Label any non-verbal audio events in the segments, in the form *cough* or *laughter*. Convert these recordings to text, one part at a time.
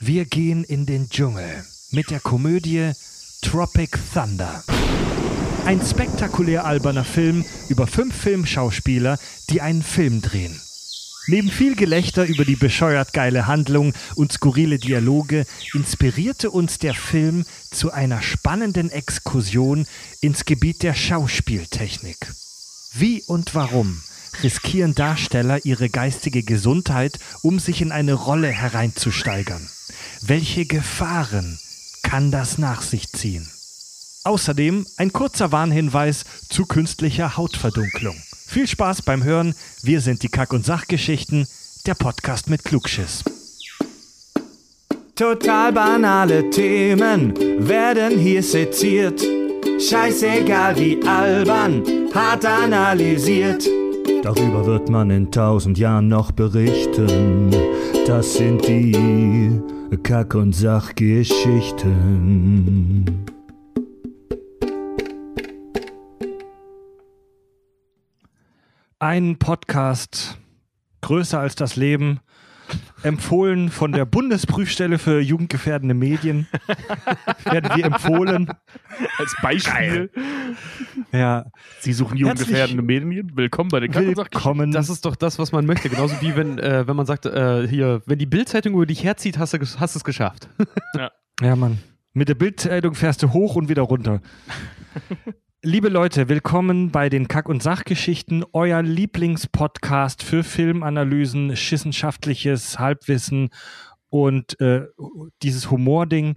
Wir gehen in den Dschungel mit der Komödie Tropic Thunder. Ein spektakulär alberner Film über fünf Filmschauspieler, die einen Film drehen. Neben viel Gelächter über die bescheuert geile Handlung und skurrile Dialoge inspirierte uns der Film zu einer spannenden Exkursion ins Gebiet der Schauspieltechnik. Wie und warum riskieren Darsteller ihre geistige Gesundheit, um sich in eine Rolle hereinzusteigern? Welche Gefahren kann das nach sich ziehen? Außerdem ein kurzer Warnhinweis zu künstlicher Hautverdunklung. Viel Spaß beim Hören. Wir sind die Kack- und Sachgeschichten, der Podcast mit Klugschiss. Total banale Themen werden hier seziert. Scheißegal wie albern, hart analysiert. Darüber wird man in tausend Jahren noch berichten. Das sind die Kack- und Sachgeschichten. Ein Podcast größer als das Leben, empfohlen von der Bundesprüfstelle für jugendgefährdende Medien. *laughs* Werden wir empfohlen. Als Beispiel. Ja, Sie suchen jugendgefährdende Medien. Willkommen bei den willkommen. Das ist doch das, was man möchte. Genauso wie wenn, äh, wenn man sagt, äh, hier, wenn die Bildzeitung über dich herzieht, hast du hast du es geschafft. Ja, Mann. Mit der Bildzeitung fährst du hoch und wieder runter. *laughs* Liebe Leute, willkommen bei den Kack- und Sachgeschichten, euer Lieblingspodcast für Filmanalysen, schissenschaftliches Halbwissen und äh, dieses Humording.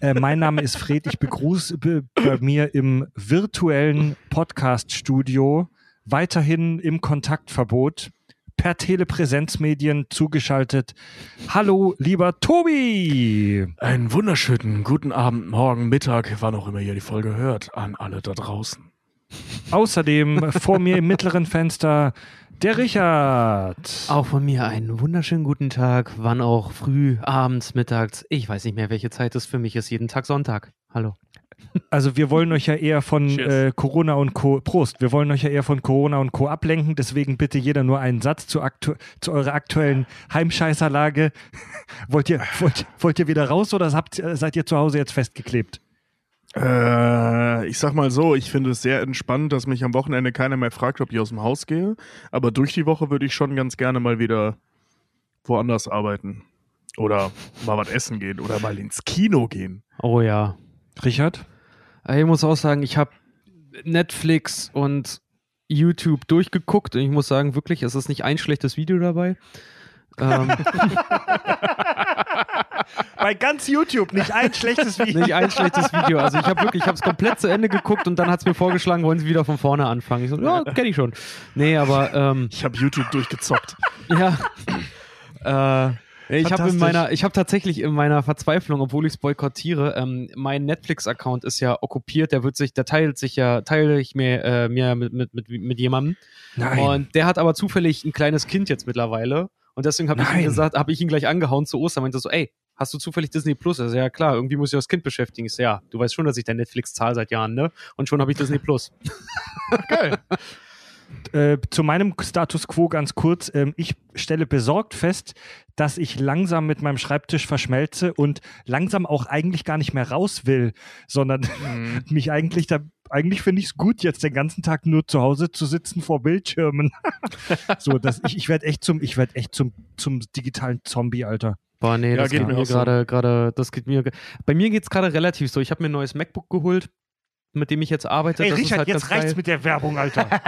Äh, mein Name ist Fred, ich begrüße be- bei mir im virtuellen Podcast-Studio, weiterhin im Kontaktverbot, per Telepräsenzmedien zugeschaltet. Hallo, lieber Tobi! Einen wunderschönen guten Abend, Morgen, Mittag, wann auch immer ihr die Folge hört, an alle da draußen. Außerdem vor mir im *laughs* mittleren Fenster der Richard. Auch von mir einen wunderschönen guten Tag, wann auch früh, abends, mittags. Ich weiß nicht mehr, welche Zeit es für mich ist. Jeden Tag Sonntag. Hallo. Also wir wollen euch ja eher von äh, Corona und Co. Prost. Wir wollen euch ja eher von Corona und Co. ablenken. Deswegen bitte jeder nur einen Satz zu, aktu zu eurer aktuellen Heimscheißerlage. *laughs* wollt, ihr, wollt, wollt ihr wieder raus oder habt, äh, seid ihr zu Hause jetzt festgeklebt? Äh, ich sag mal so, ich finde es sehr entspannt, dass mich am Wochenende keiner mehr fragt, ob ich aus dem Haus gehe. Aber durch die Woche würde ich schon ganz gerne mal wieder woanders arbeiten. Oder mal was essen gehen oder mal ins Kino gehen. Oh ja. Richard? Ich muss auch sagen, ich habe Netflix und YouTube durchgeguckt und ich muss sagen, wirklich, es ist nicht ein schlechtes Video dabei. ähm, *laughs* Bei ganz YouTube nicht ein schlechtes Video. nicht ein schlechtes Video. Also ich habe wirklich, ich habe es komplett zu Ende geguckt und dann hat es mir vorgeschlagen, wollen Sie wieder von vorne anfangen. Ich so, ja, kenne ich schon. Nee, aber ähm, Ich habe YouTube durchgezockt. Ja. äh, ich habe in meiner, ich habe tatsächlich in meiner Verzweiflung, obwohl ich es boykottiere, ähm, mein Netflix-Account ist ja okkupiert. Der wird sich, der teilt sich ja, teile ich mir, äh, mir mit, mit, mit, mit jemandem. Nein. Und der hat aber zufällig ein kleines Kind jetzt mittlerweile. Und deswegen habe ich ihm gesagt, habe ich ihn gleich angehauen zu Ostern. Meinte so, ey, hast du zufällig Disney Plus? Also ja klar, irgendwie muss ich das Kind beschäftigen. Ich so, ja, du weißt schon, dass ich dein Netflix zahle seit Jahren, ne? Und schon habe ich Disney Plus. *laughs* Geil. Äh, zu meinem Status quo ganz kurz. Ähm, ich stelle besorgt fest, dass ich langsam mit meinem Schreibtisch verschmelze und langsam auch eigentlich gar nicht mehr raus will, sondern Mhm. *laughs* mich eigentlich da. Eigentlich finde ich es gut, jetzt den ganzen Tag nur zu Hause zu sitzen vor Bildschirmen. *laughs* so, dass ich, ich werde echt zum, ich werde echt zum, zum digitalen Zombie, Alter. Boah, nee, Ja, das geht geht mir auch so. gerade, gerade, das geht mir. Bei mir geht's gerade relativ so. Ich habe mir ein neues MacBook geholt, mit dem ich jetzt arbeite. Ey, das ist Richard, halt jetzt ganz reicht's geil. mit der Werbung, Alter. *laughs*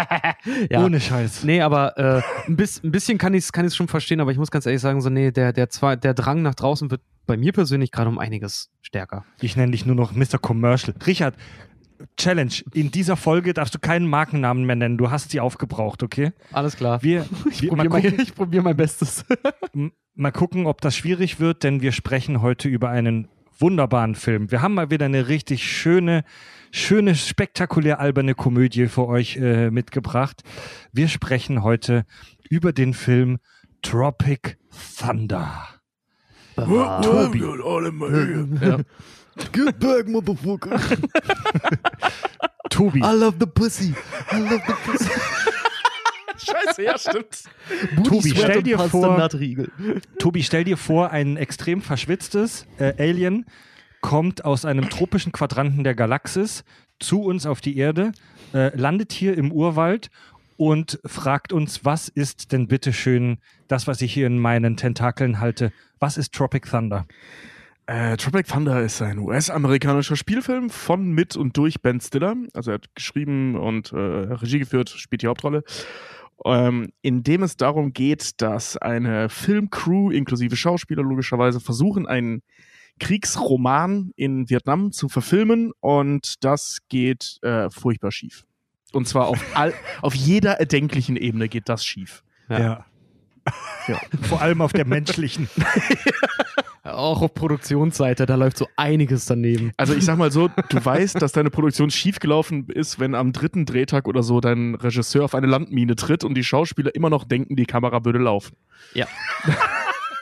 Ja. Ohne Scheiß. Nee, aber äh, ein, bis, ein bisschen kann ich es kann ich's schon verstehen, aber ich muss ganz ehrlich sagen, so, nee, der, der, zwei, der Drang nach draußen wird bei mir persönlich gerade um einiges stärker. Ich nenne dich nur noch Mr. Commercial. Richard, Challenge. In dieser Folge darfst du keinen Markennamen mehr nennen. Du hast sie aufgebraucht, okay? Alles klar. Wir, ich probiere mein, probier mein Bestes. *laughs* mal gucken, ob das schwierig wird, denn wir sprechen heute über einen wunderbaren Film. Wir haben mal wieder eine richtig schöne, schöne, spektakulär alberne Komödie für euch äh, mitgebracht. Wir sprechen heute über den Film Tropic Thunder. Tobi. Ja. *laughs* Get back, motherfucker. *laughs* Tobi, I love the pussy. I love the pussy. *laughs* Scheiße, ja, stimmt. Tobi, stell dir vor. Tobi, stell dir vor, ein extrem verschwitztes äh, Alien kommt aus einem tropischen Quadranten der Galaxis zu uns auf die Erde, äh, landet hier im Urwald und fragt uns, was ist denn bitteschön das, was ich hier in meinen Tentakeln halte? Was ist Tropic Thunder? Äh, Tropic Thunder ist ein US-amerikanischer Spielfilm von, mit und durch Ben Stiller. Also er hat geschrieben und äh, Regie geführt, spielt die Hauptrolle. Ähm, in dem es darum geht, dass eine Filmcrew inklusive Schauspieler logischerweise versuchen, einen Kriegsroman in Vietnam zu verfilmen und das geht äh, furchtbar schief. Und zwar auf, *laughs* all, auf jeder erdenklichen Ebene geht das schief. Ja. ja. *laughs* Vor allem auf der menschlichen. *laughs* Auch auf Produktionsseite, da läuft so einiges daneben. Also ich sag mal so, du weißt, dass deine Produktion schiefgelaufen ist, wenn am dritten Drehtag oder so dein Regisseur auf eine Landmine tritt und die Schauspieler immer noch denken, die Kamera würde laufen. Ja.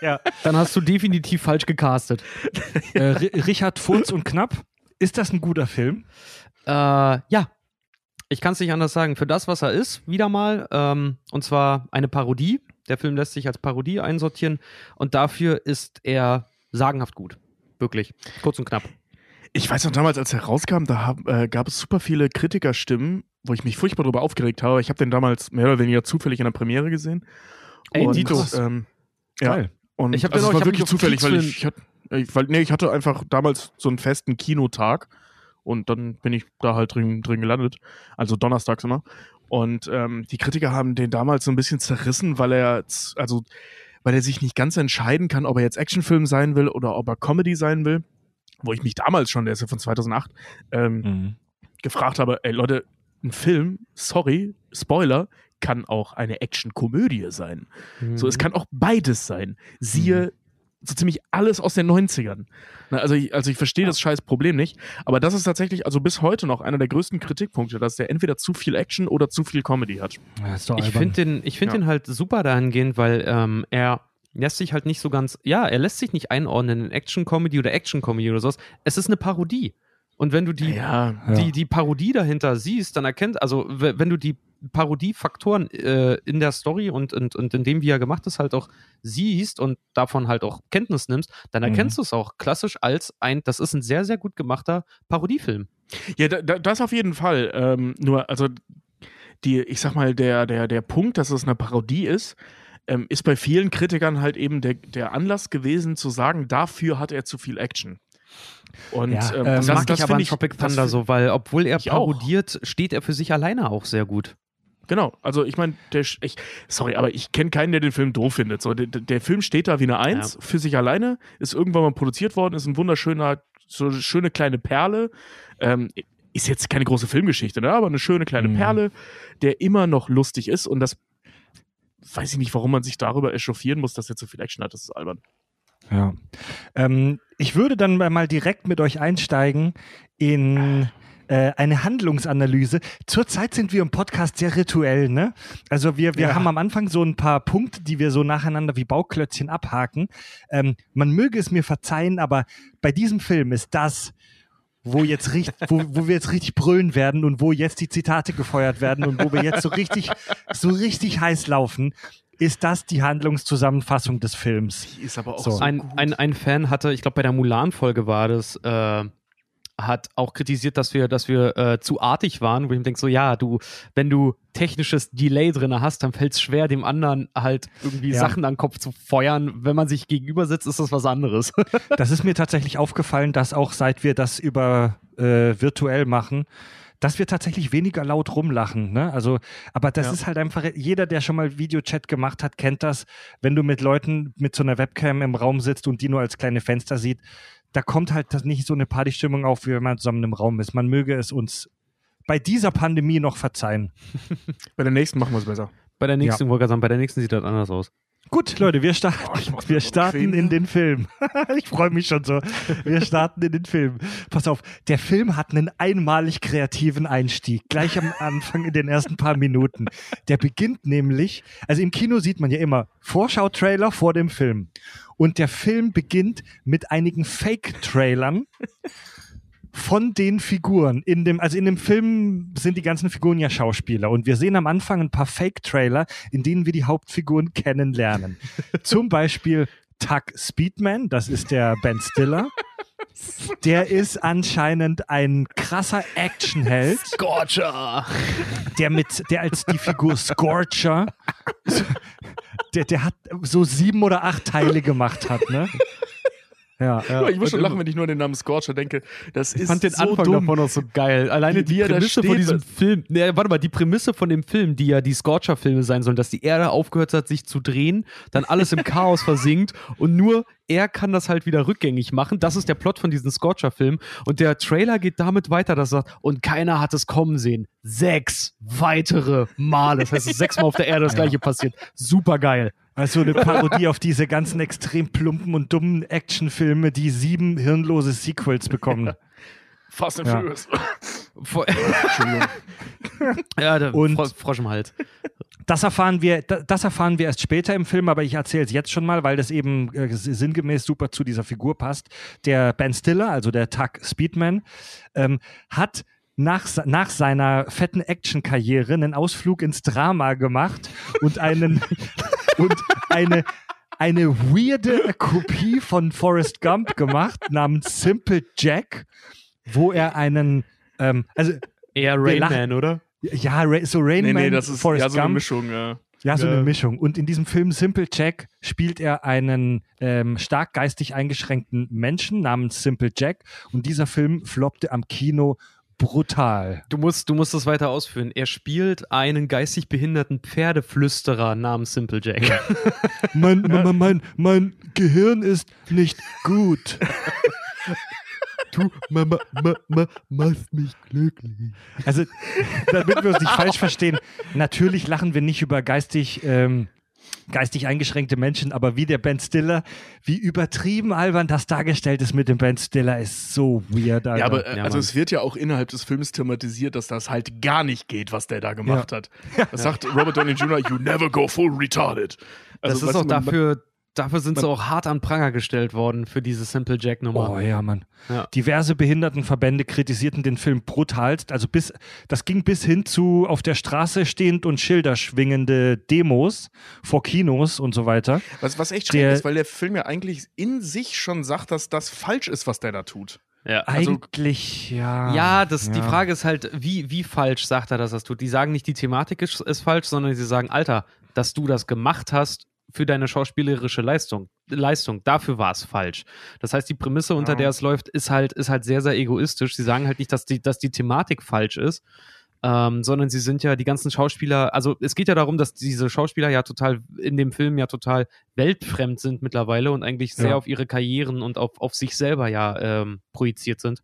Ja. Dann hast du definitiv falsch gecastet. *laughs* äh, Richard Furz und Knapp, ist das ein guter Film? Äh, ja. Ich kann es nicht anders sagen. Für das, was er ist, wieder mal, ähm, und zwar eine Parodie der Film lässt sich als Parodie einsortieren und dafür ist er sagenhaft gut. Wirklich. Kurz und knapp. Ich weiß noch damals, als er rauskam, da hab, äh, gab es super viele Kritikerstimmen, wo ich mich furchtbar darüber aufgeregt habe. Ich habe den damals mehr oder weniger zufällig in der Premiere gesehen. Ey, und, Tito. Ähm, ja. Geil. Und ich habe also den es war wirklich zufällig, weil ich, ich, hatte, ich, weil, nee, ich hatte einfach damals so einen festen Kinotag und dann bin ich da halt drin, drin gelandet. Also donnerstags immer. Und ähm, die Kritiker haben den damals so ein bisschen zerrissen, weil er, also, weil er sich nicht ganz entscheiden kann, ob er jetzt Actionfilm sein will oder ob er Comedy sein will. Wo ich mich damals schon, der ist ja von 2008, ähm, mhm. gefragt habe, ey Leute, ein Film, sorry, Spoiler, kann auch eine Action-Komödie sein. Mhm. So, es mhm. kann auch beides sein. Siehe mhm so ziemlich alles aus den 90ern. Also ich, also ich verstehe das scheiß Problem nicht, aber das ist tatsächlich also bis heute noch einer der größten Kritikpunkte, dass der entweder zu viel Action oder zu viel Comedy hat. Ja, ich finde den, ich find ja. den halt super dahingehend, weil ähm, er lässt sich halt nicht so ganz, ja, er lässt sich nicht einordnen in Action-Comedy oder Action-Comedy oder sowas. Es ist eine Parodie. Und wenn du die, ja, die, die Parodie dahinter siehst, dann erkennt, also wenn du die Parodiefaktoren äh, in der Story und, und, und in dem, wie er gemacht ist, halt auch siehst und davon halt auch Kenntnis nimmst, dann erkennst mhm. du es auch klassisch als ein, das ist ein sehr, sehr gut gemachter Parodiefilm. Ja, da, das auf jeden Fall. Ähm, nur, also die, ich sag mal, der, der, der Punkt, dass es eine Parodie ist, ähm, ist bei vielen Kritikern halt eben der, der Anlass gewesen zu sagen, dafür hat er zu viel Action. Und ja, ähm, das, das mag das ich aber an Tropic Thunder so, weil obwohl er parodiert, auch. steht er für sich alleine auch sehr gut. Genau, also ich meine, ich, sorry, aber ich kenne keinen, der den Film doof findet. So, der, der Film steht da wie eine Eins ja. für sich alleine, ist irgendwann mal produziert worden, ist ein wunderschöner, so eine schöne kleine Perle. Ähm, ist jetzt keine große Filmgeschichte, ne? aber eine schöne kleine mhm. Perle, der immer noch lustig ist und das weiß ich nicht, warum man sich darüber echauffieren muss, dass er zu viel Action hat. Das ist albern. Ja. Ähm, ich würde dann mal direkt mit euch einsteigen in äh, eine Handlungsanalyse. Zurzeit sind wir im Podcast sehr rituell, ne? Also wir, wir ja. haben am Anfang so ein paar Punkte, die wir so nacheinander wie Bauklötzchen abhaken. Ähm, man möge es mir verzeihen, aber bei diesem Film ist das, wo jetzt richtig, wo, wo wir jetzt richtig brüllen werden und wo jetzt die Zitate gefeuert werden und wo wir jetzt so richtig, so richtig heiß laufen ist das die Handlungszusammenfassung des Films. Die ist aber auch so, so ein, ein, ein Fan hatte, ich glaube bei der Mulan-Folge war das, äh, hat auch kritisiert, dass wir, dass wir äh, zu artig waren, wo ich mir denke, so ja, du, wenn du technisches Delay drin hast, dann fällt es schwer, dem anderen halt irgendwie ja. Sachen an den Kopf zu feuern. Wenn man sich gegenüber sitzt, ist das was anderes. *laughs* das ist mir tatsächlich aufgefallen, dass auch seit wir das über äh, virtuell machen, dass wir tatsächlich weniger laut rumlachen. Ne? Also, aber das ja. ist halt einfach, jeder, der schon mal Videochat gemacht hat, kennt das, wenn du mit Leuten mit so einer Webcam im Raum sitzt und die nur als kleine Fenster sieht, da kommt halt nicht so eine Partystimmung auf, wie wenn man zusammen im Raum ist. Man möge es uns bei dieser Pandemie noch verzeihen. *laughs* bei der nächsten machen wir es besser. Bei der nächsten, ja. sagen, bei der nächsten sieht das anders aus. Gut, Leute, wir, sta oh, wir starten in den Film. *laughs* ich freue mich schon so. Wir starten in den Film. Pass auf, der Film hat einen einmalig kreativen Einstieg, gleich am Anfang in den ersten paar Minuten. Der beginnt nämlich, also im Kino sieht man ja immer Vorschau-Trailer vor dem Film. Und der Film beginnt mit einigen Fake-Trailern von den Figuren in dem, also in dem Film sind die ganzen Figuren ja Schauspieler und wir sehen am Anfang ein paar Fake-Trailer, in denen wir die Hauptfiguren kennenlernen. *laughs* Zum Beispiel Tuck Speedman, das ist der Ben Stiller. *laughs* Der ist anscheinend ein krasser Actionheld. Scorcher! Der mit, der als die Figur Scorcher, *laughs* der, der hat so sieben oder acht Teile gemacht hat, ne? Ja, *laughs* ja. Ich muss schon lachen, wenn ich nur an den Namen Scorcher denke. Das ist ich fand den so Anfang dumm. davon auch so geil. Alleine die, die Prämisse von diesem Film. Ne, warte mal, die Prämisse von dem Film, die ja die Scorcher-Filme sein sollen, dass die Erde aufgehört hat, sich zu drehen, dann alles im *laughs* Chaos versinkt und nur er kann das halt wieder rückgängig machen. Das ist der Plot von diesem Scorcher-Film. Und der Trailer geht damit weiter, dass er sagt, und keiner hat es kommen sehen. Sechs weitere Male. Das heißt, es ist sechsmal auf der Erde das *laughs* gleiche passiert. Super geil. Also eine Parodie auf diese ganzen extrem plumpen und dummen Actionfilme, die sieben hirnlose Sequels bekommen. Fast and Furious. Entschuldigung. *laughs* ja, der und Frosch im Hals. Das erfahren wir, das erfahren wir erst später im Film, aber ich erzähle es jetzt schon mal, weil das eben äh, sinngemäß super zu dieser Figur passt. Der Ben Stiller, also der Tuck Speedman, ähm, hat nach, nach seiner fetten Action-Karriere einen Ausflug ins Drama gemacht und einen *laughs* und eine eine weirde Kopie von Forrest Gump gemacht namens Simple Jack, wo er einen ähm, also eher Rainman, oder? Ja, so Rain nee, Man, nee, das ist Forrest ja so eine Mischung, ja. Ja, so ja. eine Mischung. Und in diesem Film Simple Jack spielt er einen ähm, stark geistig eingeschränkten Menschen namens Simple Jack. Und dieser Film floppte am Kino brutal. Du musst, du musst das weiter ausführen. Er spielt einen geistig behinderten Pferdeflüsterer namens Simple Jack. *laughs* mein, mein, mein, mein Gehirn ist nicht gut. *laughs* Du Mama, Mama, machst mich glücklich. Also, damit wir uns nicht falsch verstehen, natürlich lachen wir nicht über geistig, ähm, geistig eingeschränkte Menschen, aber wie der Ben Stiller, wie übertrieben albern das dargestellt ist mit dem Ben Stiller, ist so weird. Alter. Ja, aber äh, also es wird ja auch innerhalb des Films thematisiert, dass das halt gar nicht geht, was der da gemacht ja. hat. Das sagt Robert Downey Jr., you never go full retarded. Also, das ist auch dafür Dafür sind sie auch hart an Pranger gestellt worden für diese Simple Jack-Nummer. Oh ja, Mann. Ja. Diverse Behindertenverbände kritisierten den Film brutalst. Also bis, das ging bis hin zu auf der Straße stehend und Schilder schwingende Demos vor Kinos und so weiter. Was, was echt schräg ist, weil der Film ja eigentlich in sich schon sagt, dass das falsch ist, was der da tut. Ja, also, eigentlich, ja. Ja, das, ja. die Frage ist halt, wie, wie falsch sagt er, dass er das tut? Die sagen nicht, die Thematik ist, ist falsch, sondern sie sagen, Alter, dass du das gemacht hast, für deine schauspielerische Leistung. Leistung. Dafür war es falsch. Das heißt, die Prämisse, unter der es läuft, ist halt, ist halt sehr, sehr egoistisch. Sie sagen halt nicht, dass die, dass die Thematik falsch ist, ähm, sondern sie sind ja die ganzen Schauspieler, also es geht ja darum, dass diese Schauspieler ja total in dem Film ja total weltfremd sind mittlerweile und eigentlich sehr ja. auf ihre Karrieren und auf, auf sich selber ja ähm, projiziert sind.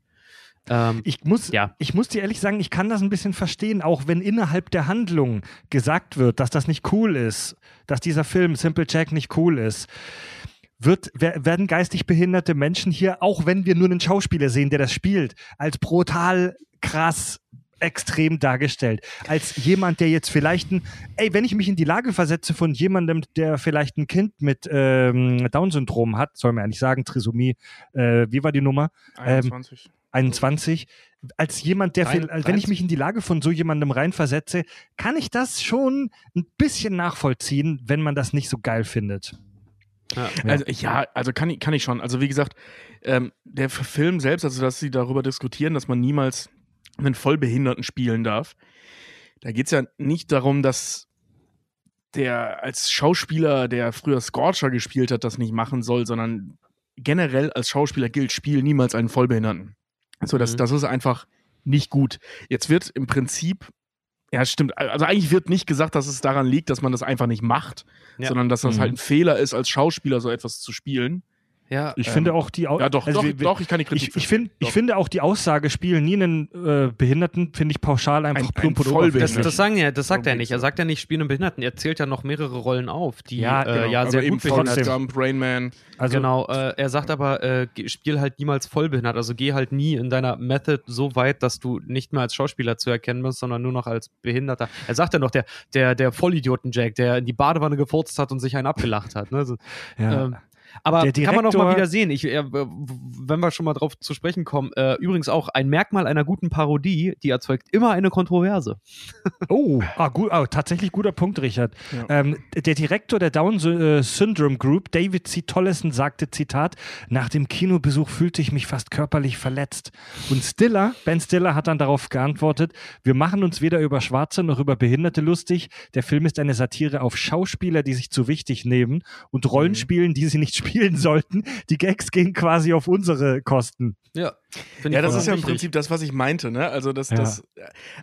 Ähm, ich, muss, ja. ich muss dir ehrlich sagen, ich kann das ein bisschen verstehen, auch wenn innerhalb der Handlung gesagt wird, dass das nicht cool ist, dass dieser Film Simple Jack nicht cool ist. Wird, werden geistig behinderte Menschen hier, auch wenn wir nur einen Schauspieler sehen, der das spielt, als brutal krass extrem dargestellt. Als jemand, der jetzt vielleicht ein, ey, wenn ich mich in die Lage versetze von jemandem, der vielleicht ein Kind mit ähm, Down-Syndrom hat, soll man ja nicht sagen, Trisomie, äh, wie war die Nummer? 21. Ähm, 21. Als jemand, der, Nein, wenn ich mich in die Lage von so jemandem reinversetze, kann ich das schon ein bisschen nachvollziehen, wenn man das nicht so geil findet. Ja. Also ja, also kann ich, kann ich schon. Also wie gesagt, ähm, der Film selbst, also dass sie darüber diskutieren, dass man niemals einen Vollbehinderten spielen darf, da geht es ja nicht darum, dass der als Schauspieler, der früher Scorcher gespielt hat, das nicht machen soll, sondern generell als Schauspieler gilt, spiel niemals einen Vollbehinderten. So, das, mhm. das ist einfach nicht gut. Jetzt wird im Prinzip, ja, stimmt, also eigentlich wird nicht gesagt, dass es daran liegt, dass man das einfach nicht macht, ja. sondern dass das mhm. halt ein Fehler ist, als Schauspieler so etwas zu spielen. Ja, ich ähm, finde auch die Ja, doch, also doch, wir, doch, ich kann die Kritik. Ich, ich, find, ich finde auch die Aussage, spielen nie einen äh, Behinderten, finde ich pauschal einfach ein, plump ein und das, das, sagen ja, das sagt er nicht. Er sagt ja nicht, spielen einen Behinderten. Er zählt ja noch mehrere Rollen auf, die ja, äh, genau. ja sehr aber gut behindert Gump, Rain Man. Also, genau, äh, er sagt aber, äh, spiel halt niemals vollbehindert. Also geh halt nie in deiner Method so weit, dass du nicht mehr als Schauspieler zu erkennen bist, sondern nur noch als Behinderter. Er sagt ja noch, der, der, der Vollidioten-Jack, der in die Badewanne gefurzt hat und sich einen abgelacht hat. Ne? Also, ja. ähm, aber kann man auch mal wieder sehen. Ich, äh, wenn wir schon mal drauf zu sprechen kommen, äh, übrigens auch ein Merkmal einer guten Parodie, die erzeugt immer eine Kontroverse. *laughs* Oh, ah, gut, oh, tatsächlich guter Punkt, Richard. Ja. Ähm, der Direktor der Down äh, Syndrome Group, David C. Tollison, sagte, Zitat, nach dem Kinobesuch fühlte ich mich fast körperlich verletzt. Und Stiller, Ben Stiller hat dann darauf geantwortet, wir machen uns weder über Schwarze noch über Behinderte lustig. Der Film ist eine Satire auf Schauspieler, die sich zu wichtig nehmen und Rollen mhm. spielen, die sie nicht spielen sollten. Die Gags gehen quasi auf unsere Kosten. Ja, ja das ist ja im Prinzip das, was ich meinte. Ne? Also, das, ja. das,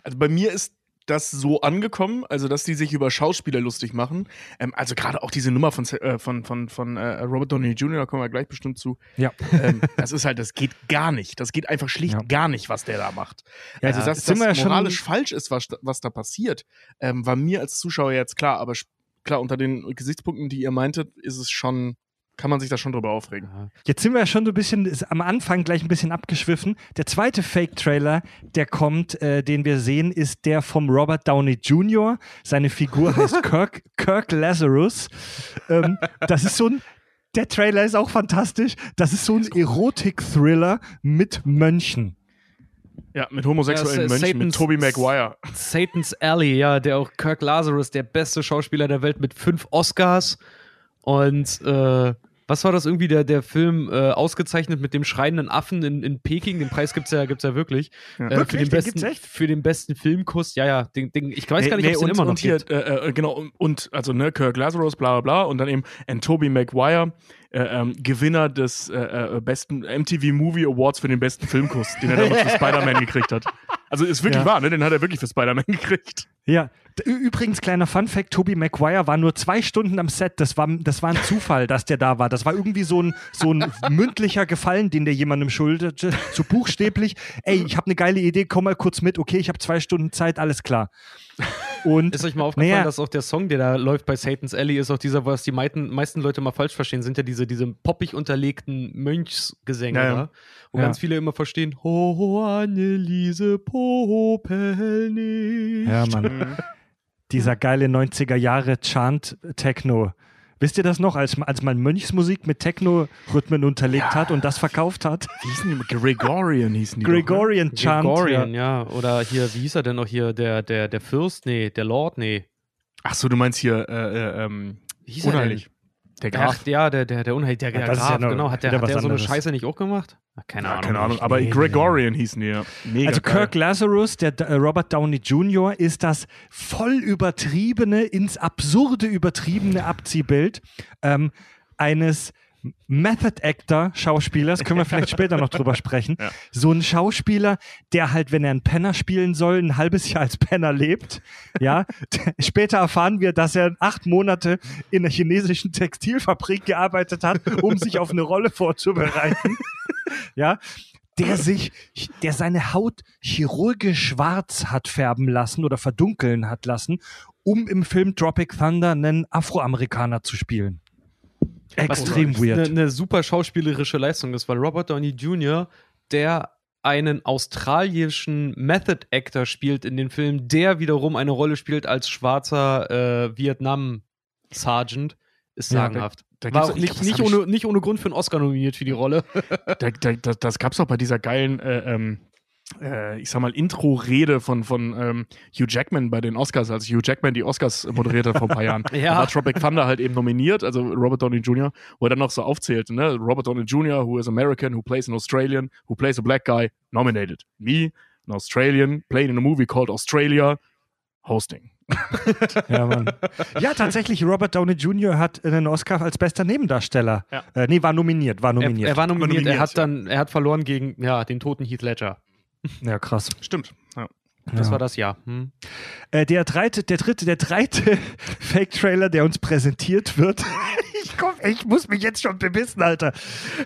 also bei mir ist das so angekommen, also dass die sich über Schauspieler lustig machen. Ähm, also gerade auch diese Nummer von, äh, von, von, von äh, Robert Downey Jr., da kommen wir gleich bestimmt zu. Ja. Ähm, das ist halt, das geht gar nicht. Das geht einfach schlicht ja. gar nicht, was der da macht. Ja, also dass das ja moralisch falsch ist, was, was da passiert, ähm, war mir als Zuschauer jetzt klar. Aber klar, unter den Gesichtspunkten, die ihr meintet, ist es schon kann man sich da schon drüber aufregen. Jetzt sind wir ja schon so ein bisschen am Anfang gleich ein bisschen abgeschwiffen. Der zweite Fake-Trailer, der kommt, äh, den wir sehen, ist der vom Robert Downey Jr. Seine Figur *laughs* heißt Kirk, Kirk Lazarus. Ähm, das ist so ein, der Trailer ist auch fantastisch. Das ist so ein Erotik-Thriller mit Mönchen. Ja, mit homosexuellen ja, Mönchen, Satan's, mit Tobey Maguire. Satan's Alley, ja, der auch Kirk Lazarus, der beste Schauspieler der Welt mit fünf Oscars. Und äh, was war das irgendwie, der, der Film äh, ausgezeichnet mit dem schreienden Affen in, in Peking? Den Preis gibt es ja, gibt's ja wirklich. Ja. Äh, wirklich? Für, den besten, für den besten Filmkuss. Ja, ja, den, den, ich weiß nee, gar nicht, nee, ob es den immer noch und hier, gibt. Äh, äh, genau, und also ne, Kirk Lazarus, bla bla bla, und dann eben and Toby Maguire. Äh, ähm, Gewinner des äh, besten MTV Movie Awards für den besten Filmkuss, den er damals für *laughs* Spider-Man gekriegt hat. Also ist wirklich ja. wahr, ne? Den hat er wirklich für Spider-Man *laughs* gekriegt. Ja, Übrigens, kleiner Fun-Fact: Toby Maguire war nur zwei Stunden am Set. Das war, das war ein Zufall, dass der da war. Das war irgendwie so ein, so ein *laughs* mündlicher Gefallen, den der jemandem schuldete. *laughs* So buchstäblich: Ey, ich habe eine geile Idee, komm mal kurz mit. Okay, ich habe zwei Stunden Zeit, alles klar. Und, ist euch mal aufgefallen, naja, dass auch der Song, der da läuft bei Satan's Alley, ist auch dieser, was die meisten, meisten Leute mal falsch verstehen, sind ja diese, diese poppig unterlegten Mönchsgesänge ja, ja. Wo ja. ganz viele immer verstehen, Ho, Anneliese, Popel nicht. Ja, Mann. Mhm dieser geile 90er Jahre Chant Techno. Wisst ihr das noch, als, als man Mönchsmusik mit Techno-Rhythmen unterlegt ja. hat und das verkauft hat? Wie hießen die? Gregorian hießen die. Gregorian doch, ne? Chant. Gregorian, ja. ja. Oder hier, wie hieß er denn noch hier? Der, der, der Fürst? Nee, der Lord? Nee. Ach so, du meinst hier, äh, äh, ähm, wie hieß unheilig. Der Graf. Ach, ja, der, der, der Unheil, der, der Graf, ja genau. Hat der, hat der so eine Scheiße nicht auch gemacht? Ach, keine ja, Ahnung. Keine Ahnung, aber nee, Gregorian nee. hießen die ja. Mega also geil. Kirk Lazarus, der äh, Robert Downey Jr., ist das voll übertriebene, ins Absurde übertriebene Abziehbild ähm, eines Method Actor Schauspielers, können wir vielleicht *laughs* später noch drüber sprechen. Ja. So ein Schauspieler, der halt, wenn er einen Penner spielen soll, ein halbes Jahr als Penner lebt. Ja, *laughs* später erfahren wir, dass er acht Monate in einer chinesischen Textilfabrik gearbeitet hat, um sich auf eine Rolle vorzubereiten. *laughs* ja, der sich, der seine Haut chirurgisch schwarz hat färben lassen oder verdunkeln hat lassen, um im Film Tropic Thunder einen Afroamerikaner zu spielen. Extrem weird. Eine, eine super schauspielerische Leistung ist, weil Robert Downey Jr., der einen australischen Method Actor spielt in den Film, der wiederum eine Rolle spielt als schwarzer äh, Vietnam Sergeant, ist sagenhaft. Ja, da, da War auch nicht, nicht, ohne, nicht ohne Grund für einen Oscar nominiert für die Rolle. *laughs* da, da, das gab es auch bei dieser geilen äh, ähm, äh, ich sag mal, Intro-Rede von, von ähm, Hugh Jackman bei den Oscars, als Hugh Jackman die Oscars moderiert hat vor ein paar Jahren. *laughs* ja. Da war Tropic Thunder halt eben nominiert, also Robert Downey Jr., wo er dann noch so aufzählte, ne? Robert Downey Jr., who is American, who plays an Australian, who plays a black guy, nominated. Me, an Australian, playing in a movie called Australia, hosting. ja, Mann. ja, tatsächlich, Robert Downey Jr. hat einen Oscar als bester Nebendarsteller. Ja. Äh, nee, war nominiert, war nominiert. Er, er war nominiert, nominiert, er hat dann, er hat verloren gegen ja, den toten Heath Ledger. Ja, krass. Stimmt. Ja. Das ja. war das Jahr. Hm. Äh, der, dritte, der dritte, der dritte *laughs* Fake-Trailer, der uns präsentiert wird. *laughs* ich, komm, ich muss mich jetzt schon bebissen, Alter.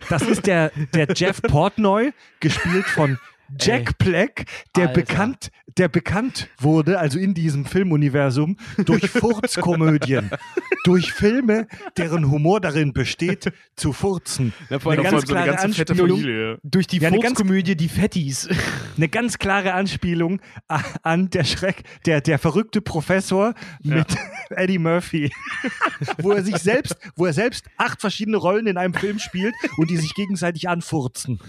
Das ist der, der Jeff *laughs* Portnoy, gespielt von Jack Ey. Black, der bekannt, der bekannt wurde, also in diesem Filmuniversum, durch Furzkomödien. durch Filme, deren Humor darin besteht, zu furzen. Ja, eine ganz so klare eine Anspielung. Durch die ja, Furzkomödie Die Fettis. *laughs* Eine ganz klare Anspielung an der Schreck, der, der verrückte Professor mit ja. *laughs* Eddie Murphy. *laughs* wo er sich selbst, wo er selbst acht verschiedene Rollen in einem Film spielt und die sich gegenseitig anfurzen.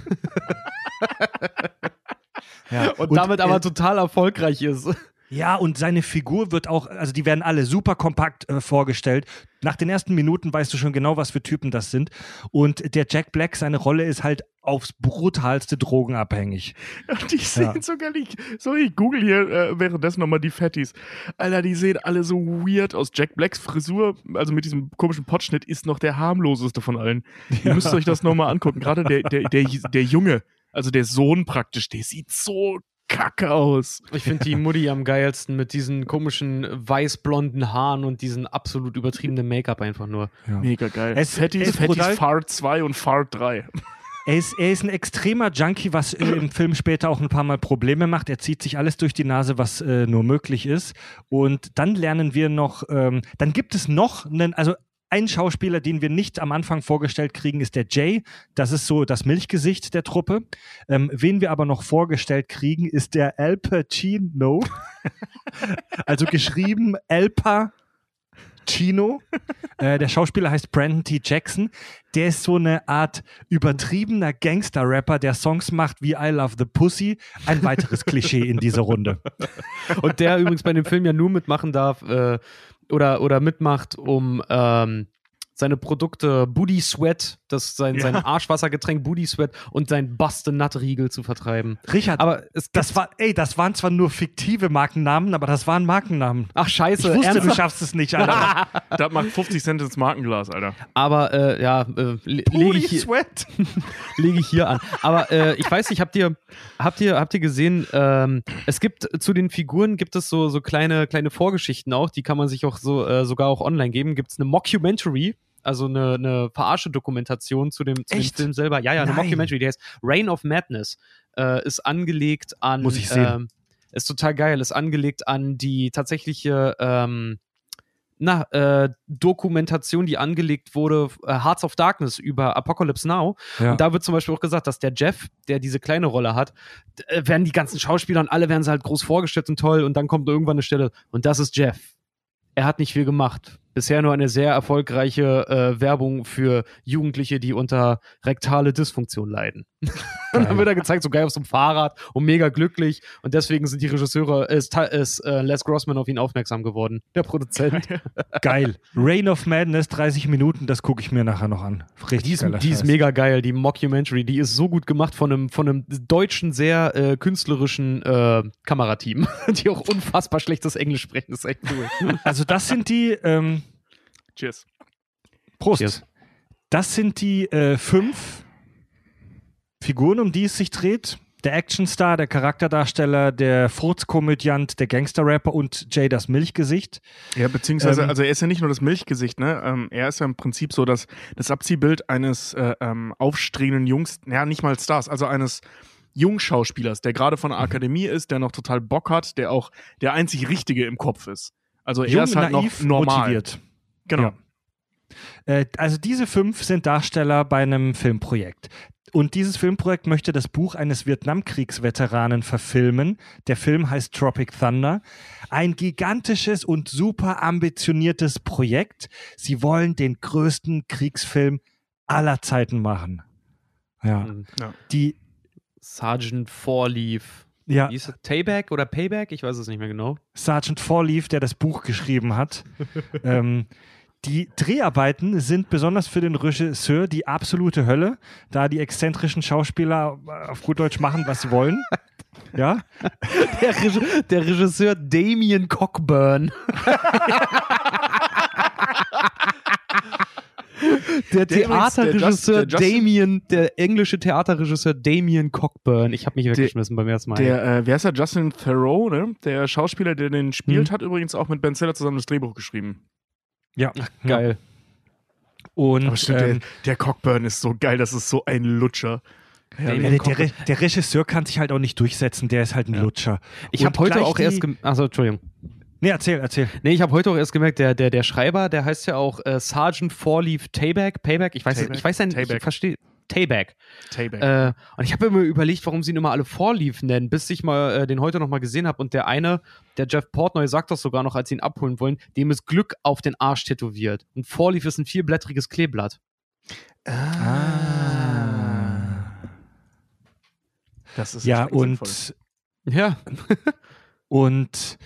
Ja. *laughs* und, und, damit aber total erfolgreich ist. Ja, und seine Figur wird auch, also die werden alle super kompakt äh, vorgestellt. Nach den ersten Minuten weißt du schon genau, was für Typen das sind. Und der Jack Black, seine Rolle ist halt aufs brutalste drogenabhängig. *laughs* Ja, die sehen ja. sogar nicht. So, ich google hier äh, währenddessen nochmal die Fatties. Alter, die sehen alle so weird aus. Jack Blacks Frisur, also mit diesem komischen Potschnitt, ist noch der harmloseste von allen. Ja. Ihr müsst euch das nochmal angucken. Gerade der, der, der, der Junge, also der Sohn praktisch, der sieht so kacke aus. Ich finde die Mutti am geilsten mit diesen komischen weiß-blonden Haaren und diesen absolut übertriebenen Make-up einfach nur. Ja. Mega geil. Es, Fatties, es Fatties Fart 2 und Fart 3. Er ist, er ist ein extremer Junkie, was äh, im Film später auch ein paar Mal Probleme macht. Er zieht sich alles durch die Nase, was äh, nur möglich ist. Und dann lernen wir noch, ähm, dann gibt es noch einen, also ein Schauspieler, den wir nicht am Anfang vorgestellt kriegen, ist der Jay. Das ist so das Milchgesicht der Truppe. Ähm, wen wir aber noch vorgestellt kriegen, ist der Al Pacino. *laughs* also geschrieben El Pacino. Äh, der Schauspieler heißt Brandon T. Jackson. Der ist so eine Art übertriebener Gangster-Rapper, der Songs macht wie I Love the Pussy. Ein weiteres Klischee in dieser Runde. Und der übrigens bei dem Film ja nur mitmachen darf, äh, oder, oder mitmacht, um ähm, seine Produkte Booty Sweat, das sein, ja. sein Arschwassergetränk Booty Sweat und sein Buste Nut Riegel zu vertreiben. Richard, aber es das war, ey, das waren zwar nur fiktive Markennamen, aber das waren Markennamen. Ach scheiße, ich wusste, ernsthaft? du schaffst es nicht, Alter. *laughs* das macht 50 Cent ins Markenglas, Alter. Aber äh, ja, äh, lege ich, Sweat. *laughs* lege ich hier an. Aber äh, ich weiß nicht, habt ihr, habt ihr, habt ihr gesehen, ähm, es gibt zu den Figuren gibt es so, so kleine, kleine Vorgeschichten auch, die kann man sich auch so äh, sogar auch online geben. Gibt es eine Mockumentary also eine, eine Verarsche-Dokumentation zu, dem, zu dem Film selber. Ja, ja, eine Nein. Mockumentary, die heißt Reign of Madness. Äh, ist angelegt an. Muss ich sehen. Äh, ist total geil, ist angelegt an die tatsächliche. Ähm, na, äh, Dokumentation, die angelegt wurde, äh, Hearts of Darkness über Apocalypse Now. Ja. Und da wird zum Beispiel auch gesagt, dass der Jeff, der diese kleine Rolle hat, äh, werden die ganzen Schauspieler und alle werden sie halt groß vorgestellt und toll und dann kommt irgendwann eine Stelle und das ist Jeff. Er hat nicht viel gemacht bisher nur eine sehr erfolgreiche äh, Werbung für Jugendliche, die unter rektale Dysfunktion leiden. *laughs* und dann wird er gezeigt, so geil auf so einem Fahrrad und mega glücklich. Und deswegen sind die Regisseure, ist, ist äh, Les Grossman auf ihn aufmerksam geworden, der Produzent. *laughs* geil. Reign of Madness, 30 Minuten, das gucke ich mir nachher noch an. Richtig die ist, die ist mega geil, die Mockumentary, die ist so gut gemacht von einem, von einem deutschen, sehr äh, künstlerischen äh, Kamerateam, *laughs* die auch unfassbar schlechtes Englisch sprechen. Das ist echt cool. Also das sind die, ähm, Cheers. Prost. Cheers. Das sind die äh, fünf Figuren, um die es sich dreht. Der Actionstar, der Charakterdarsteller, der Furzkomödiant, der Gangsterrapper und Jay das Milchgesicht. Ja, beziehungsweise, ähm, also er ist ja nicht nur das Milchgesicht, ne? Ähm, er ist ja im Prinzip so das, das Abziehbild eines äh, ähm, aufstrebenden Jungs, ja, nicht mal Stars, also eines Jungschauspielers, der gerade von der mhm. Akademie ist, der noch total Bock hat, der auch der einzig Richtige im Kopf ist. Also er Jung, ist halt naiv, noch normal. motiviert. Genau. Ja. Äh, also diese fünf sind Darsteller bei einem Filmprojekt. Und dieses Filmprojekt möchte das Buch eines Vietnamkriegsveteranen verfilmen. Der Film heißt Tropic Thunder. Ein gigantisches und super ambitioniertes Projekt. Sie wollen den größten Kriegsfilm aller Zeiten machen. Ja. Mhm. ja. Die Sergeant Fourleaf. Ja. Hieß es Payback oder Payback? Ich weiß es nicht mehr genau. Sergeant Fourleaf, der das Buch geschrieben hat. *laughs* ähm, die Dreharbeiten sind besonders für den Regisseur die absolute Hölle, da die exzentrischen Schauspieler auf gut Deutsch machen, was sie wollen. *laughs* Ja? Der, Reg der Regisseur Damien Cockburn. Der Theaterregisseur Damien, der englische Theaterregisseur Damien Cockburn. Ich habe mich weggeschmissen beim ersten Mal. Der, äh, wer ist der? Justin Theroux, ne? Der Schauspieler, der den spielt, hm. hat übrigens auch mit Ben Stiller zusammen das Drehbuch geschrieben. Ja, Ach, geil. Und stimmt, ähm, der, der, Cockburn ist so geil, das ist so ein Lutscher. Ja, der, der, der, Regisseur kann sich halt auch nicht durchsetzen, der ist halt ein ja. Lutscher. Ich habe heute auch erst. Achso, Entschuldigung. Nee, erzähl, erzähl. Nee, ich habe heute auch erst gemerkt, der, der, der Schreiber, der heißt ja auch äh, Sergeant Fourleaf Tayback. Payback, ich weiß, Tayback? ich weiß nicht, ich verstehe. Tayback. Tayback. Äh, und ich habe immer überlegt, warum sie ihn immer alle Fourleaf nennen, bis ich mal äh, den heute noch mal gesehen habe. Und der eine, der Jeff Portnoy, sagt das sogar noch, als sie ihn abholen wollen, dem ist Glück auf den Arsch tätowiert. Und Fourleaf ist ein vierblättriges Kleeblatt. Ah. Das ist ja und sinnvoll. ja *laughs* und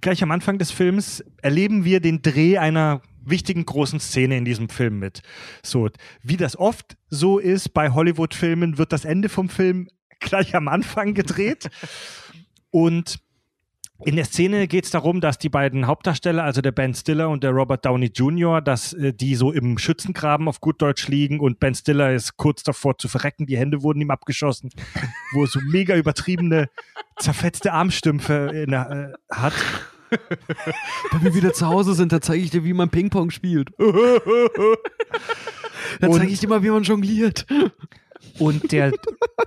gleich am Anfang des Films erleben wir den Dreh einer wichtigen großen Szene in diesem Film mit. So, wie das oft so ist bei Hollywood-Filmen, wird das Ende vom Film gleich am Anfang gedreht. Und in der Szene geht es darum, dass die beiden Hauptdarsteller, also der Ben Stiller und der Robert Downey Jr., dass äh, die so im Schützengraben auf gut Deutsch liegen und Ben Stiller ist kurz davor zu verrecken, die Hände wurden ihm abgeschossen, wo er so mega übertriebene, zerfetzte Armstümpfe der, äh, hat. Wenn wir wieder zu Hause sind, da zeige ich dir, wie man Ping-Pong spielt. da zeige ich dir mal, wie man jongliert. Und der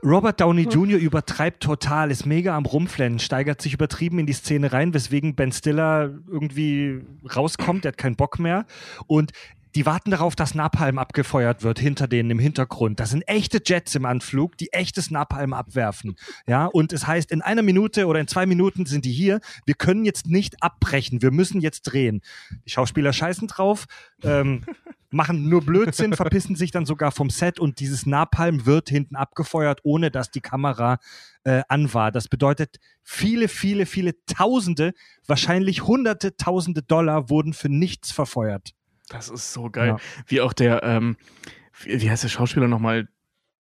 Robert Downey Jr. übertreibt total, ist mega am Rumflennen, steigert sich übertrieben in die Szene rein, weswegen Ben Stiller irgendwie rauskommt, der hat keinen Bock mehr. Und die warten darauf, dass Napalm abgefeuert wird hinter denen im Hintergrund. Das sind echte Jets im Anflug, die echtes Napalm abwerfen. Ja, und es heißt, in einer Minute oder in zwei Minuten sind die hier. Wir können jetzt nicht abbrechen. Wir müssen jetzt drehen. Die Schauspieler scheißen drauf, ähm, *laughs* machen nur Blödsinn, verpissen sich dann sogar vom Set und dieses Napalm wird hinten abgefeuert, ohne dass die Kamera äh, an war. Das bedeutet, viele, viele, viele Tausende, wahrscheinlich Hunderte, Tausende Dollar wurden für nichts verfeuert. Das ist so geil. Ja. Wie auch der, ähm, wie, wie, heißt der Schauspieler nochmal?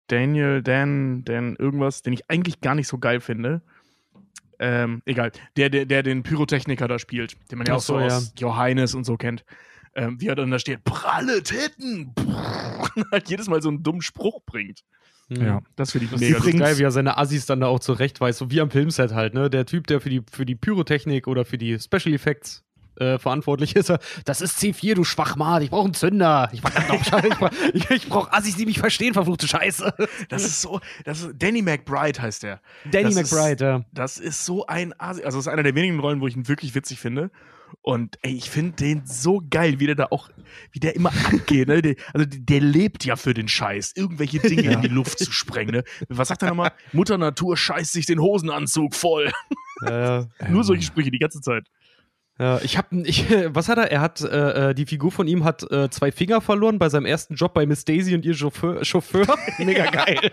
Daniel, Dan, Dan, irgendwas, den ich eigentlich gar nicht so geil finde. Ähm, egal. Der, der, der den Pyrotechniker da spielt, den man ja auch so, ja. aus Johannes und so kennt. Ähm, wie er dann da steht, pralle Titten! *laughs* halt jedes Mal so einen dummen Spruch bringt. Hm. Ja, das finde ich das mega ist geil, wie er seine Assis dann da auch zurechtweist, so wie am Filmset halt, ne? Der Typ, der für die, für die Pyrotechnik oder für die Special Effects äh, verantwortlich ist. Das ist C4, du Schwachmat. Ich brauche einen Zünder. Ich brauche *laughs* ich, ich brauch Assis, die mich verstehen, verfluchte Scheiße. Das ist so, das ist, Danny McBride heißt der. Danny das McBride, ist, ja. Das ist so ein Assi. Also, das ist einer der wenigen Rollen, wo ich ihn wirklich witzig finde. Und ey, ich finde den so geil, wie der da auch, wie der immer angeht. Ne? Der, also der lebt ja für den Scheiß, irgendwelche Dinge ja. in die Luft zu sprengen. Ne? Was sagt er nochmal? Mutter Natur scheißt sich den Hosenanzug voll. Ja, Nur solche Sprüche die ganze Zeit. Ja, ich habe, ich, *laughs* was hat er? Er hat, äh, äh, die Figur von ihm hat äh, zwei Finger verloren bei seinem ersten Job bei Miss Daisy und ihr Chauffeur. Chauffeur. *laughs* Mega geil. *laughs*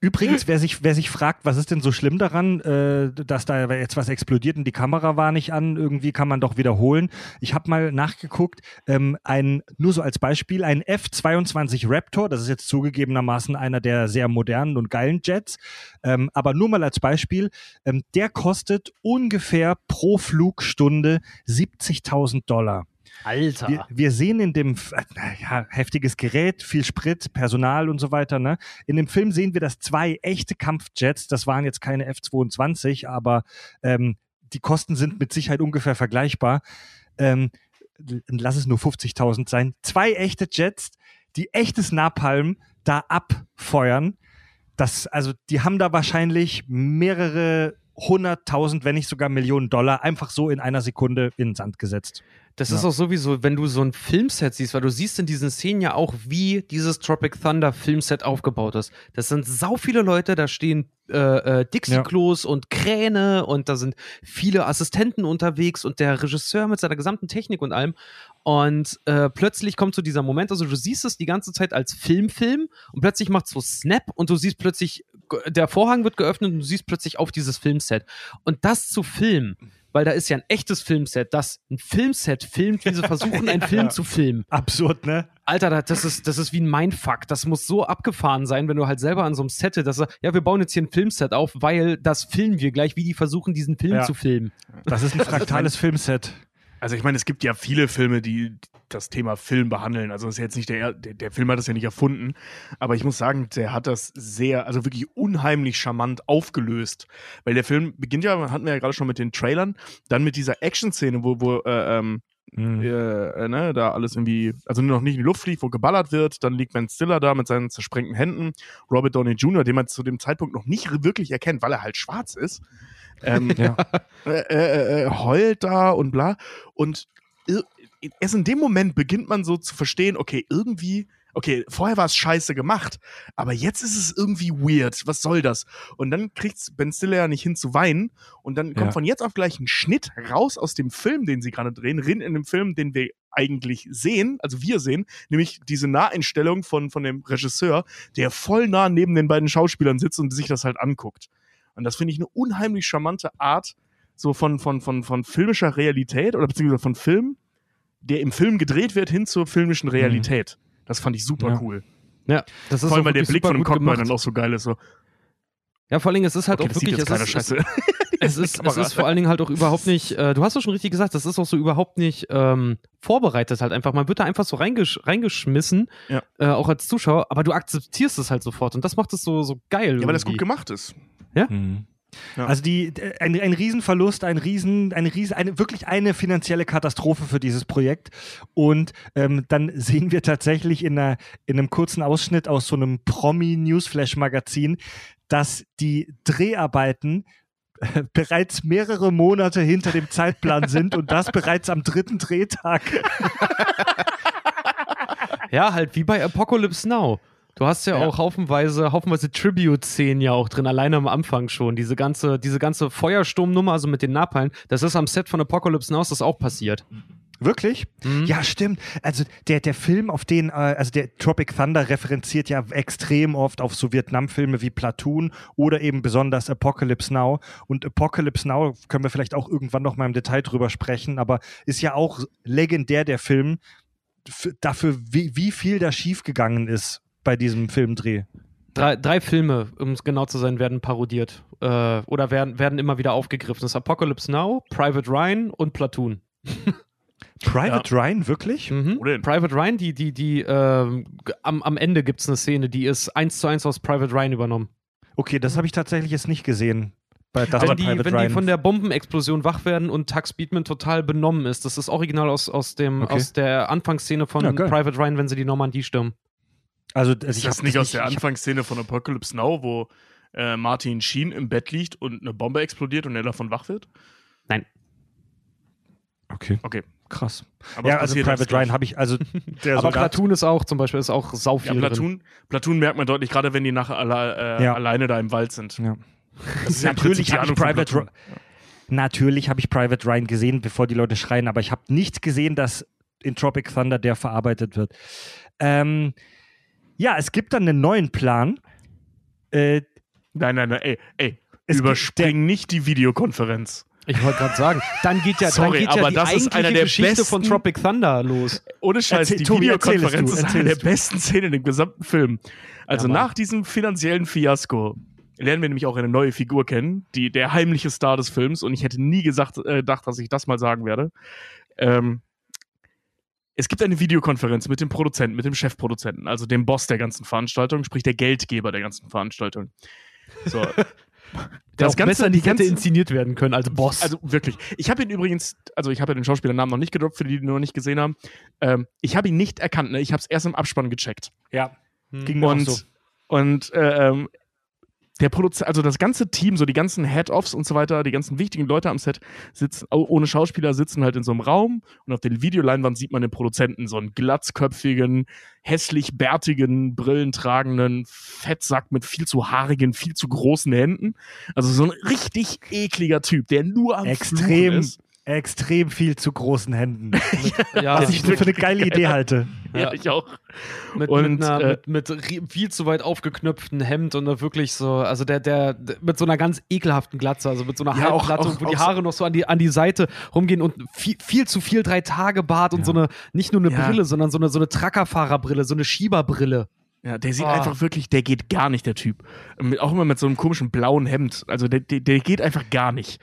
Übrigens, wer sich, wer sich fragt, was ist denn so schlimm daran, äh, dass da jetzt was explodiert und die Kamera war nicht an, irgendwie kann man doch wiederholen. Ich habe mal nachgeguckt, ähm, ein, nur so als Beispiel, ein F-22 Raptor, das ist jetzt zugegebenermaßen einer der sehr modernen und geilen Jets, ähm, aber nur mal als Beispiel, ähm, der kostet ungefähr pro Flugstunde 70.000 Dollar. Alter. Wir, wir, sehen in dem, ja, heftiges Gerät, viel Sprit, Personal und so weiter, ne? In dem Film sehen wir, dass zwei echte Kampfjets, das waren jetzt keine F-22, aber ähm, die Kosten sind mit Sicherheit ungefähr vergleichbar. Ähm, lass es nur 50.000 sein. Zwei echte Jets, die echtes Napalm da abfeuern. Das, also, die haben da wahrscheinlich mehrere hunderttausend, wenn nicht sogar Millionen Dollar einfach so in einer Sekunde in den Sand gesetzt. Das ja. ist auch sowieso, wenn du so ein Filmset siehst, weil du siehst in diesen Szenen ja auch, wie dieses Tropic Thunder Filmset aufgebaut ist. Das sind sau viele Leute, da stehen äh, äh, Dixie-Klos ja. und Kräne und da sind viele Assistenten unterwegs und der Regisseur mit seiner gesamten Technik und allem. Und äh, plötzlich kommt so dieser Moment, also du siehst es die ganze Zeit als Filmfilm und plötzlich macht so Snap und du siehst plötzlich, der Vorhang wird geöffnet und du siehst plötzlich auf dieses Filmset. Und das zu filmen, weil da ist ja ein echtes Filmset, das ein Filmset filmt, wie sie versuchen, einen *laughs* Film ja. zu filmen. Absurd, ne? Alter, das ist, das ist wie ein Mindfuck. Das muss so abgefahren sein, wenn du halt selber an so einem Set, dass ja, wir bauen jetzt hier ein Filmset auf, weil das filmen wir gleich, wie die versuchen, diesen Film ja. zu filmen. Das ist ein fraktales Filmset. Also ich meine, es gibt ja viele Filme, die das Thema Film behandeln. Also das ist jetzt nicht der, der, der Film hat das ja nicht erfunden, aber ich muss sagen, der hat das sehr, also wirklich unheimlich charmant aufgelöst. Weil der Film beginnt ja, hatten wir ja gerade schon mit den Trailern, dann mit dieser Action-Szene, wo, wo äh, ähm, mhm. äh, ne, da alles irgendwie, also nur noch nicht in die Luft fliegt, wo geballert wird. Dann liegt Ben Stiller da mit seinen zersprengten Händen. Robert Downey Jr., den man zu dem Zeitpunkt noch nicht wirklich erkennt, weil er halt schwarz ist. Ähm, ja. äh, äh, äh heult da und bla. Und erst in dem Moment beginnt man so zu verstehen, okay, irgendwie okay, vorher war es scheiße gemacht, aber jetzt ist es irgendwie weird. Was soll das? Und dann kriegt Ben Stiller ja nicht hin zu weinen und dann kommt ja. von jetzt auf gleich ein Schnitt raus aus dem Film, den sie gerade drehen, rein in dem Film, den wir eigentlich sehen, also wir sehen, nämlich diese Naheinstellung von, von dem Regisseur, der voll nah neben den beiden Schauspielern sitzt und sich das halt anguckt. Und das finde ich eine unheimlich charmante Art, so von, von, von, von filmischer Realität oder beziehungsweise von Film, der im Film gedreht wird, hin zur filmischen mhm. Realität. Mhm. Das fand ich super ja. cool. Ja, das ist Vor allem, weil der Blick von dem Cockburn dann auch so geil ist. So. Ja, vor allen Dingen, es ist halt okay, auch wirklich. Es ist, Scheiße. *laughs* es, ist, es ist vor allen Dingen halt auch überhaupt nicht, äh, du hast es schon richtig gesagt, das ist auch so überhaupt nicht ähm, vorbereitet halt einfach. Man wird da einfach so reingesch reingeschmissen, ja. äh, auch als Zuschauer, aber du akzeptierst es halt sofort und das macht es so, so geil. Ja, weil das gut gemacht ist. Ja. Mhm. Ja. Also die, ein, ein Riesenverlust, ein Riesen, eine Riesen, eine, wirklich eine finanzielle Katastrophe für dieses Projekt. Und ähm, dann *laughs* sehen wir tatsächlich in, einer, in einem kurzen Ausschnitt aus so einem Promi-Newsflash-Magazin, dass die Dreharbeiten äh, bereits mehrere Monate hinter dem Zeitplan *laughs* sind und das bereits am dritten Drehtag. *laughs* ja, halt wie bei Apocalypse Now. Du hast ja, ja, auch haufenweise, haufenweise Tribute-Szenen ja auch drin, alleine am Anfang schon. Diese ganze, diese ganze Feuersturmnummer, also mit den Napalm, das ist am Set von Apocalypse Now, ist das auch passiert. Wirklich? Mhm. Ja, stimmt. Also der, der Film, auf den, äh, also der Tropic Thunder referenziert ja extrem oft auf so Vietnam-Filme wie Platoon oder eben besonders Apocalypse Now. Und Apocalypse Now können wir vielleicht auch irgendwann noch mal im Detail drüber sprechen, aber ist ja auch legendär der Film dafür, wie, wie viel da schiefgegangen ist bei diesem Filmdreh? Drei, drei Filme, um es genau zu sein, werden parodiert äh, oder werden, werden immer wieder aufgegriffen. Das ist Apocalypse Now, Private Ryan und Platoon. *laughs* Private ja. Ryan, wirklich? Mhm. Private Ryan, die, die, die, äh, am, am Ende gibt es eine Szene, die ist eins zu eins aus Private Ryan übernommen. Okay, das habe ich tatsächlich jetzt nicht gesehen. Bei wenn die, wenn die von der Bombenexplosion wach werden und Tux Beatman total benommen ist, das ist original aus, aus, dem, okay. aus der Anfangsszene von ja, Private Ryan, wenn sie die Normandie stürmen. Also, also ist das nicht aus der Anfangsszene von Apocalypse Now, wo äh, Martin Sheen im Bett liegt und eine Bombe explodiert und er davon wach wird? Nein. Okay. Okay. Krass. Aber ja, also Private Ryan habe ich, also *laughs* der Aber Soldat, Platoon ist auch zum Beispiel, ist auch sau viel ja, Platoon, Platoon merkt man deutlich, gerade wenn die nachher alle, äh, ja. alleine da im Wald sind. Ja. *laughs* Natürlich habe ich Private Ryan. Natürlich habe ich Private Ryan gesehen, bevor die Leute schreien, aber ich habe nicht gesehen, dass in Tropic Thunder der verarbeitet wird. Ähm, ja, es gibt dann einen neuen Plan. Äh, nein, nein, nein, ey, ey, überspring nicht die Videokonferenz. Ich wollte gerade sagen, dann geht ja, Sorry, dann geht ja die das ist einer der Geschichte besten, von Tropic Thunder los. Ohne Scheiß, Erzähl, die Tobi, Videokonferenz ist eine der besten Szenen im gesamten Film. Also ja, nach diesem finanziellen Fiasko lernen wir nämlich auch eine neue Figur kennen, die der heimliche Star des Films. Und ich hätte nie gesagt, äh, gedacht, dass ich das mal sagen werde. Ähm, es gibt eine Videokonferenz mit dem Produzenten, mit dem Chefproduzenten, also dem Boss der ganzen Veranstaltung, sprich der Geldgeber der ganzen Veranstaltung. So. *laughs* das Ganze, besser nicht hätte inszeniert werden können als Boss. Also wirklich. Ich habe ihn übrigens, also ich habe ja den Schauspielernamen noch nicht gedroppt, für die, die ihn noch nicht gesehen haben. Ähm, ich habe ihn nicht erkannt, ne? ich habe es erst im Abspann gecheckt. Ja. Hm. Ging und, so. Und äh, ähm, der Produzent, also das ganze Team, so die ganzen Head-Offs und so weiter, die ganzen wichtigen Leute am Set sitzen, ohne Schauspieler sitzen halt in so einem Raum und auf der Videoleinwand sieht man den Produzenten, so einen glatzköpfigen, hässlich bärtigen, brillentragenden Fettsack mit viel zu haarigen, viel zu großen Händen. Also so ein richtig ekliger Typ, der nur am Extrem Fluchen ist extrem viel zu großen Händen. *laughs* ja, was ich für eine geile Idee halte. Ja, ja. ich auch. Mit, und, mit, einer, äh, mit, mit, viel zu weit aufgeknöpften Hemd und wirklich so, also der, der, mit so einer ganz ekelhaften Glatze, also mit so einer ja, Halbglatze, auch, auch, wo die Haare so noch so an die, an die Seite rumgehen und viel, viel zu viel Drei-Tage-Bart und so eine, nicht nur eine Brille, sondern so eine, so eine Truckerfahrerbrille, so eine Schieberbrille. Ja, der sieht oh. einfach wirklich, der geht gar nicht, der Typ. Auch immer mit so einem komischen blauen Hemd. Also der, der, der geht einfach gar nicht.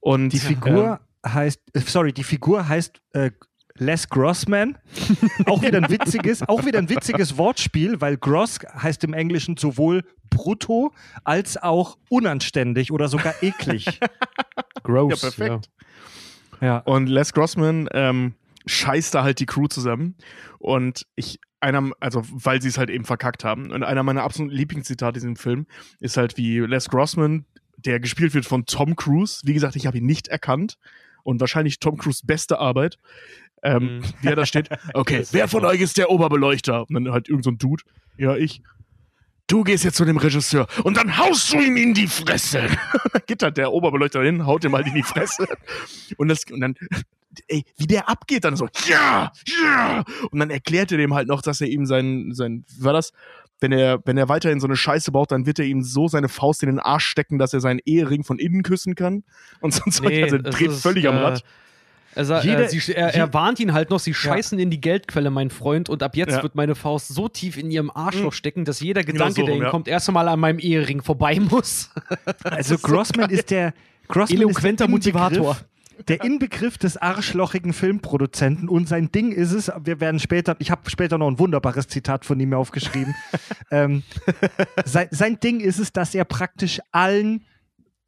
Und die Figur heißt, äh, sorry, die Figur heißt äh, Les Grossman. *laughs* auch wieder ein witziges, auch wieder ein witziges Wortspiel, weil Gross heißt im Englischen sowohl brutto als auch unanständig oder sogar eklig. *laughs* Gross. Ja, perfekt. Ja. ja. Und Les Grossman ähm, scheißt da halt die Crew zusammen. Und ich, einer, also weil sie es halt eben verkackt haben. Und einer meiner absoluten Lieblingszitate in diesem Film ist halt wie Les Grossman, der gespielt wird von Tom Cruise. Wie gesagt, ich habe ihn nicht erkannt. Und wahrscheinlich Tom Cruise beste Arbeit. Ähm, mhm. *laughs* Wie er da steht. Okay, *laughs* wer von euch ist der Oberbeleuchter? Und dann halt irgend so ein Dude. Ja, ich du gehst jetzt zu dem Regisseur und dann haust du ihm in die Fresse. *laughs* geht halt der Oberbeleuchter hin, haut ihm halt in die Fresse. Und, das, und dann, ey, wie der abgeht, dann so, ja, ja. Und dann erklärt er dem halt noch, dass er ihm sein, sein, war das? Wenn er, wenn er weiterhin so eine Scheiße baut, dann wird er ihm so seine Faust in den Arsch stecken, dass er seinen Ehering von innen küssen kann. Und sonst nee, also dreht völlig ist, am Rad. Äh er, sah, Jede, äh, sie, er, er, warnt ihn halt noch, sie scheißen ja. in die Geldquelle, mein Freund, und ab jetzt ja. wird meine Faust so tief in ihrem Arschloch mhm. stecken, dass jeder Gedanke, genau so, der ihm ja. kommt, erst einmal an meinem Ehering vorbei muss. Also Grossman *laughs* ist der Grossman eloquenter ist der Motivator. Der Inbegriff des arschlochigen Filmproduzenten und sein Ding ist es, wir werden später, ich habe später noch ein wunderbares Zitat von ihm aufgeschrieben. *laughs* ähm, sein, sein Ding ist es, dass er praktisch allen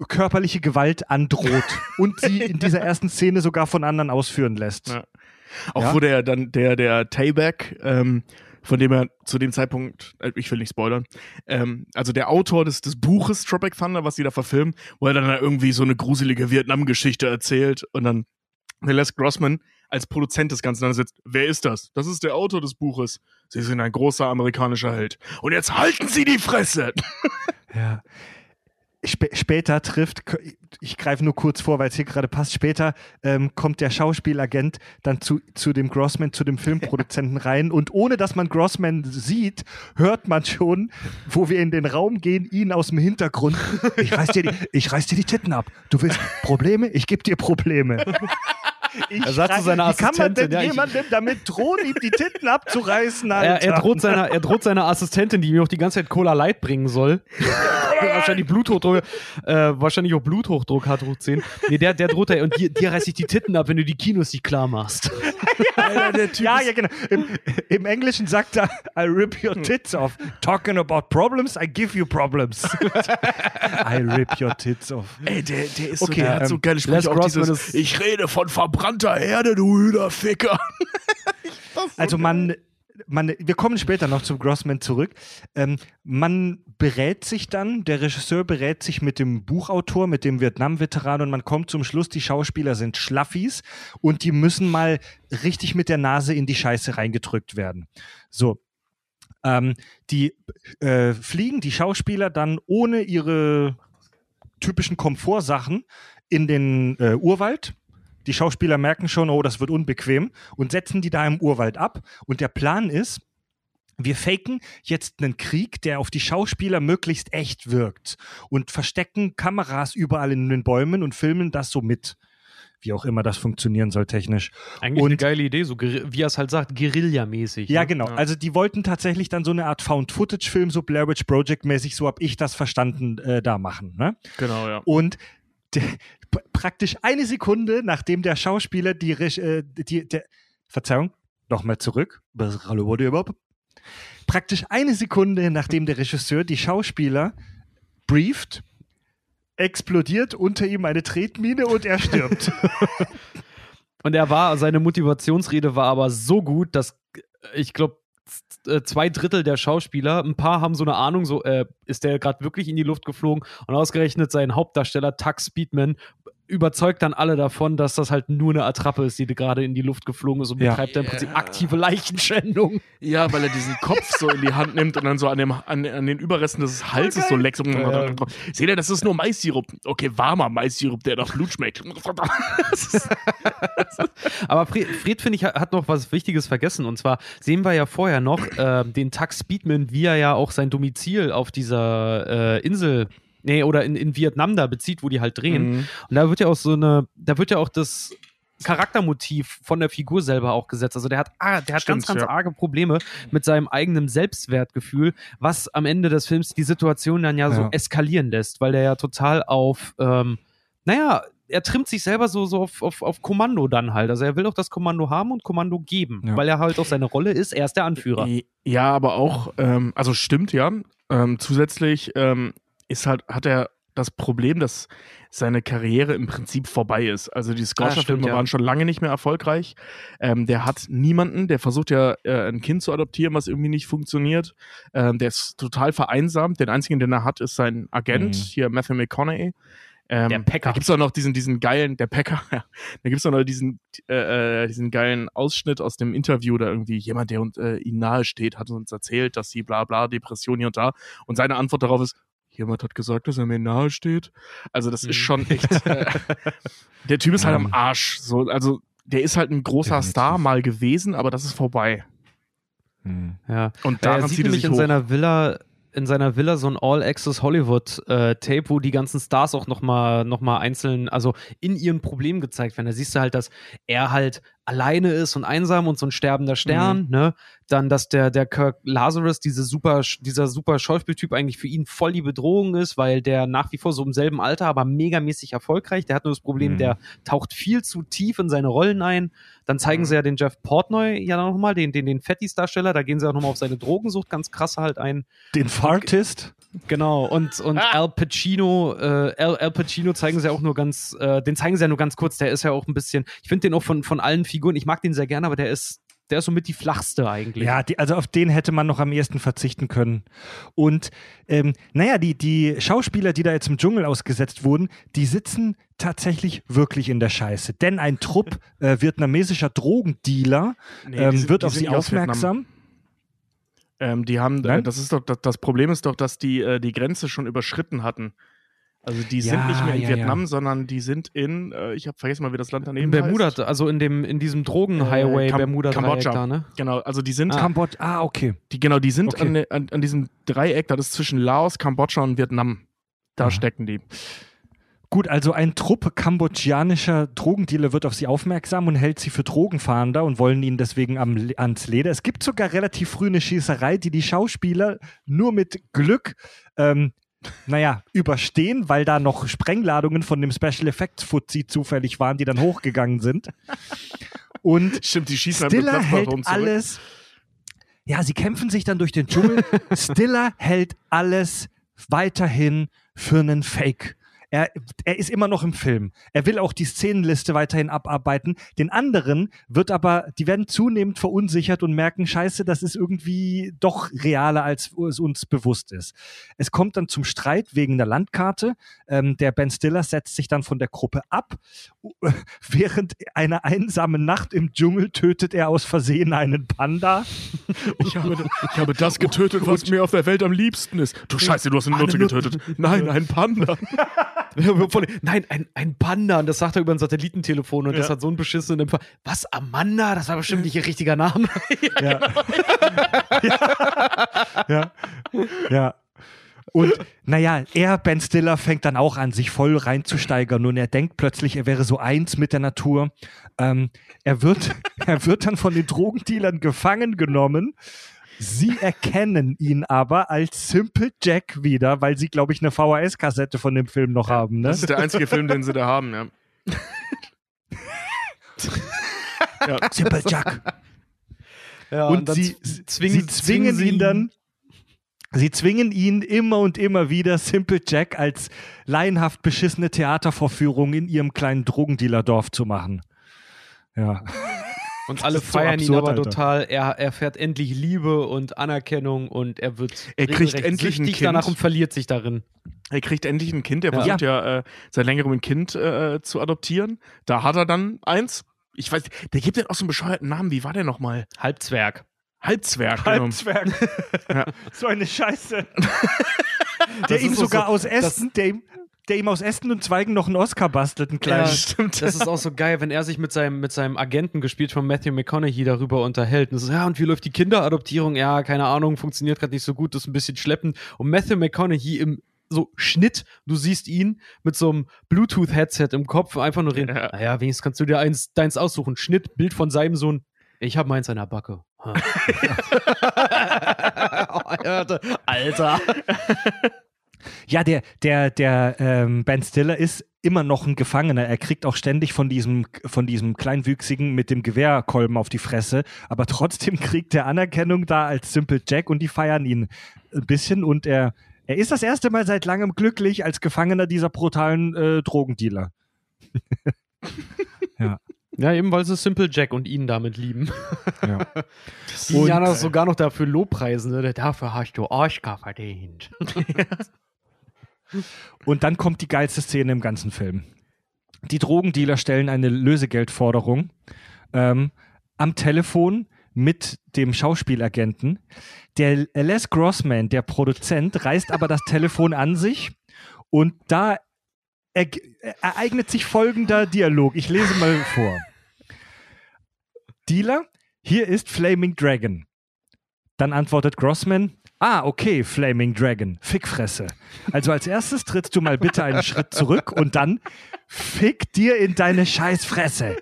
körperliche Gewalt androht und sie *laughs* in dieser ersten Szene sogar von anderen ausführen lässt. Ja. Auch ja? wo der dann der der Tayback, ähm, von dem er zu dem Zeitpunkt, äh, ich will nicht spoilern, ähm, also der Autor des, des Buches Tropic Thunder, was sie da verfilmen, wo er dann irgendwie so eine gruselige Vietnam-Geschichte erzählt und dann Les Grossman als Produzent des Ganzen dann sitzt. Wer ist das? Das ist der Autor des Buches. Sie sind ein großer amerikanischer Held. Und jetzt halten Sie die Fresse! Ja. Sp später trifft, ich greife nur kurz vor, weil es hier gerade passt, später ähm, kommt der Schauspielagent dann zu, zu dem Grossman, zu dem Filmproduzenten *laughs* rein und ohne dass man Grossman sieht, hört man schon, wo wir in den Raum gehen, ihn aus dem Hintergrund. *laughs* Ich reiß dir die, ich reiß dir die Titten ab. Du willst Probleme? Ich gebe dir Probleme. *laughs* Ich er sagt zu seiner Assistentin. Wie kann man denn ja, jemandem damit drohen, ihm die Titten abzureißen? *laughs* Er, er, droht seiner, er droht seiner Assistentin, die ihm auch die ganze Zeit Cola Light bringen soll. *laughs* *laughs* wahrscheinlich Bluthochdruck, äh, wahrscheinlich auch Bluthochdruck hat, hoch 10. Nee, der, der droht er und dir, dir reiß ich die Titten ab, wenn du die Kinos nicht klar machst. ja, ja, genau. Im, Im, Englischen sagt er, I rip your tits off. Talking about problems, I give you problems. I rip your tits off. Ey, der, der ist okay, so, der ähm, hat so geile Sprüche dieses, ich rede von verbrannter Erde, du Hühnerficker. *laughs* also man man, wir kommen später noch zum Grossman zurück. Ähm, man berät sich dann, der Regisseur berät sich mit dem Buchautor, mit dem Vietnam-Veteran und man kommt zum Schluss, die Schauspieler sind Schlaffis und die müssen mal richtig mit der Nase in die Scheiße reingedrückt werden. So. Ähm, die äh, fliegen, die Schauspieler, dann ohne ihre typischen Komfortsachen in den äh, Urwald die Schauspieler merken schon, oh, das wird unbequem und setzen die da im Urwald ab. Und der Plan ist, wir faken jetzt einen Krieg, der auf die Schauspieler möglichst echt wirkt und verstecken Kameras überall in den Bäumen und filmen das so mit. Wie auch immer das funktionieren soll technisch. Eigentlich und, eine geile Idee, so wie er es halt sagt, Guerilla-mäßig. Ja, ne? genau. Ja. Also die wollten tatsächlich dann so eine Art Found-Footage-Film, so Blair Witch Project-mäßig, so habe ich das verstanden, äh, da machen. Ne? Genau, ja. Und praktisch eine Sekunde, nachdem der Schauspieler die, äh, die der, Verzeihung, nochmal zurück. Hallo, wurde überhaupt? Praktisch eine Sekunde, nachdem der Regisseur die Schauspieler brieft, explodiert unter ihm eine Tretmine und er stirbt. *laughs* *laughs* und er war, seine Motivationsrede war aber so gut, dass ich glaube, äh, zwei Drittel der Schauspieler, ein paar haben so eine Ahnung, so äh, ist der gerade wirklich in die Luft geflogen und ausgerechnet sein Hauptdarsteller Tux Speedman überzeugt dann alle davon, dass das halt nur eine Attrappe ist, die gerade in die Luft geflogen ist und ja. betreibt dann im Prinzip aktive Leichenschändung. Ja, weil er diesen Kopf so in die Hand nimmt und dann so an, dem, an, an den Überresten des Halses so leckt. Ja. Seht ihr, das ist nur Maissirup. Okay, warmer Maissirup, der nach Blut schmeckt. Aber Fred, Fred finde ich, hat noch was Wichtiges vergessen. Und zwar sehen wir ja vorher noch äh, den Tux Speedman, wie er ja auch sein Domizil auf dieser äh, Insel nee, oder in, in Vietnam da bezieht, wo die halt drehen. Mhm. Und da wird ja auch so eine, da wird ja auch das Charaktermotiv von der Figur selber auch gesetzt. Also der hat, ah, der hat Stimmt, ganz, ganz ja. arge Probleme mit seinem eigenen Selbstwertgefühl, was am Ende des Films die Situation dann ja, ja. so eskalieren lässt, weil der ja total auf, ähm, naja, er trimmt sich selber so, so auf, auf, auf Kommando dann halt. Also er will auch das Kommando haben und Kommando geben, ja. weil er halt auch seine Rolle ist, er ist der Anführer. Ja, aber auch, ähm, also stimmt ja. Ähm, zusätzlich ähm, ist halt, hat er das Problem, dass seine Karriere im Prinzip vorbei ist. Also die Scorcher-Filme ja. waren schon lange nicht mehr erfolgreich. Ähm, der hat niemanden, der versucht ja äh, ein Kind zu adoptieren, was irgendwie nicht funktioniert. Ähm, der ist total vereinsamt. Den einzigen, den er hat, ist sein Agent, mhm. hier Matthew McConaughey. Ähm, der Packer. Da gibt es auch noch diesen, diesen geilen, der Packer, *laughs* ja. Da gibt es auch noch diesen, äh, äh, diesen geilen Ausschnitt aus dem Interview, da irgendwie jemand, der äh, ihnen nahe steht, hat uns erzählt, dass sie bla bla, Depression hier und da. Und seine Antwort darauf ist, jemand hat gesagt, dass er mir nahe steht. Also das mhm. ist schon *laughs* echt. Äh, der Typ ist halt am Arsch. So, also der ist halt ein großer Definitiv. Star mal gewesen, aber das ist vorbei. Mhm. Ja. Und da ja, sieht er sich in hoch. seiner Villa in seiner Villa so ein All-Access Hollywood-Tape, äh, wo die ganzen Stars auch nochmal noch mal einzeln, also in ihren Problemen gezeigt werden. Da siehst du halt, dass er halt alleine ist und einsam und so ein sterbender Stern, mhm. ne? Dann, dass der, der Kirk Lazarus, diese super, dieser super Schauspieltyp eigentlich für ihn voll die Bedrohung ist, weil der nach wie vor so im selben Alter, aber megamäßig erfolgreich. Der hat nur das Problem, mhm. der taucht viel zu tief in seine Rollen ein. Dann zeigen mhm. sie ja den Jeff Portnoy ja nochmal, den, den, den Fettis-Darsteller, da gehen sie auch nochmal auf seine Drogensucht ganz krass halt ein. Den Fartist? Genau, und, und ah. Al Pacino, äh, Al, Al Pacino zeigen sie auch nur ganz, äh, den zeigen sie ja nur ganz kurz, der ist ja auch ein bisschen, ich finde den auch von, von allen Figuren, ich mag den sehr gerne, aber der ist, der ist somit die flachste eigentlich. Ja, die, also auf den hätte man noch am ehesten verzichten können. Und ähm, naja, die, die Schauspieler, die da jetzt im Dschungel ausgesetzt wurden, die sitzen tatsächlich wirklich in der Scheiße. Denn ein Trupp *laughs* äh, vietnamesischer Drogendealer nee, ähm, sind, wird auf sie aufmerksam. Ähm, die haben, äh, das ist doch, das, das, Problem ist doch, dass die äh, die Grenze schon überschritten hatten. Also die ja, sind nicht mehr in ja, Vietnam, ja. sondern die sind in, äh, ich habe vergessen mal, wie das Land daneben in Bermuda, heißt. also in dem in diesem Drogenhighway äh, Bermuda Kambodscha. Da, ne? Genau, also die sind ah. Kambodsch, ah okay. Die genau, die sind okay. an, an, an, diesem Dreieck, das ist zwischen Laos, Kambodscha und Vietnam. Da Aha. stecken die. Gut, also ein Trupp kambodschanischer Drogendealer wird auf sie aufmerksam und hält sie für Drogenfahnder und wollen ihnen deswegen am, ans Leder. Es gibt sogar relativ früh eine Schießerei, die die Schauspieler nur mit Glück ähm, naja, überstehen, weil da noch Sprengladungen von dem Special Effects Fuzzi zufällig waren, die dann hochgegangen sind. Und *laughs* Stimmt, die schießen Stiller hält alles. Ja, sie kämpfen sich dann durch den Dschungel. *laughs* Stiller hält alles weiterhin für einen Fake. Er, er ist immer noch im Film. Er will auch die Szenenliste weiterhin abarbeiten. Den anderen wird aber, die werden zunehmend verunsichert und merken, scheiße, das ist irgendwie doch realer, als es uns bewusst ist. Es kommt dann zum Streit wegen der Landkarte. Ähm, der Ben Stiller setzt sich dann von der Gruppe ab. *laughs* Während einer einsamen Nacht im Dschungel tötet er aus Versehen einen Panda. *laughs* Ich habe, ich habe das getötet, was mir auf der Welt am liebsten ist. Du Scheiße, du hast eine Nutte getötet. Nein, ein Panda. *laughs* *laughs* Nein, ein, ein Panda. Und das sagt er über ein Satellitentelefon und ja. das hat so einen beschissenen Empfang. Was, Amanda? Das war bestimmt nicht ihr richtiger Name. ja, *laughs* ja. Genau. *laughs* ja. ja. Und naja, er, Ben Stiller, fängt dann auch an, sich voll reinzusteigern und er denkt plötzlich, er wäre so eins mit der Natur. Ähm, er, wird, er wird dann von den Drogendealern gefangen genommen Sie erkennen ihn aber als Simple Jack wieder, weil sie, glaube ich, eine VHS-Kassette von dem Film noch ja, haben. Ne? Das ist der einzige Film, den sie da haben, ja. *laughs* ja. Simple Jack. Ja, und, und sie, zwingen, sie zwingen ihn dann. Sie zwingen ihn immer und immer wieder, Simple Jack als laienhaft beschissene Theatervorführung in ihrem kleinen Drogendealer-Dorf zu machen. Ja. Und alle feiern so absurd, ihn aber Alter. total. Er erfährt endlich Liebe und Anerkennung und er wird er kriegt endlich ein kind. danach und verliert sich darin. Er kriegt endlich ein Kind. Er ja. versucht ja, äh, seit längerem ein Kind äh, zu adoptieren. Da hat er dann eins. Ich weiß, der gibt ja auch so einen bescheuerten Namen. Wie war der nochmal? Halbzwerg. Halbzwerg. Genau. Halbzwerg. ja. *laughs* So eine Scheiße. *laughs* der ihm sogar so, aus Essen, der ihm, der ihm aus Ästen und Zweigen noch einen Oscar bastelt, einen kleinen. Ja, *laughs* stimmt. Das ist auch so geil, wenn er sich mit seinem, mit seinem Agenten, gespielt von Matthew McConaughey, darüber unterhält. Und so, ja, und wie läuft die Kinderadoptierung? Ja, keine Ahnung, funktioniert gerade nicht so gut, das ist ein bisschen schleppend. Und Matthew McConaughey im so Schnitt, du siehst ihn mit so einem Bluetooth-Headset im Kopf, einfach nur reden. Ja. Naja, wenigstens kannst du dir eins, deins aussuchen. Schnitt, Bild von seinem Sohn. Ich habe meins an der Backe. *laughs* *laughs* Alter. Ja, der, der, der ähm, Ben Stiller ist immer noch ein Gefangener. Er kriegt auch ständig von diesem, von diesem Kleinwüchsigen mit dem Gewehrkolben auf die Fresse. Aber trotzdem *laughs* kriegt er Anerkennung da als Simple Jack und die feiern ihn ein bisschen und er, Er ist das erste Mal seit langem glücklich als Gefangener dieser brutalen äh, Drogendealer. *laughs* ja. Ja, eben weil sie Simple Jack und ihn damit lieben. *laughs* Ja. Die und, ja sogar noch dafür Lobpreisen. Ne? Dafür hast du Oscar verdient. Und dann kommt die geilste Szene im ganzen Film. Die Drogendealer stellen eine Lösegeldforderung ähm, am Telefon mit dem Schauspielagenten. Der Les Grossman, der Produzent, reißt aber das Telefon an sich und da ereignet sich folgender Dialog. Ich lese mal vor. Dealer, hier ist Flaming Dragon. Dann antwortet Grossman, Ah, okay, Flaming Dragon. Fickfresse. Also als erstes trittst du mal bitte einen Schritt zurück und dann fick dir in deine Scheißfresse.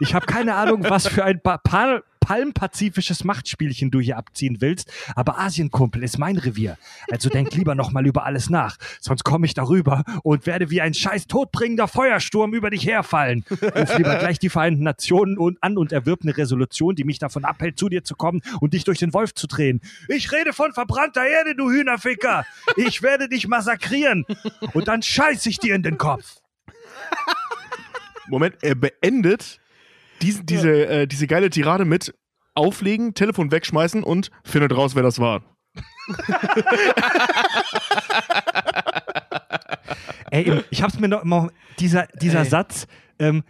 Ich habe keine Ahnung, was für ein ba pa palmpazifisches Machtspielchen du hier abziehen willst, aber Asienkumpel ist mein Revier. Also denk lieber nochmal über alles nach, sonst komme ich darüber und werde wie ein scheiß todbringender Feuersturm über dich herfallen. Ruf lieber gleich die Vereinten Nationen an und erwirb eine Resolution, die mich davon abhält, zu dir zu kommen und dich durch den Wolf zu drehen. Ich rede von verbrannter Erde, du Hühnerficker. Ich werde dich massakrieren und dann scheiß ich dir in den Kopf. Moment, er beendet diese, diese, ja. äh, diese geile Tirade mit auflegen, Telefon wegschmeißen und findet raus, wer das war. Ey, ich hab's mir noch immer, dieser, dieser Satz, ähm,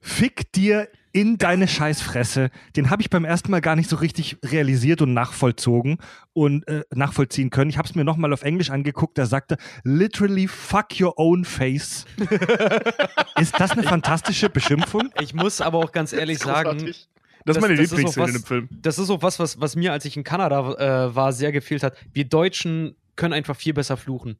fick dir in deine Scheißfresse, den habe ich beim ersten Mal gar nicht so richtig realisiert und nachvollzogen und äh, nachvollziehen können. Ich habe es mir nochmal auf Englisch angeguckt, da sagte literally fuck your own face. *laughs* ist das eine fantastische Beschimpfung? Ich muss aber auch ganz ehrlich sagen, das ist meine Lieblingsszene im Film. Das ist auch was, was, was mir, als ich in Kanada äh, war, sehr gefehlt hat. Wir Deutschen können einfach viel besser fluchen.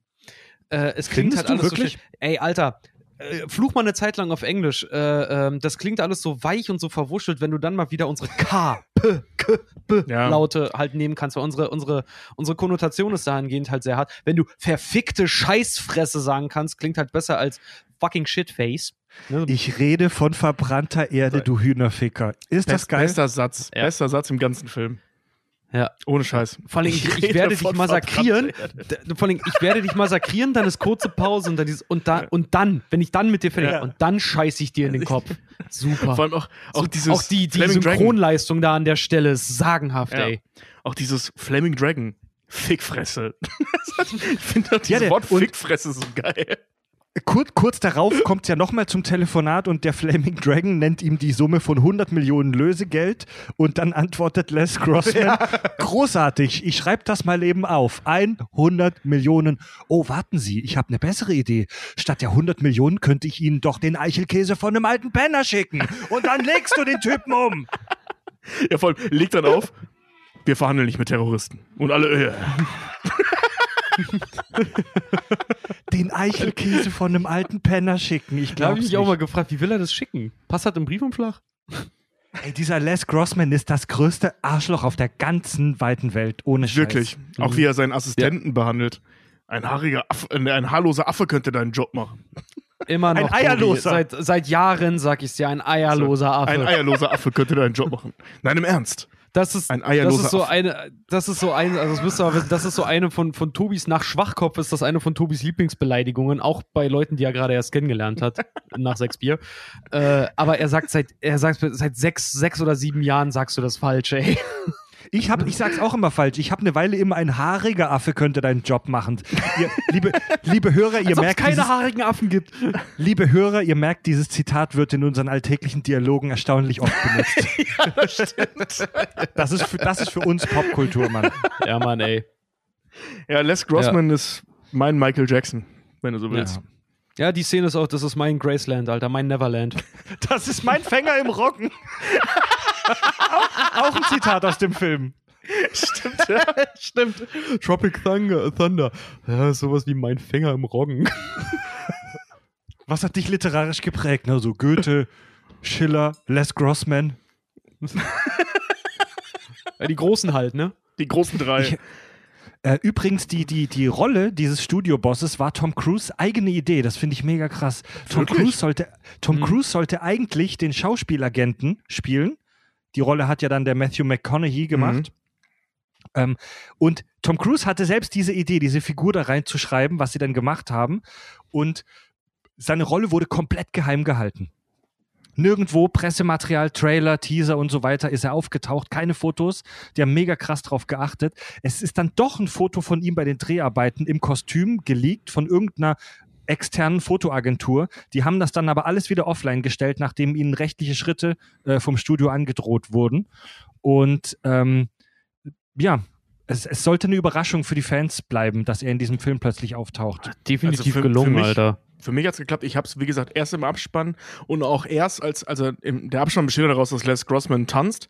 Äh, es klingt Findest halt alles wirklich? so schön. Ey, Alter, äh, fluch mal eine Zeit lang auf Englisch. Äh, ähm, das klingt alles so weich und so verwuschelt, wenn du dann mal wieder unsere K, P, K, B ja. Laute halt nehmen kannst. Weil unsere, unsere, unsere Konnotation ist dahingehend halt sehr hart. Wenn du verfickte Scheißfresse sagen kannst, klingt halt besser als fucking Shitface. Ne? Ich rede von verbrannter Erde, du Hühnerficker. Ist Best, das geil? Bester Satz. Ja. Bester Satz im ganzen Film. Ja. Ohne Scheiß. Vor allem, ich, ich werde dich massakrieren. Vor allem, ich werde dich massakrieren, dann ist kurze Pause und dann dieses, und, da, und dann, wenn ich dann mit dir fertig ja. und dann scheiße ich dir in den Kopf. Super. Vor allem auch, auch dieses. Auch die, die Synchronleistung da an der Stelle ist sagenhaft, ja. ey. Auch dieses Flaming Dragon. Fickfresse. *laughs* ich finde das ja, Wort Fickfresse so geil. Kurz, kurz darauf kommt es ja nochmal zum Telefonat und der Flaming Dragon nennt ihm die Summe von 100 Millionen Lösegeld und dann antwortet Les Grossman, ja. großartig, ich schreibe das mal eben auf, 100 Millionen. Oh, warten Sie, ich habe eine bessere Idee. Statt der 100 Millionen könnte ich Ihnen doch den Eichelkäse von einem alten Penner schicken und dann legst du den Typen um. Ja, vor allem, leg dann auf, wir verhandeln nicht mit Terroristen. Und alle, äh. Den Eichelkäse von einem alten Penner schicken. Ich glaube. Da habe ich mich auch mal gefragt, wie will er das schicken? Passt das im Briefumschlag? Ey, dieser Les Grossman ist das größte Arschloch auf der ganzen weiten Welt, ohne Scheiß. Wirklich. Auch wie er seinen Assistenten ja. behandelt. Ein haariger Affe, äh, ein haarloser Affe könnte deinen Job machen. Immer noch. Ein eierloser. Seit, seit Jahren sag ich es dir, ein eierloser Affe. Ein eierloser Affe könnte deinen Job machen. Nein, im Ernst. Das ist, ein das ist so eine, das ist so ein, also das, wisst ihr, das ist so eine von, von Tobis nach Schwachkopf ist das eine von Tobis Lieblingsbeleidigungen, auch bei Leuten, die er gerade erst kennengelernt hat, *laughs* nach sechs Bier. Äh, aber er sagt seit, er sagt seit sechs, sechs oder sieben Jahren sagst du das Falsche, ey. Ich, hab, ich sag's auch immer falsch. Ich habe eine Weile immer ein haariger Affe könnte deinen Job machen. Ihr, liebe, liebe Hörer, ihr Als merkt. Es keine dieses, haarigen Affen gibt. Liebe Hörer, ihr merkt, dieses Zitat wird in unseren alltäglichen Dialogen erstaunlich oft benutzt. *laughs* ja, das stimmt. Das ist, für, das ist für uns Popkultur, Mann. Ja, Mann, ey. Ja, Les Grossman ja. ist mein Michael Jackson, wenn du so willst. Ja. Ja, die Szene ist auch, das ist mein Graceland, Alter, mein Neverland. Das ist mein Fänger im Roggen *laughs* auch, auch ein Zitat aus dem Film. Stimmt, ja. *laughs* Stimmt. Tropic Thunder. Thunder. Ja, sowas wie mein Fänger im Roggen. Was hat dich literarisch geprägt? Ne? So Goethe, Schiller, Les Grossman. Ja, die Großen halt, ne? Die großen drei. Ich, äh, übrigens, die, die, die Rolle dieses Studiobosses war Tom Cruise eigene Idee. Das finde ich mega krass. Tom, Cruise sollte, Tom mhm. Cruise sollte eigentlich den Schauspielagenten spielen die Rolle hat ja dann der Matthew McConaughey gemacht. Ähm, und Tom Cruise hatte selbst diese Idee, diese Figur da reinzuschreiben, was sie dann gemacht haben. Und seine Rolle wurde komplett geheim gehalten. Nirgendwo Pressematerial, Trailer, Teaser und so weiter ist er aufgetaucht. Keine Fotos. Die haben mega krass drauf geachtet. Es ist dann doch ein Foto von ihm bei den Dreharbeiten im Kostüm geleakt von irgendeiner externen Fotoagentur. Die haben das dann aber alles wieder offline gestellt, nachdem ihnen rechtliche Schritte äh, vom Studio angedroht wurden. Und ähm, ja, es, es, sollte eine Überraschung für die Fans bleiben, dass er in diesem Film plötzlich auftaucht. Definitiv also für, gelungen, für mich, Alter. Für mich hat es geklappt. Ich habe es, wie gesagt, erst im Abspann und auch erst als, also im, der Abspann besteht daraus, dass Les Grossman tanzt.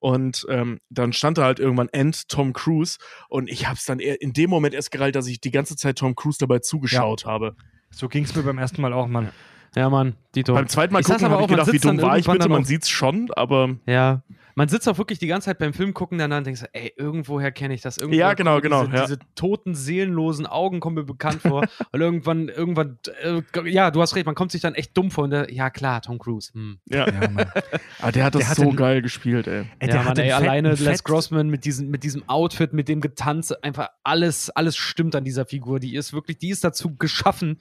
Und ähm, dann stand da halt irgendwann End Tom Cruise. Und ich habe es dann in dem Moment erst gereilt, dass ich die ganze Zeit Tom Cruise dabei zugeschaut ja. habe. So ging es mir beim ersten Mal auch, Mann. Ja, Mann, Dito. Beim zweiten Mal ich gucken habe ich gedacht, wie dumm war ich bitte? Man sieht's schon, aber... Ja, man sitzt auch wirklich die ganze Zeit beim Film gucken dann und denkt so, ey, irgendwoher kenne ich das. Irgendwoher ja, genau, genau. Diese, ja. diese, toten, seelenlosen Augen kommen mir bekannt vor. *laughs* und irgendwann, irgendwann, äh, ja, du hast recht, man kommt sich dann echt dumm vor. Und der, ja, klar, Tom Cruise. Hm. Ja, ja Mann. Aber *laughs* ah, der hat das der so geil gespielt, ey. ey ja, Mann, ey, alleine Les Grossman mit diesem, mit diesem Outfit, mit dem Getanze, einfach alles, alles stimmt an dieser Figur. Die ist wirklich, die ist dazu geschaffen,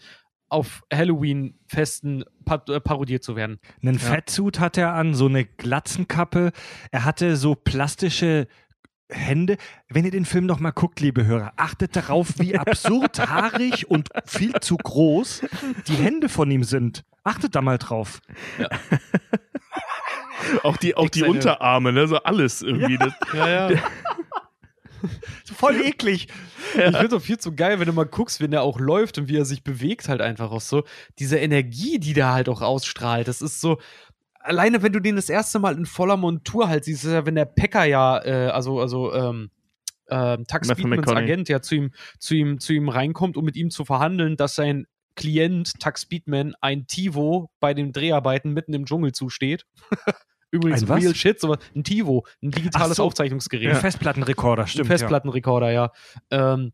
auf Halloween-Festen äh, parodiert zu werden. Einen ja. Fettsuit hat er an, so eine Glatzenkappe. Er hatte so plastische Hände. Wenn ihr den Film noch mal guckt, liebe Hörer, achtet darauf, wie *laughs* absurd haarig und viel zu groß die Hände von ihm sind. Achtet da mal drauf. Ja. auch die, auch die Unterarme, ne? so alles irgendwie. Ja, ja. ja. *laughs* *laughs* Voll eklig. Ja. Ich finde es auch viel zu geil, wenn du mal guckst, wenn er auch läuft und wie er sich bewegt, halt einfach auch so. Diese Energie, die der halt auch ausstrahlt, das ist so. Alleine, wenn du den das erste Mal in voller Montur halt siehst, ist ja, wenn der Packer ja, äh, also, also, ähm, äh, Tux Speedmans Agent ja zu ihm, zu ihm, zu ihm reinkommt, um mit ihm zu verhandeln, dass sein Klient, Tux Speedman, ein Tivo bei den Dreharbeiten mitten im Dschungel zusteht. *laughs* Übrigens ein Real Shit, sowas, ein TiVo, ein digitales so. Aufzeichnungsgerät. Ein Festplattenrekorder, stimmt. Ein Festplattenrekorder, ja. ja. Ähm,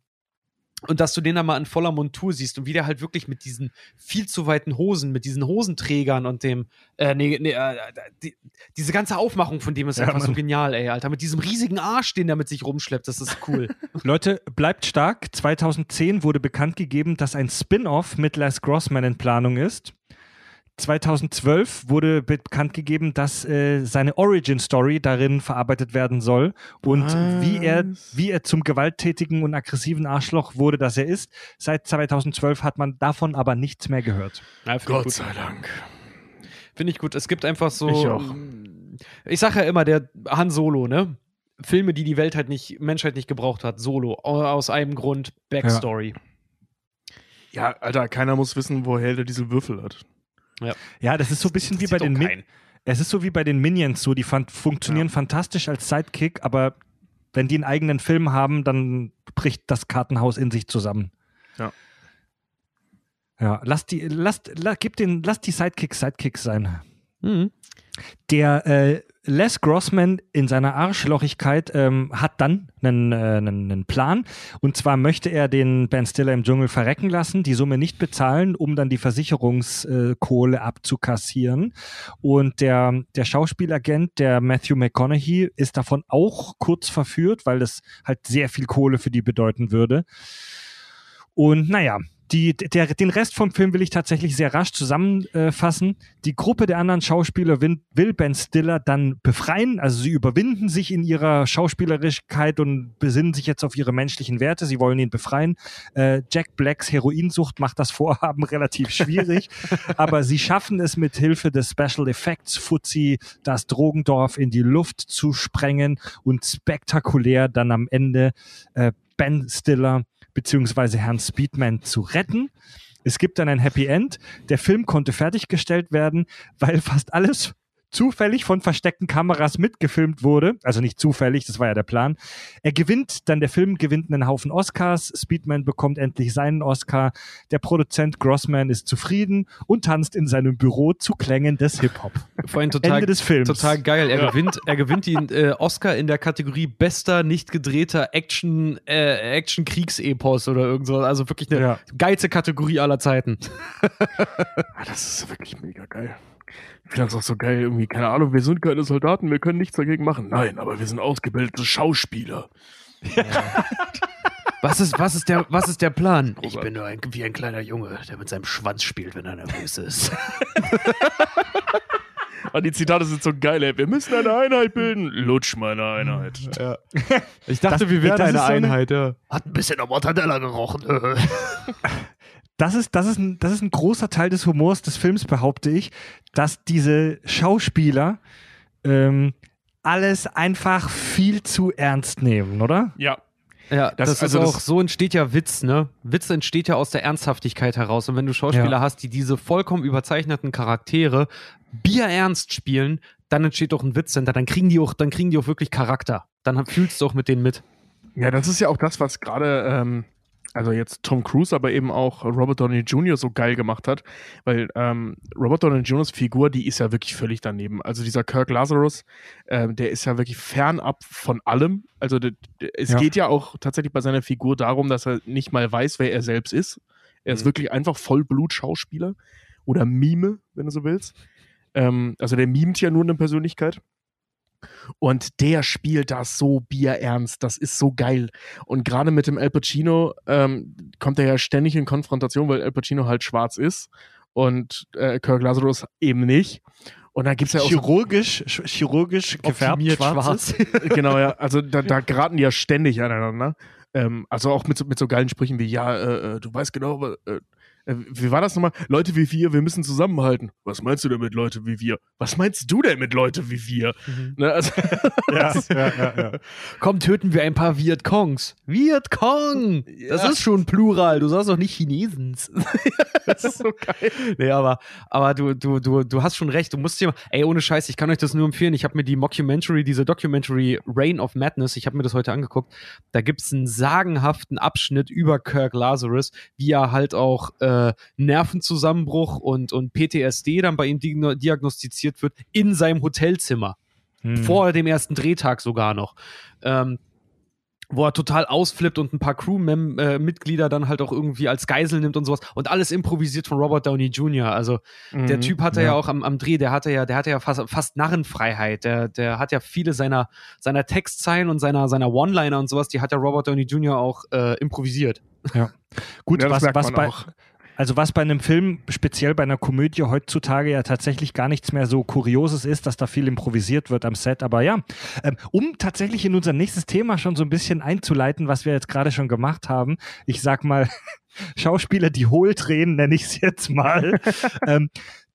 und dass du den dann mal in voller Montur siehst und wie der halt wirklich mit diesen viel zu weiten Hosen, mit diesen Hosenträgern und dem, äh, nee, nee, äh, die, diese ganze Aufmachung von dem ist ja, einfach Mann. so genial, ey, Alter. Mit diesem riesigen Arsch, den der mit sich rumschleppt, das ist cool. *laughs* Leute, bleibt stark. 2010 wurde bekannt gegeben, dass ein Spin-off mit Les Grossman in Planung ist. 2012 wurde bekannt gegeben, dass äh, seine Origin Story darin verarbeitet werden soll und wie er, wie er zum gewalttätigen und aggressiven Arschloch wurde, das er ist. Seit 2012 hat man davon aber nichts mehr gehört. Ja, Gott sei Dank. Finde ich gut. Es gibt einfach so. Ich auch. Ich sage ja immer, der Han Solo, ne? Filme, die die Welt halt nicht, Menschheit nicht gebraucht hat. Solo. Aus einem Grund. Backstory. Ja, ja Alter, keiner muss wissen, woher der diese Würfel hat. Ja. ja, das ist so ein bisschen wie bei den Min Es ist so wie bei den Minions so, die funktionieren ja. fantastisch als Sidekick, aber wenn die einen eigenen Film haben, dann bricht das Kartenhaus in sich zusammen. Ja. Ja, lass die, lass, lass, gib den, lass die Sidekicks Sidekicks sein. Mhm. Der äh, Les Grossman in seiner Arschlochigkeit ähm, hat dann einen, äh, einen, einen, Plan. Und zwar möchte er den Ben Stiller im Dschungel verrecken lassen, die Summe nicht bezahlen, um dann die Versicherungskohle abzukassieren. Und der, der Schauspielagent, der Matthew McConaughey, ist davon auch kurz verführt, weil das halt sehr viel Kohle für die bedeuten würde. Und naja, die, der, den Rest vom Film will ich tatsächlich sehr rasch zusammenfassen. die Gruppe der anderen Schauspieler will, Ben Stiller dann befreien. Also sie überwinden sich in ihrer Schauspielerigkeit und besinnen sich jetzt auf ihre menschlichen Werte. Sie wollen ihn befreien. Äh, Jack Blacks Heroinsucht macht das Vorhaben *laughs* relativ schwierig, aber sie schaffen es mit Hilfe des Special Effects Fuzzi, das Drogendorf in die Luft zu sprengen und spektakulär dann am Ende äh, Ben Stiller beziehungsweise Herrn Speedman zu retten. Es gibt dann ein Happy End. Der Film konnte fertiggestellt werden, weil fast alles zufällig von versteckten Kameras mitgefilmt wurde. Also nicht zufällig, das war ja der Plan. Er gewinnt, dann der Film gewinnt einen Haufen Oscars. Speedman bekommt endlich seinen Oscar. Der Produzent Grossman ist zufrieden und tanzt in seinem Büro zu Klängen des Hip-Hop. *laughs* Vorhin total, Ende des Films. total geil. Er, ja. gewinnt, er gewinnt den äh, Oscar in der Kategorie bester, nicht gedrehter Action, äh, Action-Kriegsepos oder irgend so. Also wirklich eine ja. geilste Kategorie aller Zeiten. *laughs* Ah, das ist wirklich mega geil. Ich finde das auch so geil, irgendwie, keine Ahnung, wir sind keine Soldaten, wir können nichts dagegen machen. Nein, aber wir sind ausgebildete Schauspieler. Was ist, was, ist der, was ist der Plan? Ich bin nur ein, wie ein kleiner Junge, der mit seinem Schwanz spielt, wenn er nervös ist. Ah, die Zitate sind so geil, ey. Wir müssen eine Einheit bilden. Lutsch meine Einheit. Ja. Ich dachte, das, wir wären eine so Einheit, ja. Hat ein bisschen am Mortadella gerochen. *laughs* das ist, das, ist ein, das ist ein großer Teil des Humors des Films, behaupte ich, dass diese Schauspieler ähm, alles einfach viel zu ernst nehmen, oder? Ja. Ja, das, das also ist auch, das so entsteht ja Witz, ne? Witz entsteht ja aus der Ernsthaftigkeit heraus. Und wenn du Schauspieler ja. hast, die diese vollkommen überzeichneten Charaktere bierernst spielen, dann entsteht doch ein Witz, denn dann kriegen die auch, dann kriegen die auch wirklich Charakter. Dann fühlst du auch mit denen mit. Ja, das ist ja auch das, was gerade ähm, also jetzt Tom Cruise, aber eben auch Robert Downey Jr. so geil gemacht hat, weil ähm, Robert Downey Jr.'s Figur, die ist ja wirklich völlig daneben. Also dieser Kirk Lazarus, ähm, der ist ja wirklich fernab von allem. Also es ja. geht ja auch tatsächlich bei seiner Figur darum, dass er nicht mal weiß, wer er selbst ist. Er ist mhm. wirklich einfach Vollblut-Schauspieler oder Mime, wenn du so willst. Ähm, also der mimt ja nur eine Persönlichkeit. Und der spielt das so bierernst. Das ist so geil. Und gerade mit dem Al Pacino ähm, kommt er ja ständig in Konfrontation, weil Al Pacino halt schwarz ist und äh, Kirk Lazarus eben nicht. Und dann gibt es ja auch. Chirurgisch, so chirurgisch gefärbt schwarz. *laughs* genau, ja. Also da, da geraten die ja ständig aneinander. Ähm, also auch mit so, mit so geilen Sprüchen wie, ja, äh, äh du weißt genau, äh, wie war das nochmal? Leute wie wir, wir müssen zusammenhalten. Was meinst du denn mit Leute wie wir? Was meinst du denn mit Leute wie wir? Mhm. Ne, also, *laughs* ja, ja, ja, ja, Komm, töten wir ein paar Vietkongs. Vietcong! Das ist schon Plural. Du sagst doch nicht Chinesens. *laughs* das ist so geil. Nee, aber, aber du, du, du, du hast schon recht. Du musst dir, ey, ohne Scheiß, ich kann euch das nur empfehlen. Ich habe mir die Mockumentary, diese Documentary Reign of Madness, ich habe mir das heute angeguckt. Da gibt es einen sagenhaften Abschnitt über Kirk Lazarus, wie er halt auch äh, äh, Nervenzusammenbruch und, und PTSD dann bei ihm diagnostiziert wird in seinem Hotelzimmer. Hm. Vor dem ersten Drehtag sogar noch. Ähm, wo er total ausflippt und ein paar Crew-Mitglieder dann halt auch irgendwie als Geisel nimmt und sowas und alles improvisiert von Robert Downey Jr. Also mhm, der Typ hatte ja, ja auch am, am, Dreh, der hatte ja, der hatte ja fast, fast Narrenfreiheit. Der, der hat ja viele seiner, seiner Textzeilen und seiner, seiner One-Liner und sowas, die hat ja Robert Downey Jr. auch äh, improvisiert. Ja. Gut, ja, was, was bei, auch. Also was bei einem Film, speziell bei einer Komödie heutzutage ja tatsächlich gar nichts mehr so Kurioses ist, dass da viel improvisiert wird am Set. Aber ja, ähm, um tatsächlich in unser nächstes Thema schon so ein bisschen einzuleiten, was wir jetzt gerade schon gemacht haben, ich sag mal, *laughs* Schauspieler, die hohl drehen, nenne ich es jetzt mal. *laughs* ähm,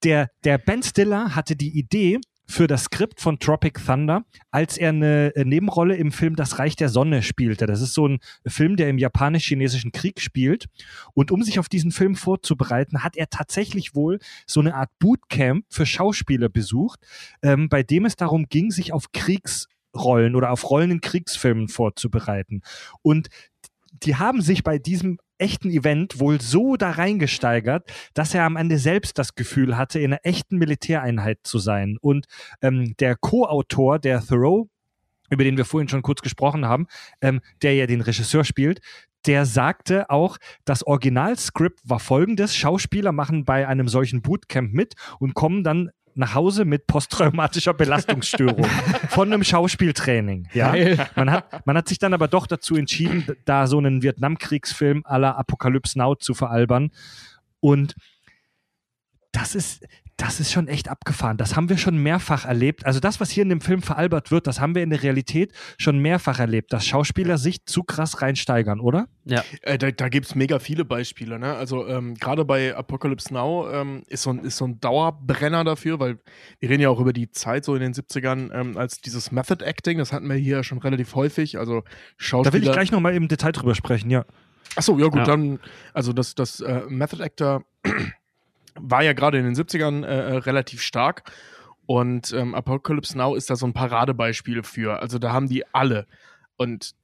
der, der Ben Stiller hatte die Idee, für das Skript von Tropic Thunder, als er eine äh, Nebenrolle im Film Das Reich der Sonne spielte. Das ist so ein Film, der im japanisch-chinesischen Krieg spielt. Und um sich auf diesen Film vorzubereiten, hat er tatsächlich wohl so eine Art Bootcamp für Schauspieler besucht, ähm, bei dem es darum ging, sich auf Kriegsrollen oder auf Rollen in Kriegsfilmen vorzubereiten. Und die haben sich bei diesem echten Event wohl so da reingesteigert, dass er am Ende selbst das Gefühl hatte, in einer echten Militäreinheit zu sein. Und ähm, der Co-Autor, der Thoreau, über den wir vorhin schon kurz gesprochen haben, ähm, der ja den Regisseur spielt, der sagte auch, das Originalskript war folgendes: Schauspieler machen bei einem solchen Bootcamp mit und kommen dann nach Hause mit posttraumatischer Belastungsstörung *laughs* von einem Schauspieltraining. Ja? Man, hat, man hat sich dann aber doch dazu entschieden, da so einen Vietnamkriegsfilm aller Apokalypse Now zu veralbern. Und das ist, das ist schon echt abgefahren. Das haben wir schon mehrfach erlebt. Also das, was hier in dem Film veralbert wird, das haben wir in der Realität schon mehrfach erlebt, dass Schauspieler sich zu krass reinsteigern, oder? Ja. Äh, da da gibt es mega viele Beispiele. Ne? Also ähm, gerade bei Apocalypse Now ähm, ist, so ein, ist so ein Dauerbrenner dafür, weil wir reden ja auch über die Zeit so in den 70ern, ähm, als dieses Method Acting, das hatten wir hier schon relativ häufig. Also Schauspieler. Da will ich gleich nochmal im Detail drüber sprechen, ja. Achso, ja gut, ja. dann, also das, das äh, Method Actor war ja gerade in den 70ern äh, äh, relativ stark. Und ähm, Apocalypse Now ist da so ein Paradebeispiel für. Also da haben die alle. Und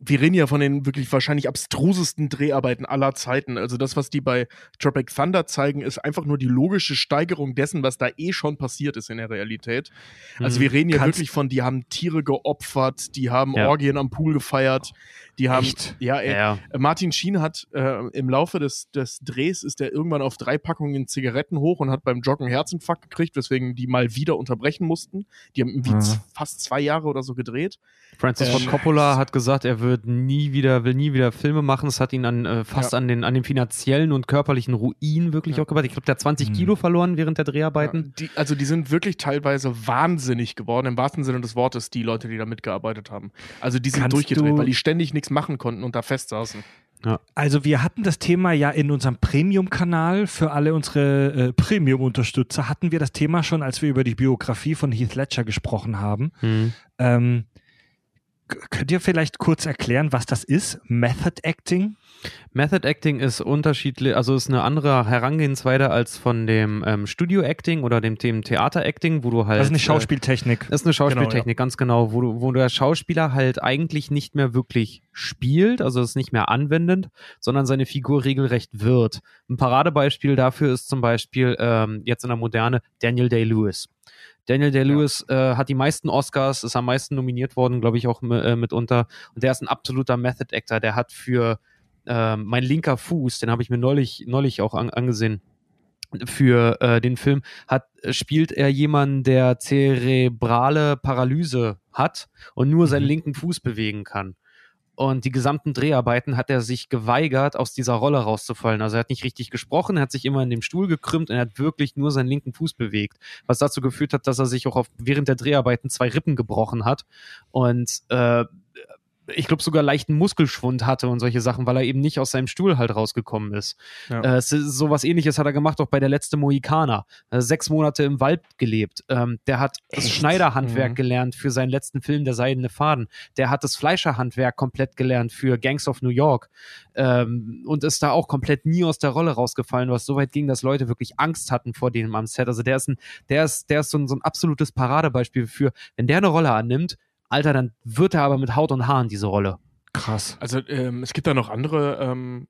wir reden ja von den wirklich wahrscheinlich abstrusesten Dreharbeiten aller Zeiten. Also das, was die bei Tropic Thunder zeigen, ist einfach nur die logische Steigerung dessen, was da eh schon passiert ist in der Realität. Also mhm. wir reden ja wirklich von, die haben Tiere geopfert, die haben ja. Orgien am Pool gefeiert, die haben, Echt? ja, ey, ja, Martin Sheen hat äh, im Laufe des, des Drehs ist er irgendwann auf drei Packungen Zigaretten hoch und hat beim Joggen Herzinfarkt gekriegt, weswegen die mal wieder unterbrechen mussten. Die haben irgendwie mhm. fast zwei Jahre oder so gedreht. Francis äh, Ford Coppola hat gesagt, er würde wird nie wieder, will nie wieder Filme machen. Es hat ihn an, äh, fast ja. an, den, an den finanziellen und körperlichen Ruin wirklich ja. auch gebracht. Ich glaube, der hat 20 mhm. Kilo verloren während der Dreharbeiten. Ja, die, also die sind wirklich teilweise wahnsinnig geworden, im wahrsten Sinne des Wortes, die Leute, die da mitgearbeitet haben. Also die sind Kannst durchgedreht, weil die ständig nichts machen konnten und da fest saßen. Ja. Also wir hatten das Thema ja in unserem Premium-Kanal für alle unsere äh, Premium-Unterstützer hatten wir das Thema schon, als wir über die Biografie von Heath Ledger gesprochen haben. Mhm. Ähm, könnt ihr vielleicht kurz erklären, was das ist? Method Acting? Method Acting ist unterschiedlich, also ist eine andere Herangehensweise als von dem ähm, Studio Acting oder dem, dem Theater Acting, wo du halt. Das ist eine äh, Schauspieltechnik. Äh, das ist eine Schauspieltechnik, genau, ja. ganz genau, wo, du, wo der Schauspieler halt eigentlich nicht mehr wirklich spielt, also ist nicht mehr anwendend, sondern seine Figur regelrecht wird. Ein Paradebeispiel dafür ist zum Beispiel ähm, jetzt in der Moderne Daniel Day-Lewis. Daniel Day-Lewis ja. äh, hat die meisten Oscars, ist am meisten nominiert worden, glaube ich, auch äh, mitunter. Und der ist ein absoluter Method Actor. Der hat für äh, mein linker Fuß, den habe ich mir neulich, neulich auch an, angesehen, für äh, den Film hat spielt er jemanden, der zerebrale Paralyse hat und nur seinen mhm. linken Fuß bewegen kann. Und die gesamten Dreharbeiten hat er sich geweigert, aus dieser Rolle rauszufallen. Also er hat nicht richtig gesprochen, er hat sich immer in dem Stuhl gekrümmt und er hat wirklich nur seinen linken Fuß bewegt. Was dazu geführt hat, dass er sich auch auf, während der Dreharbeiten zwei Rippen gebrochen hat. Und äh, ich glaube, sogar leichten Muskelschwund hatte und solche Sachen, weil er eben nicht aus seinem Stuhl halt rausgekommen ist. Ja. Äh, so was ähnliches hat er gemacht auch bei der letzte Mohikaner. Äh, sechs Monate im Wald gelebt. Ähm, der hat Echt? das Schneiderhandwerk mhm. gelernt für seinen letzten Film, Der Seidene Faden. Der hat das Fleischerhandwerk komplett gelernt für Gangs of New York. Ähm, und ist da auch komplett nie aus der Rolle rausgefallen, was so weit ging, dass Leute wirklich Angst hatten vor dem am Set. Also der ist ein, der ist, der ist so ein, so ein absolutes Paradebeispiel für, wenn der eine Rolle annimmt, Alter, dann wird er aber mit Haut und Haaren diese Rolle. Krass. Also ähm, es gibt da noch andere ähm,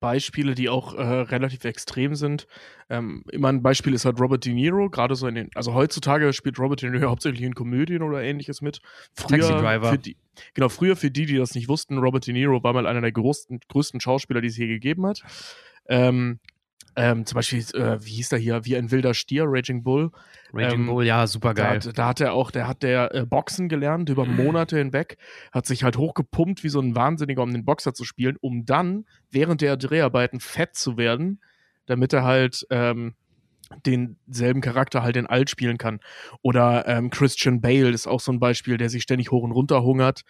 Beispiele, die auch äh, relativ extrem sind. Ähm, immer ein Beispiel ist halt Robert De Niro, gerade so in den, also heutzutage spielt Robert De Niro *laughs* hauptsächlich in Komödien oder ähnliches mit. Früher Taxi Driver. Für die, genau, früher für die, die das nicht wussten, Robert De Niro war mal einer der größten, größten Schauspieler, die es je gegeben hat. Ähm, ähm, zum Beispiel, äh, wie hieß der hier, wie ein wilder Stier, Raging Bull. Raging ähm, Bull, ja, super geil. Da, da, hat er auch, der hat der äh, Boxen gelernt über Monate hinweg, hat sich halt hochgepumpt wie so ein Wahnsinniger, um den Boxer zu spielen, um dann während der Dreharbeiten fett zu werden, damit er halt ähm, denselben Charakter halt in alt spielen kann. Oder ähm, Christian Bale ist auch so ein Beispiel, der sich ständig hoch und runter hungert.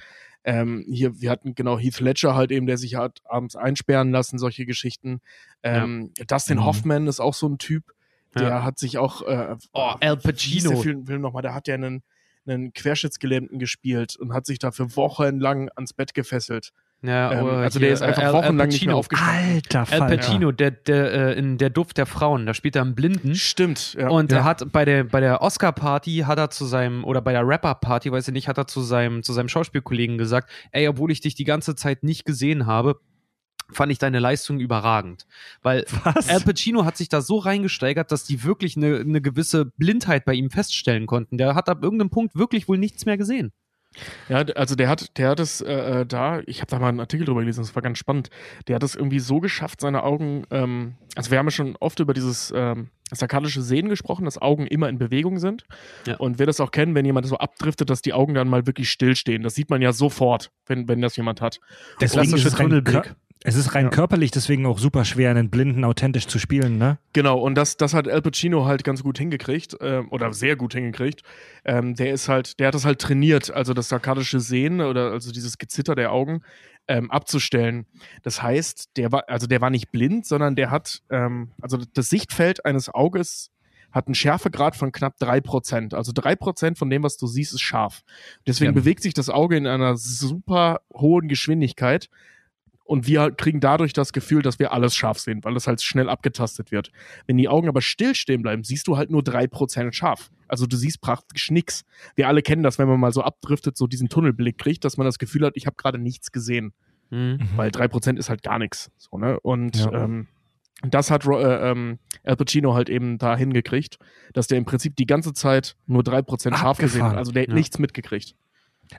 Ähm, hier, wir hatten genau Heath Ledger halt eben, der sich hat abends einsperren lassen, solche Geschichten. Ähm, ja. Dustin mhm. Hoffman ist auch so ein Typ, der ja. hat sich auch. Äh, oh, Al Pacino. Der Film, Film nochmal, der hat ja einen, einen Querschnittsgelähmten gespielt und hat sich dafür wochenlang ans Bett gefesselt. Ja, ähm, also der ist einfach Al, wochenlang Al nicht mehr aufgestanden. Alter Fall. Al Pacino, der, der, äh, in Der Duft der Frauen, da spielt er einen Blinden. Stimmt, ja. Und er hat bei der, bei der Oscar-Party hat er zu seinem, oder bei der Rapper-Party, weiß ich nicht, hat er zu seinem, zu seinem Schauspielkollegen gesagt, ey, obwohl ich dich die ganze Zeit nicht gesehen habe, fand ich deine Leistung überragend. Weil Was? Al Pacino hat sich da so reingesteigert, dass die wirklich eine, eine gewisse Blindheit bei ihm feststellen konnten. Der hat ab irgendeinem Punkt wirklich wohl nichts mehr gesehen. Ja, also der hat, der hat es äh, äh, da, ich habe da mal einen Artikel drüber gelesen, das war ganz spannend. Der hat es irgendwie so geschafft, seine Augen, ähm, also wir haben ja schon oft über dieses ähm, sarkadische Sehen gesprochen, dass Augen immer in Bewegung sind. Ja. Und wir das auch kennen, wenn jemand so abdriftet, dass die Augen dann mal wirklich stillstehen. Das sieht man ja sofort, wenn, wenn das jemand hat. Der klassische Tunnelblick. Es ist rein ja. körperlich deswegen auch super schwer, einen Blinden authentisch zu spielen, ne? Genau, und das, das hat Al Pacino halt ganz gut hingekriegt, äh, oder sehr gut hingekriegt. Ähm, der ist halt, der hat das halt trainiert, also das sarkadische Sehen oder also dieses Gezitter der Augen ähm, abzustellen. Das heißt, der war, also der war nicht blind, sondern der hat, ähm, also das Sichtfeld eines Auges hat einen Schärfegrad von knapp 3%. Also 3% von dem, was du siehst, ist scharf. Deswegen ja. bewegt sich das Auge in einer super hohen Geschwindigkeit und wir kriegen dadurch das Gefühl, dass wir alles scharf sehen, weil das halt schnell abgetastet wird. Wenn die Augen aber stillstehen bleiben, siehst du halt nur drei Prozent scharf. Also du siehst praktisch nichts. Wir alle kennen das, wenn man mal so abdriftet, so diesen Tunnelblick kriegt, dass man das Gefühl hat, ich habe gerade nichts gesehen. Mhm. Weil drei Prozent ist halt gar nichts. So, ne? Und ja. ähm, das hat äh, ähm, Al Pacino halt eben da hingekriegt, dass der im Prinzip die ganze Zeit nur drei Prozent scharf gesehen hat. Also der hat ja. nichts mitgekriegt.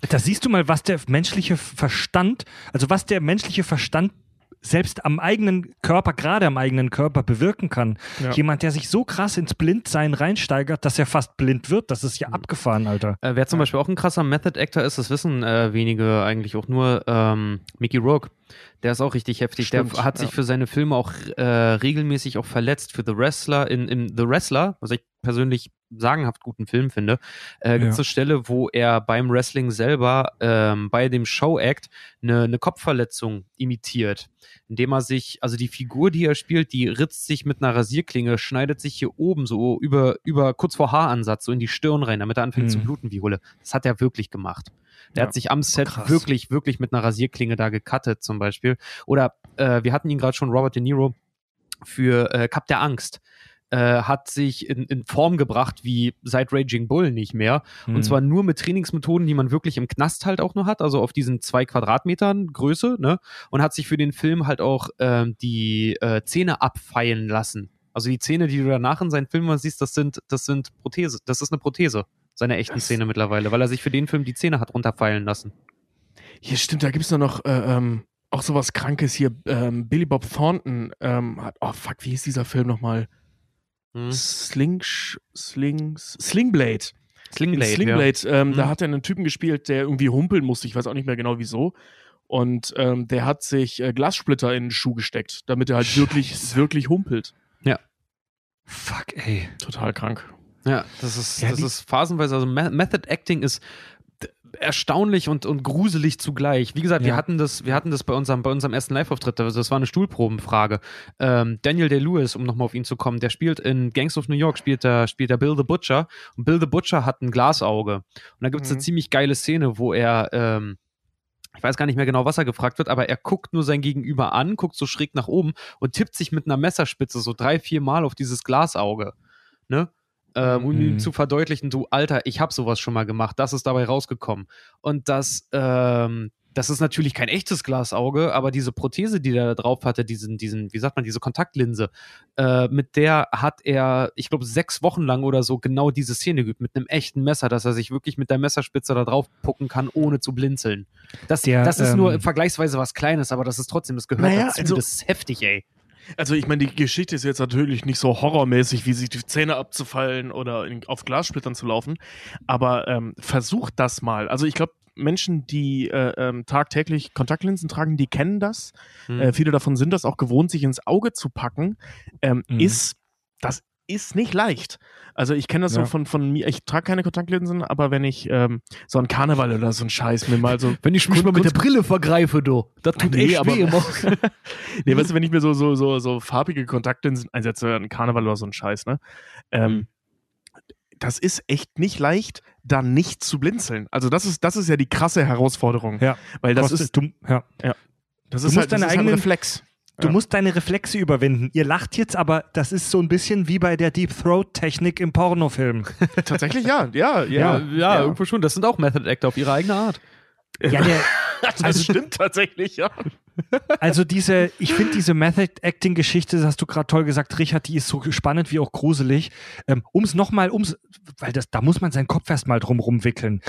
Da siehst du mal, was der menschliche Verstand, also was der menschliche Verstand selbst am eigenen Körper, gerade am eigenen Körper bewirken kann. Ja. Jemand, der sich so krass ins Blindsein reinsteigert, dass er fast blind wird, das ist ja abgefahren, Alter. Äh, wer zum Beispiel auch ein krasser Method Actor ist, das wissen äh, wenige eigentlich auch nur, ähm, Mickey Rourke. Der ist auch richtig heftig. Stimmt, der hat sich ja. für seine Filme auch äh, regelmäßig auch verletzt. Für The Wrestler, in, in The Wrestler, was ich persönlich sagenhaft guten Film finde, äh, gibt es Ja. eine Stelle, wo er beim Wrestling selber ähm, bei dem Show-Act eine, eine Kopfverletzung imitiert. Indem er sich, also die Figur, die er spielt, die ritzt sich mit einer Rasierklinge, schneidet sich hier oben so über, über kurz vor Haaransatz so in die Stirn rein, damit er anfängt Mhm. zu bluten wie Hulle. Das hat er wirklich gemacht. Der Ja. hat sich am Set krass. wirklich, wirklich mit einer Rasierklinge da gecuttet zum Beispiel. Oder äh, wir hatten ihn gerade schon, Robert De Niro, für äh, Cup der Angst. Äh, hat sich in, in Form gebracht wie seit Raging Bull nicht mehr. Mhm. Und zwar nur mit Trainingsmethoden, die man wirklich im Knast halt auch nur hat, also auf diesen zwei Quadratmetern Größe, ne? Und hat sich für den Film halt auch ähm, die äh, Zähne abfeilen lassen. Also die Zähne, die du danach in seinen Filmen siehst, das sind, das sind Prothese, das ist eine Prothese, seine echten Das- Zähne mittlerweile, weil er sich für den Film die Zähne hat runterfeilen lassen. Hier stimmt, da gibt es noch äh, ähm, auch sowas Krankes hier. Ähm, Billy Bob Thornton ähm, hat, oh fuck, wie hieß dieser Film nochmal? Hm? Sling, Slings, Slingblade. Slingblade, In Slingblade, ähm, da Mhm. hat er einen Typen gespielt, der irgendwie humpeln musste. Ich weiß auch nicht mehr genau wieso. Und ähm, der hat sich äh, Glassplitter in den Schuh gesteckt, damit er halt wirklich, Scheiße. wirklich humpelt. Fuck, ey. Total krank. Ja, das ist, Ja, das ist phasenweise, also Me- Method Acting ist erstaunlich und, und gruselig zugleich. Wie gesagt, wir Ja. hatten das, wir hatten das bei unserem, bei unserem ersten Live-Auftritt, also das war eine Stuhlprobenfrage. Ähm, Daniel Day-Lewis, um nochmal auf ihn zu kommen, der spielt in Gangs of New York, spielt er, spielt er Bill the Butcher und Bill the Butcher hat ein Glasauge. Und da gibt es eine Mhm. ziemlich geile Szene, wo er, ähm, ich weiß gar nicht mehr genau, was er gefragt wird, aber er guckt nur sein Gegenüber an, guckt so schräg nach oben und tippt sich mit einer Messerspitze so drei, vier Mal auf dieses Glasauge. Ne? Ähm, um ihm Mhm. zu verdeutlichen, du Alter, ich habe sowas schon mal gemacht, das ist dabei rausgekommen. Und das, ähm, das ist natürlich kein echtes Glasauge, aber diese Prothese, die er da drauf hatte, diesen, diesen, wie sagt man, diese Kontaktlinse, äh, mit der hat er, ich glaube, sechs Wochen lang oder so genau diese Szene geübt, mit einem echten Messer, dass er sich wirklich mit der Messerspitze da drauf pucken kann, ohne zu blinzeln. Das, Der, das ist ähm, nur vergleichsweisweise was Kleines, aber das ist trotzdem, das gehört Naja, dazu, also- das ist heftig, ey. Also ich meine, die Geschichte ist jetzt natürlich nicht so horrormäßig, wie sich die Zähne abzufallen oder in, auf Glassplittern zu laufen, aber ähm, versucht das mal. Also ich glaube, Menschen, die äh, ähm, tagtäglich Kontaktlinsen tragen, die kennen das. Hm. Äh, viele davon sind das auch gewohnt, sich ins Auge zu packen. Ähm, Mhm. Ist, das ist nicht leicht. Also ich kenne das Ja. so von, von mir, ich trage keine Kontaktlinsen, aber wenn ich ähm, so ein Karneval oder so ein Scheiß mir mal so *laughs* Wenn ich mich mal mit der Brille vergreife, du, das tut Nee, echt aber- weh. immer. *laughs* nee, weißt du, wenn ich mir so, so, so, so farbige Kontaktlinsen einsetze, ein Karneval oder so ein Scheiß, ne? Ähm, Mhm. Das ist echt nicht leicht, da nicht zu blinzeln. Also das ist, das ist ja die krasse Herausforderung. Ja. Weil das Kostet- ist, du, ja. das du ist musst halt, deine halt eigenen- Reflex. Du Ja. musst deine Reflexe überwinden. Ihr lacht jetzt, aber das ist so ein bisschen wie bei der Deep Throat Technik im Pornofilm. *laughs* Tatsächlich ja, ja, Ja, ja. ja, irgendwo schon. Das sind auch Method Actor auf ihre eigene Art. Ja, der, *laughs* das stimmt tatsächlich, ja. also diese, ich finde diese Method Acting Geschichte, das hast du gerade toll gesagt, Richard, die ist so spannend wie auch gruselig. Ähm, um's nochmal, um's, weil das, da muss man seinen Kopf erstmal drum rumwickeln.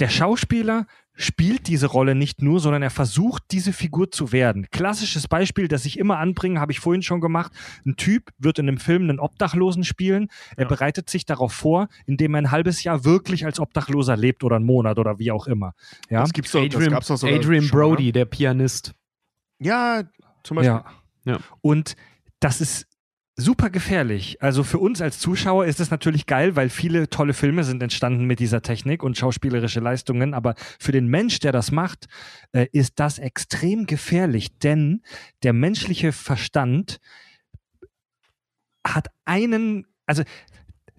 Der Schauspieler spielt diese Rolle nicht nur, sondern er versucht, diese Figur zu werden. Klassisches Beispiel, das ich immer anbringe, habe ich vorhin schon gemacht. Ein Typ wird in einem Film einen Obdachlosen spielen. Er Ja. bereitet sich darauf vor, indem er ein halbes Jahr wirklich als Obdachloser lebt oder einen Monat oder wie auch immer. Ja, Das gibt's doch, das Adrian, gab's doch sogar Adrian schon, ne? Brody, der Pianist. Ja, zum Beispiel. Ja. Ja. Und das ist super gefährlich. Also für uns als Zuschauer ist es natürlich geil, weil viele tolle Filme sind entstanden mit dieser Technik und schauspielerische Leistungen. Aber für den Mensch, der das macht, äh, ist das extrem gefährlich, denn der menschliche Verstand hat einen, also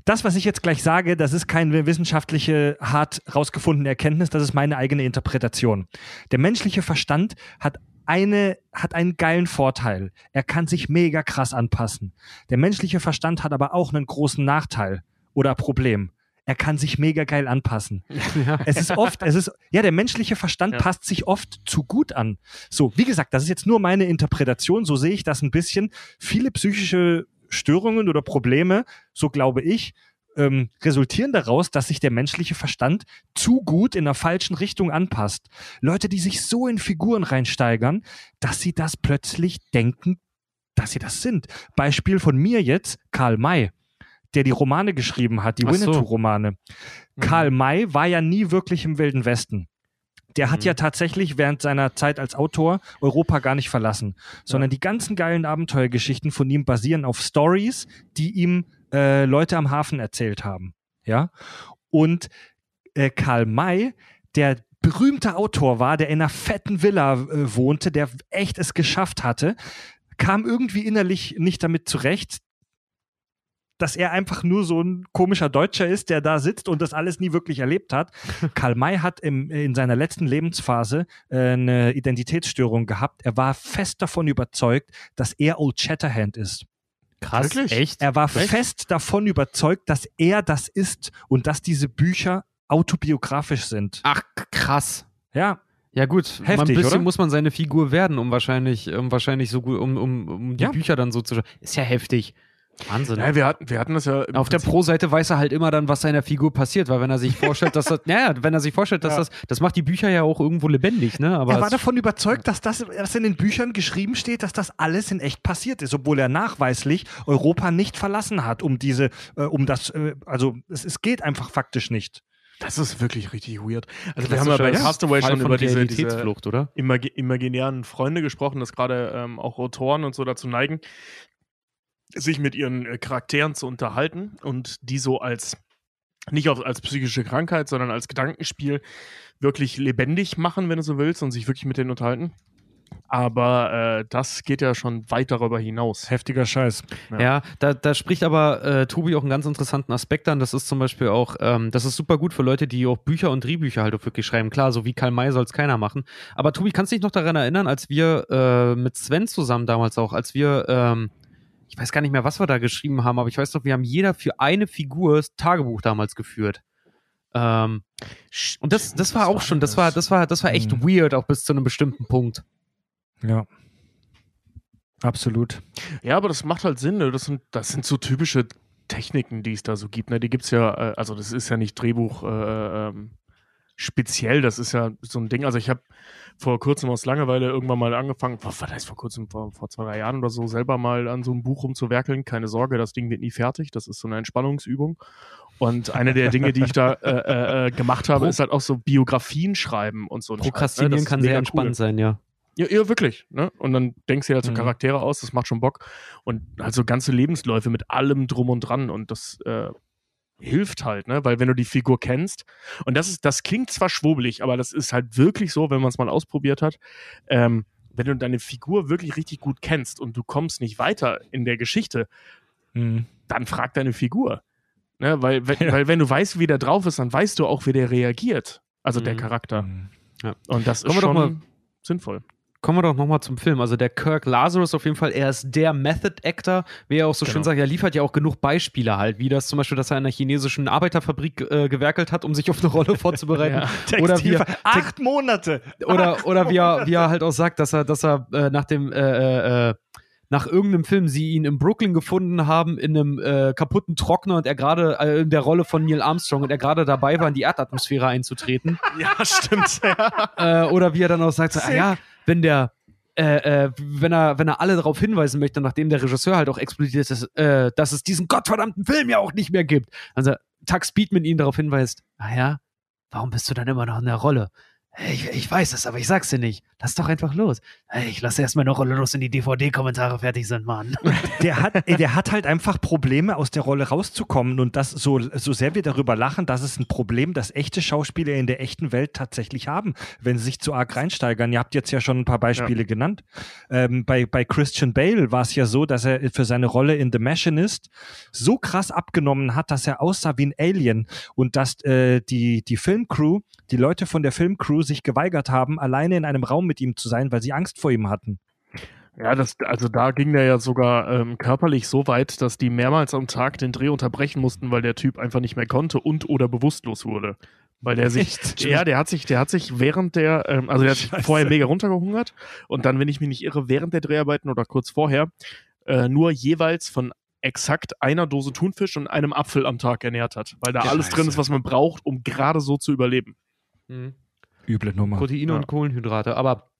das, was ich jetzt gleich sage, das ist keine wissenschaftliche, hart rausgefundene Erkenntnis, das ist meine eigene Interpretation. Der menschliche Verstand hat eine, hat einen geilen Vorteil. Er kann sich mega krass anpassen. Der menschliche Verstand hat aber auch einen großen Nachteil oder Problem. Er kann sich mega geil anpassen. *laughs* Ja. Es ist oft, es ist, ja, der menschliche Verstand Ja. passt sich oft zu gut an. So, wie gesagt, das ist jetzt nur meine Interpretation, so sehe ich das ein bisschen. Viele psychische Störungen oder Probleme, so glaube ich, ähm, resultieren daraus, dass sich der menschliche Verstand zu gut in der falschen Richtung anpasst. Leute, die sich so in Figuren reinsteigern, dass sie das plötzlich denken, dass sie das sind. Beispiel von mir jetzt, Karl May, der die Romane geschrieben hat, die Ach so. Winnetou-Romane. Mhm. Karl May war ja nie wirklich im Wilden Westen. Der hat Mhm. ja tatsächlich während seiner Zeit als Autor Europa gar nicht verlassen, sondern die ganzen geilen Abenteuergeschichten von ihm basieren auf Stories, die ihm äh, Leute am Hafen erzählt haben. Ja. Und äh, Karl May, der berühmter Autor war, der in einer fetten Villa äh, wohnte, der echt es geschafft hatte, kam irgendwie innerlich nicht damit zurecht, dass er einfach nur so ein komischer Deutscher ist, der da sitzt und das alles nie wirklich erlebt hat. *laughs* Karl May hat im, in seiner letzten Lebensphase äh, eine Identitätsstörung gehabt. Er war fest davon überzeugt, dass er Old Shatterhand ist. Krass. Wirklich? Echt? Er war Echt? fest davon überzeugt, dass er das ist und dass diese Bücher autobiografisch sind. Ach, krass. Ja, Ja gut, mal ein Heftig, bisschen oder? muss man seine Figur werden, um wahrscheinlich, um wahrscheinlich so gut, um, um, um die Ja. Bücher dann so zu Ist ja heftig. Wahnsinn. Ja, wir hatten, wir hatten das ja. Auf der Prinzip- Pro-Seite weiß er halt immer dann, was seiner Figur passiert, weil wenn er sich *laughs* vorstellt, dass das, naja, wenn er sich vorstellt, dass Ja. das, das macht die Bücher ja auch irgendwo lebendig, ne? Aber er war davon überzeugt, dass das, was in den Büchern geschrieben steht, dass das alles in echt passiert ist, obwohl er nachweislich Europa nicht verlassen hat, um diese, äh, um das, äh, also es, es geht einfach faktisch nicht. Das ist wirklich richtig weird. Also wir haben ja bei Castaway schon von über diese, diese Realitätsflucht, oder? imagi imaginären Freunde gesprochen, dass gerade ähm, auch Autoren und so dazu neigen, sich mit ihren äh, Charakteren zu unterhalten und die so als nicht auf, als psychische Krankheit, sondern als Gedankenspiel wirklich lebendig machen, wenn du so willst, und sich wirklich mit denen unterhalten. Aber äh, das geht ja schon weit darüber hinaus. Heftiger Scheiß. Ja. Ja, da, da spricht aber äh, Tobi auch einen ganz interessanten Aspekt an. Das ist zum Beispiel auch, ähm, das ist super gut für Leute, die auch Bücher und Drehbücher halt auch wirklich schreiben. Klar, so wie Karl May soll es keiner machen. Aber Tobi, kannst du dich noch daran erinnern, als wir äh, mit Sven zusammen damals auch, als wir, ähm, ich weiß gar nicht mehr, was wir da geschrieben haben, aber ich weiß noch, wir haben jeder für eine Figur das Tagebuch damals geführt. Ähm, und das, das war auch schon, das war, das war, das war echt Mhm. weird, auch bis zu einem bestimmten Punkt. Ja. Absolut. Ja, aber das macht halt Sinn. Ne? Das, sind, das sind so typische Techniken, die es da so gibt. Ne? Die gibt es ja, äh, also das ist ja nicht Drehbuch äh, ähm, speziell, das ist ja so ein Ding. Also ich habe vor kurzem aus Langeweile irgendwann mal angefangen, was war das vor kurzem, vor, vor zwei, drei Jahren oder so, selber mal an so einem Buch rumzuwerkeln. Keine Sorge, das Ding wird nie fertig. Das ist so eine Entspannungsübung. Und eine der Dinge, die ich da äh, äh, äh, gemacht habe, Pro- ist halt auch so Biografien schreiben und so. ein Scheiß, ne? Prokrastinieren kann sehr cool. entspannt sein, ja. Ja, ja, wirklich. Ne? Und dann denkst du dir halt so Mhm. Charaktere aus, das macht schon Bock. Und also ganze Lebensläufe mit allem drum und dran. Und das äh, hilft halt, ne? Weil wenn du die Figur kennst, und das ist, das klingt zwar schwurbelig, aber das ist halt wirklich so, wenn man es mal ausprobiert hat. Ähm, wenn du deine Figur wirklich richtig gut kennst und du kommst nicht weiter in der Geschichte, Mhm. dann frag deine Figur. Ne? Weil, wenn, *laughs* Ja. weil wenn du weißt, wie der drauf ist, dann weißt du auch, wie der reagiert. Also der Mhm. Charakter. Mhm. Und das ist Kommen doch mal- schon sinnvoll. Kommen wir doch nochmal zum Film. Also der Kirk Lazarus auf jeden Fall, er ist der Method Actor, wie er auch so schön Genau. sagt, er liefert ja auch genug Beispiele halt, wie das zum Beispiel, dass er in einer chinesischen Arbeiterfabrik äh, gewerkelt hat, um sich auf eine Rolle *laughs* vorzubereiten. Oder wie er, Acht Monate. oder, oder wie er, wie er halt auch sagt, dass er, dass er äh, nach dem äh, äh, nach irgendeinem Film sie ihn in Brooklyn gefunden haben in einem äh, kaputten Trockner und er gerade äh, in der Rolle von Neil Armstrong und er gerade dabei war, in die Erdatmosphäre einzutreten. Ja, stimmt. ja. äh, oder wie er dann auch sagt, so, ah, ja, wenn der, äh, äh, wenn er, wenn er alle darauf hinweisen möchte, nachdem der Regisseur halt auch explodiert ist, äh, dass es diesen gottverdammten Film ja auch nicht mehr gibt. Also Tux Speedman ihn darauf hinweist, ah ja, warum bist du dann immer noch in der Rolle? Ich, ich weiß es, aber ich sag's dir nicht. Lass doch einfach los. Hey, ich lasse erstmal eine Rolle los, wenn die DVD-Kommentare fertig sind, Mann. *laughs* Der hat, ey, der hat halt einfach Probleme, aus der Rolle rauszukommen. Und das so, so sehr wir darüber lachen, das ist ein Problem, das echte Schauspieler in der echten Welt tatsächlich haben, wenn sie sich zu arg reinsteigern. Ihr habt jetzt ja schon ein paar Beispiele genannt. Ähm, bei, bei Christian Bale war es ja so, dass er für seine Rolle in The Machinist so krass abgenommen hat, dass er aussah wie ein Alien und dass äh, die, die Filmcrew, die Leute von der Filmcrew sich geweigert haben, alleine in einem Raum mit ihm zu sein, weil sie Angst vor ihm hatten. Ja, das, also da ging der ja sogar ähm, körperlich so weit, dass die mehrmals am Tag den Dreh unterbrechen mussten, weil der Typ einfach nicht mehr konnte und oder bewusstlos wurde. Weil der sich, Echt? ja, der hat sich, der hat sich während der, ähm, also der hat sich Scheiße. vorher mega runtergehungert und dann, wenn ich mich nicht irre, während der Dreharbeiten oder kurz vorher, äh, nur jeweils von exakt einer Dose Thunfisch und einem Apfel am Tag ernährt hat, weil da Ja, alles drin Scheiße. ist, was man braucht, um gerade so zu überleben. Mhm. Üble Nummer. Proteine Ja. und Kohlenhydrate. Aber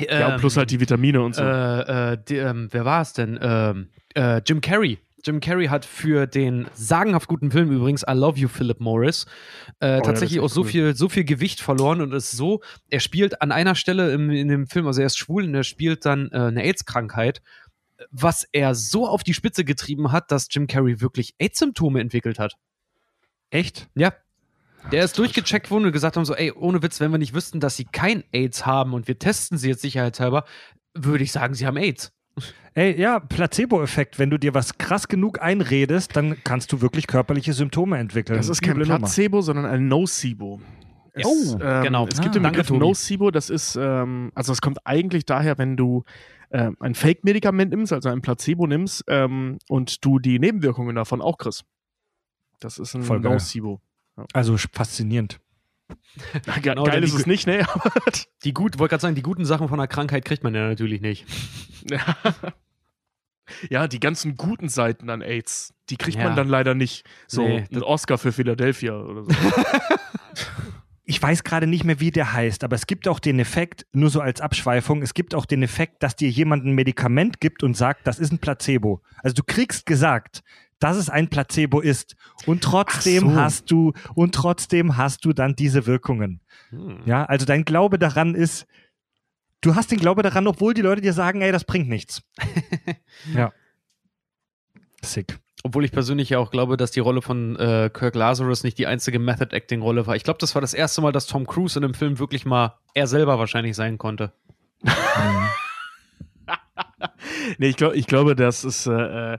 ja, und plus halt die Vitamine und so. Äh, äh, die, ähm, wer war es denn? Ähm, äh, Jim Carrey. Jim Carrey hat für den sagenhaft guten Film übrigens I Love You, Philip Morris, äh, ja, tatsächlich ist auch so cool. viel, so viel Gewicht verloren und ist so, er spielt an einer Stelle im, in dem Film, also er ist schwul und er spielt dann äh, eine AIDS-Krankheit, was er so auf die Spitze getrieben hat, dass Jim Carrey wirklich AIDS-Symptome entwickelt hat. Echt? Ja. Der ist durchgecheckt worden und gesagt haben so, ey, ohne Witz, wenn wir nicht wüssten, dass sie kein AIDS haben und wir testen sie jetzt sicherheitshalber, würde ich sagen, sie haben AIDS. Ey, ja, Placebo-Effekt. Wenn du dir was krass genug einredest, dann kannst du wirklich körperliche Symptome entwickeln. Das ist kein Üble Nummer. Placebo, sondern ein Nocebo. Es, Oh, ähm, genau. Es gibt Ah, den Begriff Tobi. Nocebo, das ist, ähm, also es kommt eigentlich daher, wenn du ähm, ein Fake-Medikament nimmst, also ein Placebo nimmst ähm, und du die Nebenwirkungen davon auch kriegst. Das ist ein Voll geil. Also faszinierend. *laughs* Ge Genau, geil ist die- es nicht, ne? *laughs* *laughs* Die gut, wollte gerade sagen, die guten Sachen von der Krankheit kriegt man ja natürlich nicht. ja, die ganzen guten Seiten an AIDS, die kriegt Ja. man dann leider nicht. So Nee, ein Oscar für Philadelphia oder so. Ich weiß gerade nicht mehr, wie der heißt, aber es gibt auch den Effekt, nur so als Abschweifung, es gibt auch den Effekt, dass dir jemand ein Medikament gibt und sagt, das ist ein Placebo. Also du kriegst gesagt, dass es ein Placebo ist und trotzdem so. hast du und trotzdem hast du dann diese Wirkungen. Hm. Ja, also dein Glaube daran ist, du hast den Glaube daran, obwohl die Leute dir sagen, ey, das bringt nichts. *laughs* ja. Sick. Obwohl ich persönlich ja auch glaube, dass die Rolle von äh, Kirk Lazarus nicht die einzige Method-Acting-Rolle war. Ich glaube, das war das erste Mal, dass Tom Cruise in einem Film wirklich mal er selber wahrscheinlich sein konnte. *laughs* Nee, ich, glaub, ich glaube, das ist äh, äh,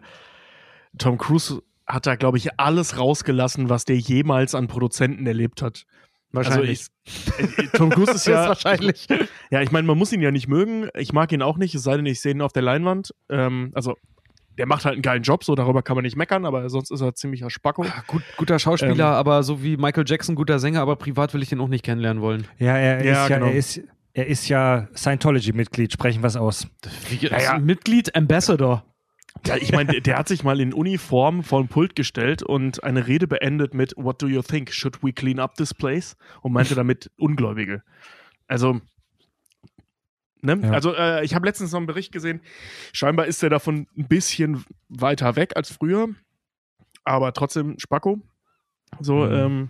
Tom Cruise hat da, glaube ich, alles rausgelassen, was der jemals an Produzenten erlebt hat. Wahrscheinlich. Also ich, äh, Tom Cruise ist *laughs* ja. wahrscheinlich. Ja, ich meine, man muss ihn ja nicht mögen. Ich mag ihn auch nicht, es sei denn, ich sehe ihn auf der Leinwand. Ähm, also, der macht halt einen geilen Job, so darüber kann man nicht meckern, aber sonst ist er ziemlicher Spacko. Ah, Gut, guter Schauspieler, Ähm. aber so wie Michael Jackson, guter Sänger, aber privat will ich den auch nicht kennenlernen wollen. Ja, er Ja, ist ja, genau. er ist, er ist ja Scientology-Mitglied, sprechen wir es aus. Wie, Ja, ja. Mitglied, Ambassador. Ja, ich meine, der, der hat sich mal in Uniform vor ein Pult gestellt und eine Rede beendet mit What do you think? Should we clean up this place? Und meinte *laughs* damit Ungläubige. Also, ne? Ja. Also, äh, ich habe letztens noch einen Bericht gesehen. Scheinbar ist er davon ein bisschen weiter weg als früher, aber trotzdem Spacko. So, Mhm. ähm,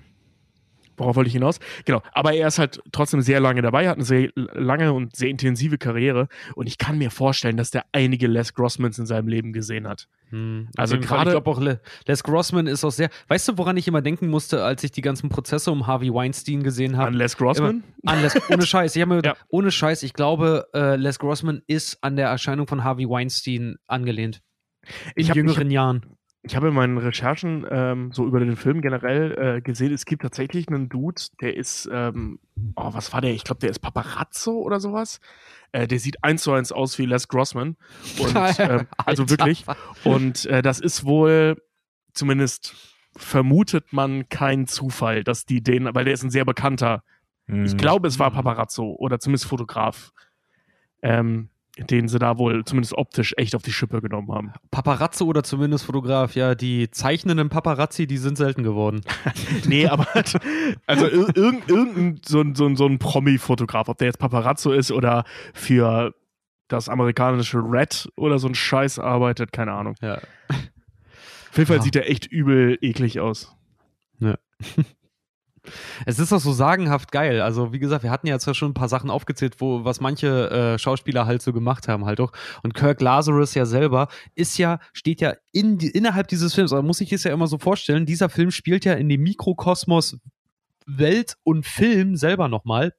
worauf wollte ich hinaus? Genau, aber er ist halt trotzdem sehr lange dabei, hat eine sehr lange und sehr intensive Karriere und ich kann mir vorstellen, dass der einige Les Grossmans in seinem Leben gesehen hat. Hm, Also gerade- ich glaube auch, Le Les Grossman ist auch sehr. Weißt du, woran ich immer denken musste, als ich die ganzen Prozesse um Harvey Weinstein gesehen habe? An Les Grossman? An Les, ohne Scheiß. Ich habe mir *laughs* Ja. ohne Scheiß, ich glaube, äh, Les Grossman ist an der Erscheinung von Harvey Weinstein angelehnt. In Ich hab- jüngeren Jahren. Ich habe in meinen Recherchen ähm, so über den Film generell äh, gesehen, es gibt tatsächlich einen Dude, der ist, ähm, oh, was war der? Ich glaube, der ist Paparazzo oder sowas. Äh, der sieht eins zu eins aus wie Les Grossman. Und, *laughs* ähm, also wirklich. Und äh, das ist wohl, zumindest vermutet man kein Zufall, dass die den, weil der ist ein sehr bekannter Mhm. Ich glaube, es war Mhm. Paparazzo oder zumindest Fotograf, ähm, den sie da wohl zumindest optisch echt auf die Schippe genommen haben. Paparazzo oder zumindest Fotograf, ja, die zeichnenden Paparazzi, die sind selten geworden. *laughs* Nee, aber halt, also ir irgend, irgendein so, ein- so, ein- so ein Promi-Fotograf, ob der jetzt Paparazzo ist oder für das amerikanische Red oder so ein Scheiß arbeitet, keine Ahnung. Ja. Auf jeden Fall Ja. sieht der echt übel eklig aus. Es ist doch so sagenhaft geil. Also, wie gesagt, wir hatten ja zwar schon ein paar Sachen aufgezählt, wo, was manche äh, Schauspieler halt so gemacht haben, halt auch. Und Kirk Lazarus ja selber ist ja, steht ja in, innerhalb dieses Films, aber muss ich es ja immer so vorstellen, dieser Film spielt ja in dem Mikrokosmos Welt und Film selber nochmal.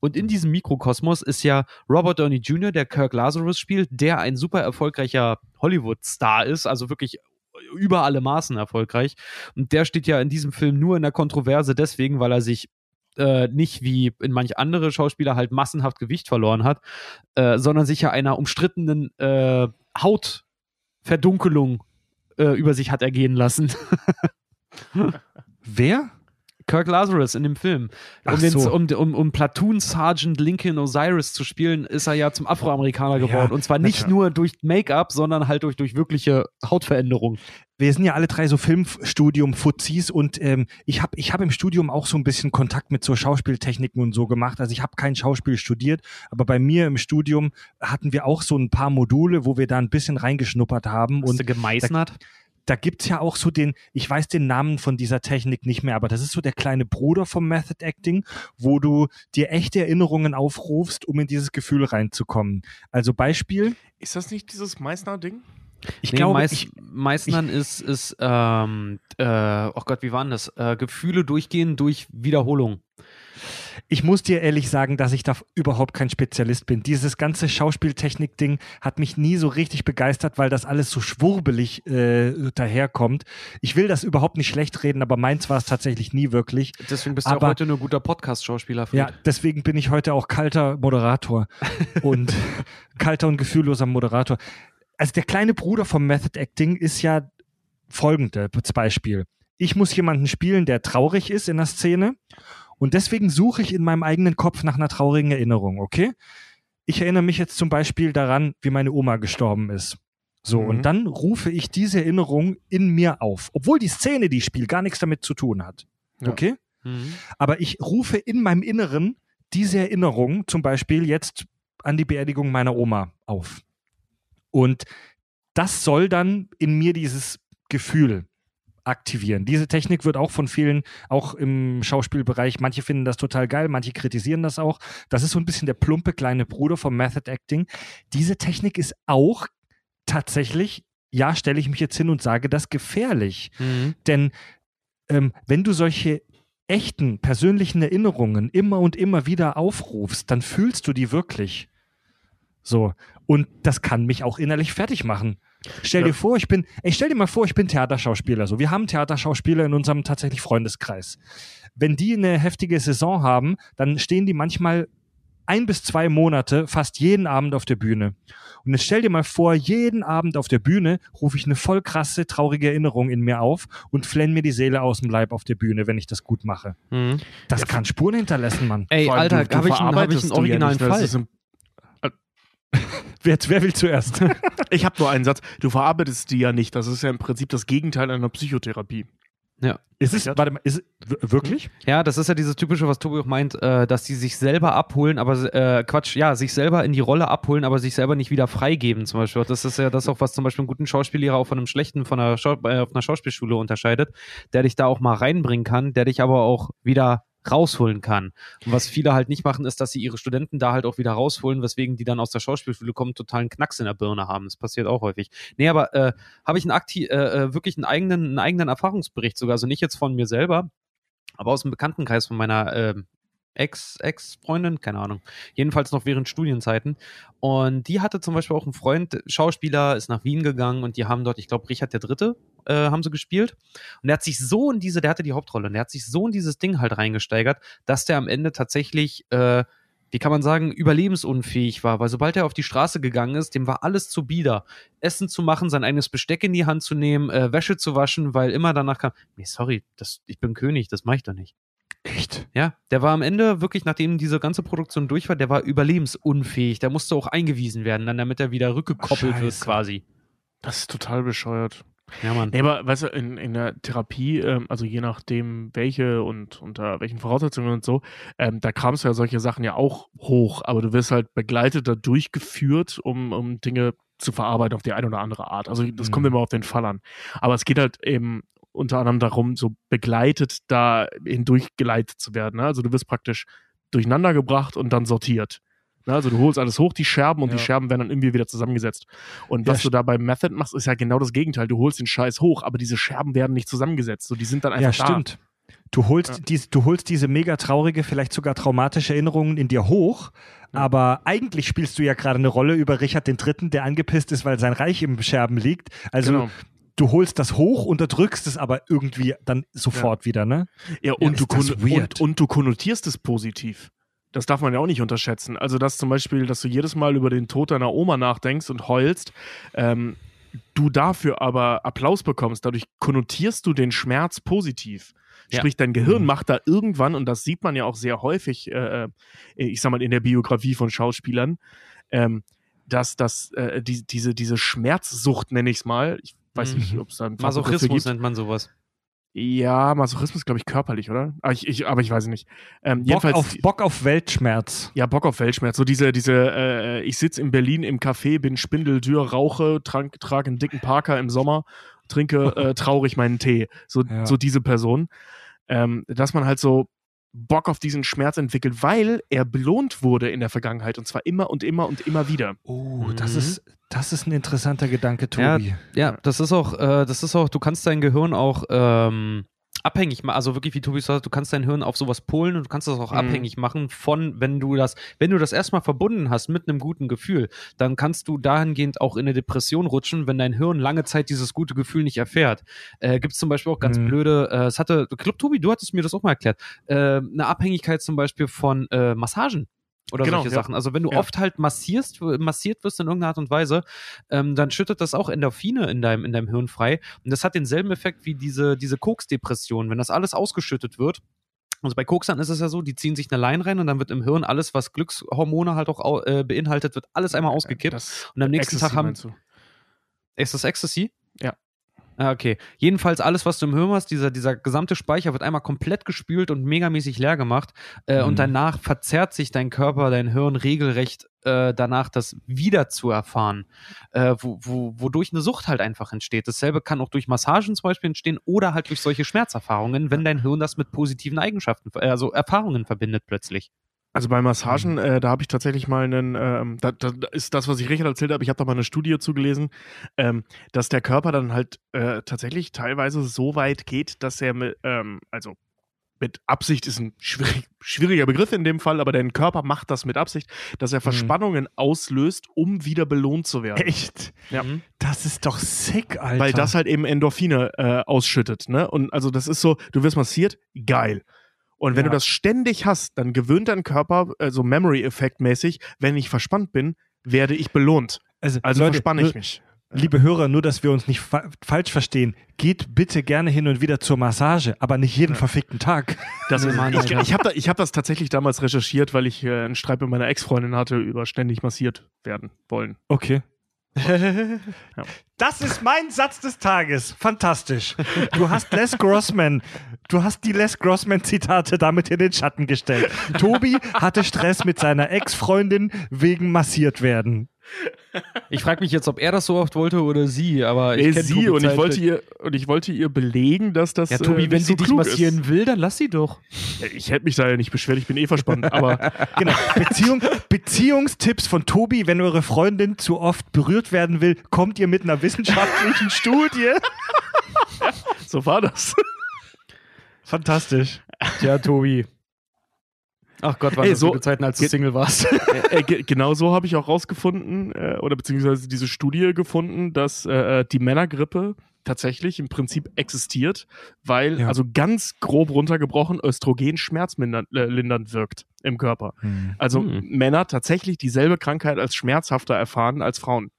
Und in diesem Mikrokosmos ist ja Robert Downey Jr., der Kirk Lazarus spielt, der ein super erfolgreicher Hollywood-Star ist, also wirklich über alle Maßen erfolgreich. Und der steht ja in diesem Film nur in der Kontroverse deswegen, weil er sich äh, nicht wie in manch andere Schauspieler halt massenhaft Gewicht verloren hat, äh, sondern sich ja einer umstrittenen äh, Hautverdunkelung äh, über sich hat ergehen lassen. *laughs* Wer? Kirk Lazarus in dem Film. Um, Ach den, so. um, um, um Platoon Sergeant Lincoln Osiris zu spielen, ist er ja zum Afroamerikaner geworden. Und zwar nicht nur durch Make-up, sondern halt durch, durch wirkliche Hautveränderung. wir sind ja alle drei so Filmstudium-Fuzis und ähm, ich habe ich hab im Studium auch so ein bisschen Kontakt mit so Schauspieltechniken und so gemacht. Also ich habe kein Schauspiel studiert, aber bei mir im Studium hatten wir auch so ein paar Module, wo wir da ein bisschen reingeschnuppert haben. Hast und du gemeißnert? da gibt's ja auch so den, ich weiß den Namen von dieser Technik nicht mehr, aber das ist so der kleine Bruder vom Method Acting, wo du dir echte Erinnerungen aufrufst, um in dieses Gefühl reinzukommen. Also Beispiel, Ist das nicht dieses Meißner-Ding? ich nee, glaube, Meiß, ich, Meißnern ist, ist ähm, äh, oh Gott, wie war denn das? Äh, Gefühle durchgehen durch Wiederholung. Ich muss dir ehrlich sagen, dass ich da überhaupt kein Spezialist bin. Dieses ganze Schauspieltechnik-Ding hat mich nie so richtig begeistert, weil das alles so schwurbelig äh, daherkommt. Ich will das überhaupt nicht schlecht reden, aber meins war es tatsächlich nie wirklich. Deswegen bist du Aber- auch heute nur guter Podcast-Schauspieler. Ja, deswegen bin ich heute auch kalter Moderator *laughs* und kalter und gefühlloser Moderator. Also der kleine Bruder vom Method Acting ist ja folgende Beispiel. Ich muss jemanden spielen, der traurig ist in der Szene und deswegen suche ich in meinem eigenen Kopf nach einer traurigen Erinnerung, okay? Ich erinnere mich jetzt zum Beispiel daran, wie meine Oma gestorben ist. So, Mhm. und dann rufe ich diese Erinnerung in mir auf, obwohl die Szene, die ich spiele, gar nichts damit zu tun hat. Ja. Okay? Mhm. aber ich rufe in meinem Inneren diese Erinnerung, zum Beispiel jetzt an die Beerdigung meiner Oma auf. Und das soll dann in mir dieses Gefühl aktivieren. Diese Technik wird auch von vielen, auch im Schauspielbereich, manche finden das total geil, manche kritisieren das auch. Das ist so ein bisschen der plumpe kleine Bruder vom Method Acting. Diese Technik ist auch tatsächlich, ja, stelle ich mich jetzt hin und sage das gefährlich. Mhm. Denn ähm, wenn du solche echten, persönlichen Erinnerungen immer und immer wieder aufrufst, dann fühlst du die wirklich. So. Und das kann mich auch innerlich fertig machen. Stell Ja. dir vor, ich bin, ey, stell dir mal vor, ich bin Theaterschauspieler. So, wir haben Theaterschauspieler in unserem tatsächlich Freundeskreis. Wenn die eine heftige Saison haben, dann stehen die manchmal ein bis zwei Monate fast jeden Abend auf der Bühne. Und jetzt stell dir mal vor, jeden Abend auf der Bühne rufe ich eine voll krasse, traurige Erinnerung in mir auf und flenn mir die Seele aus dem Leib auf der Bühne, wenn ich das gut mache. Mhm. Das kann Spuren hinterlassen, Mann. Ey, Alter, habe ich, einen- hab ich einen die ja originalen nicht, ne? Fall. Wer, wer will zuerst? *laughs* Ich habe nur einen Satz. Du verarbeitest die ja nicht. Das ist ja im Prinzip das Gegenteil einer Psychotherapie. Ja. ist es, warte mal, ist es wirklich? Ja, das ist ja dieses typische, was Tobi auch meint, äh, dass die sich selber abholen, aber äh, Quatsch, ja, sich selber in die Rolle abholen, aber sich selber nicht wieder freigeben, zum Beispiel. Das ist ja das auch, was zum Beispiel einen guten Schauspiellehrer auch von einem schlechten von einer Schau äh, auf einer Schauspielschule unterscheidet, der dich da auch mal reinbringen kann, der dich aber auch wieder rausholen kann. Und was viele halt nicht machen, ist, dass sie ihre Studenten da halt auch wieder rausholen, weswegen die dann aus der Schauspielschule kommen, totalen Knacks in der Birne haben. Das passiert auch häufig. Nee, aber äh, habe ich einen akti äh, äh, wirklich einen eigenen, einen eigenen Erfahrungsbericht sogar, also nicht jetzt von mir selber, aber aus dem Bekanntenkreis von meiner ähm, Ex, Ex-Freundin, keine Ahnung. Jedenfalls noch während Studienzeiten. Und die hatte zum Beispiel auch einen Freund, Schauspieler, ist nach Wien gegangen und die haben dort, ich glaube, Richard der Dritte äh, haben sie gespielt. Und der hat sich so in diese, der hatte die Hauptrolle, und der hat sich so in dieses Ding halt reingesteigert, dass der am Ende tatsächlich, äh, wie kann man sagen, überlebensunfähig war, weil sobald er auf die Straße gegangen ist, dem war alles zu bieder. Essen zu machen, sein eigenes Besteck in die Hand zu nehmen, äh, Wäsche zu waschen, weil immer danach kam, nee, sorry, das, ich bin König, das mache ich doch nicht. Echt? Ja, der war am Ende wirklich, nachdem diese ganze Produktion durch war, der war überlebensunfähig. Der musste auch eingewiesen werden, dann damit er wieder rückgekoppelt wird Scheiße. quasi. Das ist total bescheuert. Ja, Mann. Nee, aber weißt du, in, in der Therapie, ähm, also je nachdem welche und unter welchen Voraussetzungen und so, ähm, da kramst du ja solche Sachen ja auch hoch, aber du wirst halt begleitet da durchgeführt, um, um Dinge zu verarbeiten auf die eine oder andere Art. Also das Mhm. kommt immer auf den Fall an. Aber es geht halt eben unter anderem darum, so begleitet da hindurchgeleitet zu werden. Ne? Also du wirst praktisch durcheinander gebracht und dann sortiert. Ne? Also du holst alles hoch, die Scherben und die Ja. Scherben werden dann irgendwie wieder zusammengesetzt. Und Ja, was du da beim Method machst, ist ja genau das Gegenteil. Du holst den Scheiß hoch, aber diese Scherben werden nicht zusammengesetzt. So, die sind dann einfach Ja, stimmt. Du holst, Ja. dies, du holst diese mega traurige, vielleicht sogar traumatische Erinnerungen in dir hoch, aber eigentlich spielst du ja gerade eine Rolle über Richard III., der angepisst ist, weil sein Reich im Scherben liegt. da. Also Genau. Du holst das hoch, unterdrückst es aber irgendwie dann sofort wieder, ne? Ja, und, ist du und, und du konnotierst es positiv. Das darf man ja auch nicht unterschätzen. Also, dass zum Beispiel, dass du jedes Mal über den Tod deiner Oma nachdenkst und heulst, ähm, du dafür aber Applaus bekommst, dadurch konnotierst du den Schmerz positiv. Ja. Sprich, dein Gehirn mhm. macht da irgendwann, und das sieht man ja auch sehr häufig, äh, äh ich sag mal, in der Biografie von Schauspielern, ähm, dass das, äh, die, diese, diese Schmerzsucht, nenne ich es mal, ich weiß mhm. nicht, ob es da Masochismus nennt man sowas. Ja, Masochismus, glaube ich, körperlich, oder? Aber ich, ich, aber ich weiß nicht. Ähm, Bock, auf, Bock auf Weltschmerz. Ja, Bock auf Weltschmerz. So diese, diese, äh, ich sitze in Berlin im Café, bin spindeldür, rauche, trank, trage einen dicken Parker im Sommer, trinke äh, traurig meinen Tee. So, *laughs* ja. so diese Person. Ähm, dass man halt so Bock auf diesen Schmerz entwickelt, weil er belohnt wurde in der Vergangenheit und zwar immer und immer und immer wieder. Oh, das mhm. ist das ist ein interessanter Gedanke, Tobi. Ja, ja das ist auch, äh, das ist auch, du kannst dein Gehirn auch ähm, abhängig machen, also wirklich, wie Tobi sagt, du kannst dein Hirn auf sowas polen und du kannst das auch mhm. abhängig machen von, wenn du das, wenn du das erstmal verbunden hast mit einem guten Gefühl, dann kannst du dahingehend auch in eine Depression rutschen, wenn dein Hirn lange Zeit dieses gute Gefühl nicht erfährt. Äh, Gibt es zum Beispiel auch ganz mhm. blöde, äh, es hatte, ich glaube, Tobi, du hattest mir das auch mal erklärt, äh, eine Abhängigkeit zum Beispiel von äh, Massagen oder genau, solche ja. Sachen. Also wenn du ja. oft halt massierst, massiert wirst in irgendeiner Art und Weise, ähm, dann schüttet das auch Endorphine in deinem, in deinem Hirn frei. Und das hat denselben Effekt wie diese, diese Koksdepression. Wenn das alles ausgeschüttet wird, also bei Koksern ist es ja so, die ziehen sich eine Line rein und dann wird im Hirn alles, was Glückshormone halt auch äh, beinhaltet, wird alles einmal ausgekippt. Das und am nächsten Ecstasy Tag haben. Ist das Ecstasy? Ja. Ah, okay. Jedenfalls alles, was du im Hirn hast, dieser, dieser gesamte Speicher wird einmal komplett gespült und megamäßig leer gemacht. Äh, mhm. Und danach verzerrt sich dein Körper, dein Hirn regelrecht äh, danach, das wieder zu erfahren, äh, wo, wo, wodurch eine Sucht halt einfach entsteht. Dasselbe kann auch durch Massagen zum Beispiel entstehen oder halt durch solche Schmerzerfahrungen, wenn dein Hirn das mit positiven Eigenschaften, also Erfahrungen verbindet plötzlich. Also bei Massagen, mhm. äh, da habe ich tatsächlich mal einen, ähm, da, da, ist das, was ich Richard erzählt habe, ich habe da mal eine Studie zugelesen, ähm, dass der Körper dann halt äh, tatsächlich teilweise so weit geht, dass er mit, ähm, also mit Absicht ist ein schwierig, schwieriger Begriff in dem Fall, aber dein Körper macht das mit Absicht, dass er mhm. Verspannungen mhm. auslöst, um wieder belohnt zu werden. Echt? Ja. Mhm. Das ist doch sick, Alter. Weil das halt eben Endorphine äh, ausschüttet, ne? Und also das ist so, du wirst massiert, geil. Und wenn ja. du das ständig hast, dann gewöhnt dein Körper, so also Memory-Effekt-mäßig, wenn ich verspannt bin, werde ich belohnt. Also, also Leute, verspanne ich mich. Liebe Hörer, nur dass wir uns nicht fa falsch verstehen, geht bitte gerne hin und wieder zur Massage, aber nicht jeden ja. verfickten Tag. Das *laughs* ist, ich ich habe da, hab das tatsächlich damals recherchiert, weil ich äh, einen Streit mit meiner Ex-Freundin hatte über ständig massiert werden wollen. Okay. Das ist mein Satz des Tages. Fantastisch. Du hast Les Grossman, du hast die Les Grossman-Zitate damit in den Schatten gestellt. Tobi hatte Stress mit seiner Ex-Freundin wegen massiert werden. Ich frage mich jetzt, ob er das so oft wollte oder sie, aber ich kenne sie und ich wollte ihr und ich wollte ihr belegen, dass das Ja, Tobi, äh, wenn sie so dich massieren ist. will, dann lass sie doch. Ich hätte mich da ja nicht beschwert, ich bin eh verspannt, aber *laughs* genau, Beziehung, Beziehungstipps von Tobi, wenn eure Freundin zu oft berührt werden will, kommt ihr mit einer wissenschaftlichen *laughs* Studie. so war das. Fantastisch. Tja, Tobi. Ach Gott, waren Ey, das so, gute Zeiten, als du Single warst. *laughs* Äh, äh, genau so habe ich auch rausgefunden, äh, oder beziehungsweise diese Studie gefunden, dass äh, die Männergrippe tatsächlich im Prinzip existiert, weil, ja. also ganz grob runtergebrochen, Östrogen schmerzlindernd äh, wirkt im Körper. Hm. Also hm. Männer tatsächlich dieselbe Krankheit als schmerzhafter erfahren als Frauen.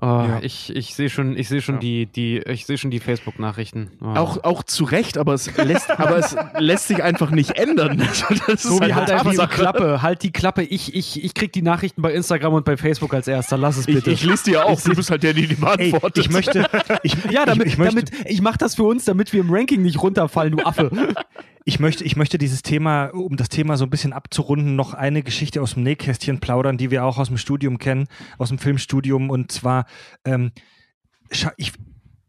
Oh, ja. Ich, ich sehe schon, ich sehe schon ja. die, die, ich sehe schon die Facebook-Nachrichten. Oh. Auch, auch zu Recht, aber es lässt, aber es lässt sich einfach nicht ändern. *laughs* Das so wie halt, halt die Klappe, halt die Klappe. Ich, ich, ich krieg die Nachrichten bei Instagram und bei Facebook als erster. Lass es bitte. Ich, ich lese dir auch. Du bist halt der, der die beantwortet. Ey, ich möchte, *laughs* ich, ja, damit, ich, ich möchte, damit, ich mach das für uns, damit wir im Ranking nicht runterfallen, du Affe. *laughs* Ich möchte, ich möchte dieses Thema, um das Thema so ein bisschen abzurunden, noch eine Geschichte aus dem Nähkästchen plaudern, die wir auch aus dem Studium kennen, aus dem Filmstudium. Und zwar, ähm, ich,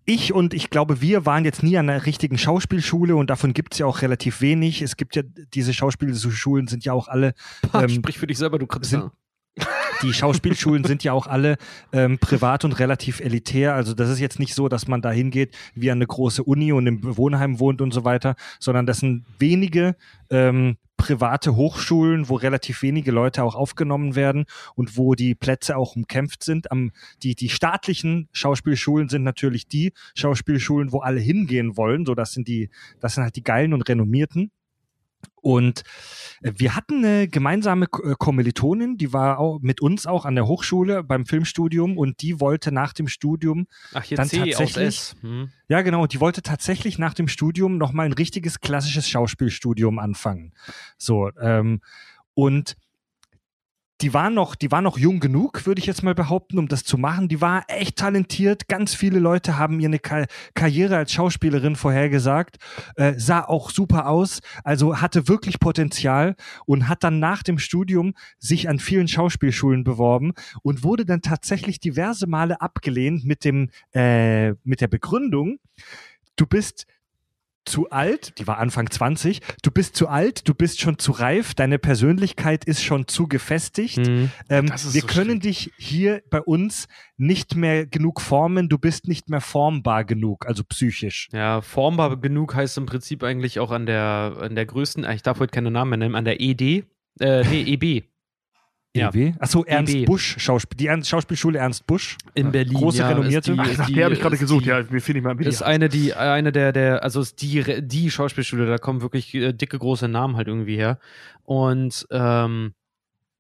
ich und ich glaube, wir waren jetzt nie an einer richtigen Schauspielschule und davon gibt es ja auch relativ wenig. Es gibt ja, diese Schauspielschulen sind ja auch alle. Ähm, Sprich für dich selber, du kannst sind, die Schauspielschulen sind ja auch alle ähm, privat und relativ elitär. Also das ist jetzt nicht so, dass man da hingeht wie an eine große Uni und im Wohnheim wohnt und so weiter, sondern das sind wenige ähm, private Hochschulen, wo relativ wenige Leute auch aufgenommen werden und wo die Plätze auch umkämpft sind. Am, die, die staatlichen Schauspielschulen sind natürlich die Schauspielschulen, wo alle hingehen wollen. So, das sind die, das sind halt die geilen und renommierten. Und äh, wir hatten eine gemeinsame äh, Kommilitonin, die war auch mit uns auch an der Hochschule beim Filmstudium und die wollte nach dem Studium Ach, dann C tatsächlich, hm. ja genau, die wollte tatsächlich nach dem Studium nochmal ein richtiges klassisches Schauspielstudium anfangen. So, ähm, und die war noch, die war noch jung genug, würde ich jetzt mal behaupten, um das zu machen. Die war echt talentiert. Ganz viele Leute haben ihr eine Ka Karriere als Schauspielerin vorhergesagt. Äh, sah auch super aus, also hatte wirklich Potenzial und hat dann nach dem Studium sich an vielen Schauspielschulen beworben und wurde dann tatsächlich diverse Male abgelehnt mit dem, äh, mit der Begründung, du bist zu alt, die war Anfang 20, du bist zu alt, du bist schon zu reif, deine Persönlichkeit ist schon zu gefestigt. Mhm. Ähm, wir so können schlimm. dich hier bei uns nicht mehr genug formen, du bist nicht mehr formbar genug, also psychisch. Ja, formbar genug heißt im Prinzip eigentlich auch an der, an der größten, ich darf heute keine Namen mehr nennen, an der ED, äh, nee, EB, ja. EW? Achso, Ernst EW. Busch, Schauspiel, die Ernst, Schauspielschule Ernst Busch. In Berlin. Große, ja, renommierte. Die, Ach, die habe ich gerade gesucht, die, ja, mir finde ich mal Ist eine, die, eine der, der, also ist die, die Schauspielschule, da kommen wirklich äh, dicke, große Namen halt irgendwie her. Und, ähm,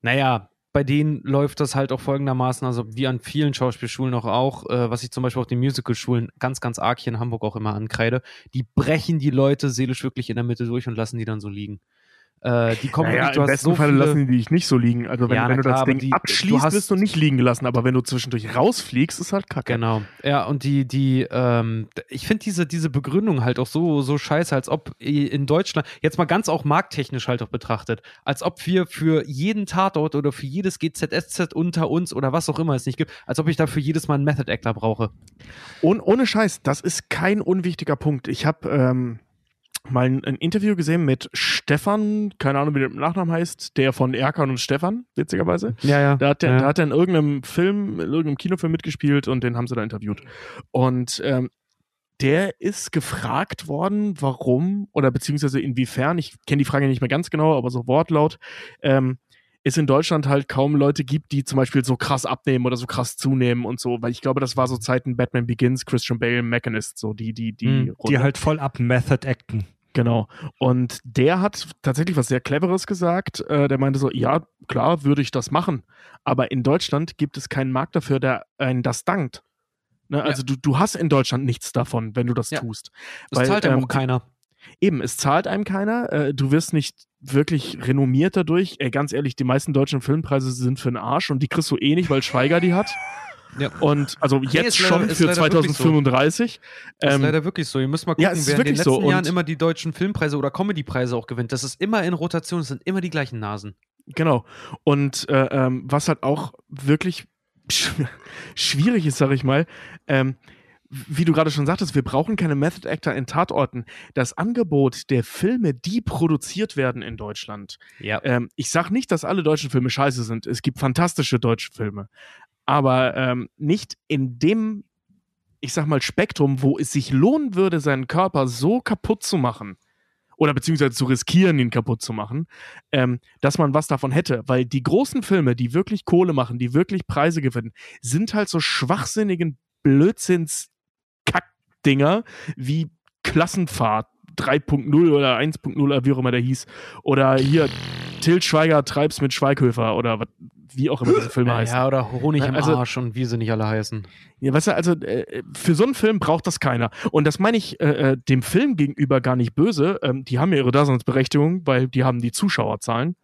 naja, bei denen läuft das halt auch folgendermaßen, also wie an vielen Schauspielschulen auch, auch äh, was ich zum Beispiel auch den Musicalschulen ganz, ganz arg hier in Hamburg auch immer ankreide, die brechen die Leute seelisch wirklich in der Mitte durch und lassen die dann so liegen. Äh, die kommen naja, wirklich, Im besten so Fall lassen die dich nicht so liegen. Also wenn, ja, wenn du klar, das Ding die, abschließt, du wirst du nicht liegen gelassen. Aber wenn du zwischendurch rausfliegst, ist halt kacke. Genau. Ja, und die, die, ähm, ich finde diese, diese Begründung halt auch so, so scheiße, als ob in Deutschland, jetzt mal ganz auch markttechnisch halt auch betrachtet, als ob wir für jeden Tatort oder für jedes GZSZ unter uns oder was auch immer es nicht gibt, als ob ich dafür jedes Mal einen Method Actor brauche. Und ohne Scheiß, das ist kein unwichtiger Punkt. Ich habe ähm, mal ein, ein, Interview gesehen mit Stefan, keine Ahnung, wie der Nachname heißt, der von Erkan und Stefan, witzigerweise. Ja, ja. Da hat der, ja. Da hat er in irgendeinem Film, in irgendeinem Kinofilm mitgespielt und den haben sie da interviewt. Und ähm, der ist gefragt worden, warum oder beziehungsweise inwiefern, ich kenne die Frage nicht mehr ganz genau, aber so Wortlaut, ähm, es in Deutschland halt kaum Leute gibt, die zum Beispiel so krass abnehmen oder so krass zunehmen und so, weil ich glaube, das war so Zeiten Batman Begins, Christian Bale, Mechanist, so die, die, die. Mhm, die halt voll ab Method acten. Genau. Und der hat tatsächlich was sehr Cleveres gesagt. Äh, der meinte so, ja, klar, würde ich das machen. Aber in Deutschland gibt es keinen Markt dafür, der einen das dankt. Ne? Also ja. du, du hast in Deutschland nichts davon, wenn du das ja. tust. Das Weil, zahlt ja ähm, auch keiner. Eben, es zahlt einem keiner. Äh, du wirst nicht wirklich renommiert dadurch. Ey, ganz ehrlich, die meisten deutschen Filmpreise sind für den Arsch und die kriegst du eh nicht, weil Schweiger die hat. Ja. Und also jetzt nee, schon leider, für 2035. So. Ähm, ist leider wirklich so. Ihr müsst mal gucken, ja, wer in den letzten so. Jahren immer die deutschen Filmpreise oder Comedypreise auch gewinnt. Das ist immer in Rotation, es sind immer die gleichen Nasen. Genau. Und äh, ähm, was halt auch wirklich *laughs* schwierig ist, sag ich mal, ähm, wie du gerade schon sagtest, wir brauchen keine Method Actor in Tatorten. Das Angebot der Filme, die produziert werden in Deutschland. Ja. Ähm, ich sage nicht, dass alle deutschen Filme scheiße sind. Es gibt fantastische deutsche Filme. Aber ähm, nicht in dem, ich sag mal, Spektrum, wo es sich lohnen würde, seinen Körper so kaputt zu machen oder beziehungsweise zu riskieren, ihn kaputt zu machen, ähm, dass man was davon hätte. Weil die großen Filme, die wirklich Kohle machen, die wirklich Preise gewinnen, sind halt so schwachsinnigen Blödsinns Kackdinger wie Klassenfahrt 3.0 oder 1.0 oder wie auch immer der hieß. Oder hier Til Schweiger treib's mit Schweighöfer oder wie auch immer diese Filme heißen. Ja, oder Honig im also, Arsch und wie sie nicht alle heißen. Ja, weißt du, also äh, für so einen Film braucht das keiner. Und das meine ich äh, äh, dem Film gegenüber gar nicht böse. Ähm, die haben ja ihre Daseinsberechtigung, weil die haben die Zuschauerzahlen.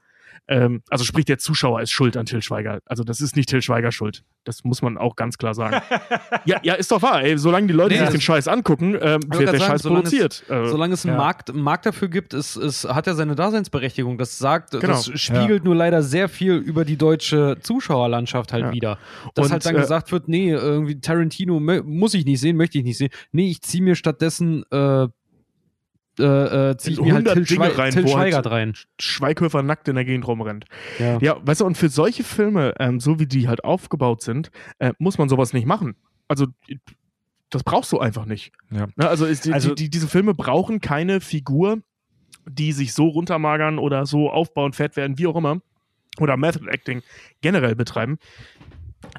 Ähm, also sprich, der Zuschauer ist schuld an Till Schweiger. Also das ist nicht Till Schweiger schuld. Das muss man auch ganz klar sagen. *laughs* ja, ja, ist doch wahr. Ey, solange die Leute nee, sich den Scheiß angucken, ähm, wird der sagen, Scheiß produziert. Es, äh, solange es einen ja. Markt, Markt dafür gibt, ist, ist, hat er seine Daseinsberechtigung. Das sagt, genau. das spiegelt ja. nur leider sehr viel über die deutsche Zuschauerlandschaft halt ja. wieder. Dass Und, halt dann äh, gesagt wird, nee, irgendwie Tarantino muss ich nicht sehen, möchte ich nicht sehen. Nee, ich ziehe mir stattdessen äh, äh, äh, ziehe ich mir halt Till, Schwe rein, Till Schweigert halt rein. Schweighöfer nackt in der Gegend rumrennt. Ja. ja, weißt du, und für solche Filme, ähm, so wie die halt aufgebaut sind, äh, muss man sowas nicht machen. Also, das brauchst du einfach nicht. Ja. Ne, also, ist, also die, die, diese Filme brauchen keine Figur, die sich so runtermagern oder so aufbauen, fett werden, wie auch immer. Oder Method Acting generell betreiben.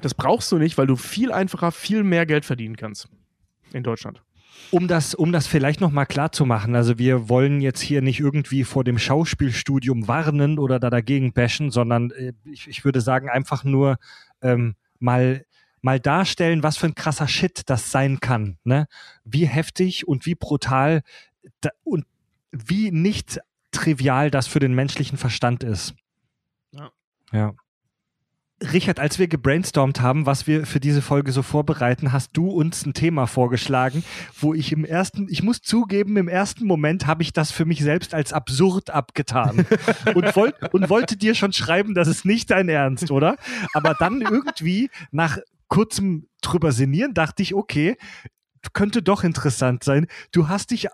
Das brauchst du nicht, weil du viel einfacher, viel mehr Geld verdienen kannst. In Deutschland. Um das, um das vielleicht nochmal klar zu machen, also wir wollen jetzt hier nicht irgendwie vor dem Schauspielstudium warnen oder da dagegen bashen, sondern äh, ich, ich würde sagen, einfach nur ähm, mal, mal darstellen, was für ein krasser Shit das sein kann. Ne? Wie heftig und wie brutal da, und wie nicht trivial das für den menschlichen Verstand ist. Ja. ja. Richard, als wir gebrainstormt haben, was wir für diese Folge so vorbereiten, hast du uns ein Thema vorgeschlagen, wo ich im ersten, ich muss zugeben, im ersten Moment habe ich das für mich selbst als absurd abgetan *laughs* und, wollt, und wollte dir schon schreiben, das ist nicht dein Ernst, oder? Aber dann irgendwie nach kurzem drüber sinnieren dachte ich, okay, könnte doch interessant sein. Du hast dich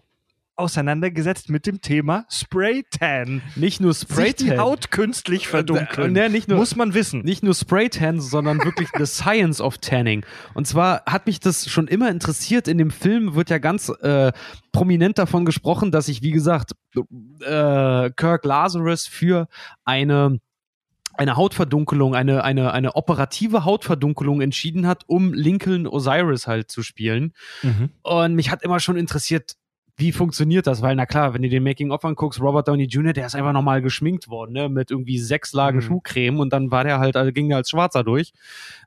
auseinandergesetzt mit dem Thema Spray Tan. Nicht nur Spray Sich die Haut künstlich verdunkeln. Äh, äh, nicht nur, Muss man wissen. Nicht nur Spray Tan, sondern wirklich the *laughs* science of tanning. Und zwar hat mich das schon immer interessiert. In dem Film wird ja ganz äh, prominent davon gesprochen, dass sich, wie gesagt, äh, Kirk Lazarus für eine eine Hautverdunkelung, eine, eine, eine operative Hautverdunkelung entschieden hat, um Lincoln Osiris halt zu spielen. Mhm. Und mich hat immer schon interessiert, wie funktioniert das? Weil, na klar, wenn du den Making-of anguckst, Robert Downey Jr., der ist einfach nochmal geschminkt worden, ne, mit irgendwie sechs Lagen mhm. Schuhcreme und dann war der halt, also ging der als Schwarzer durch.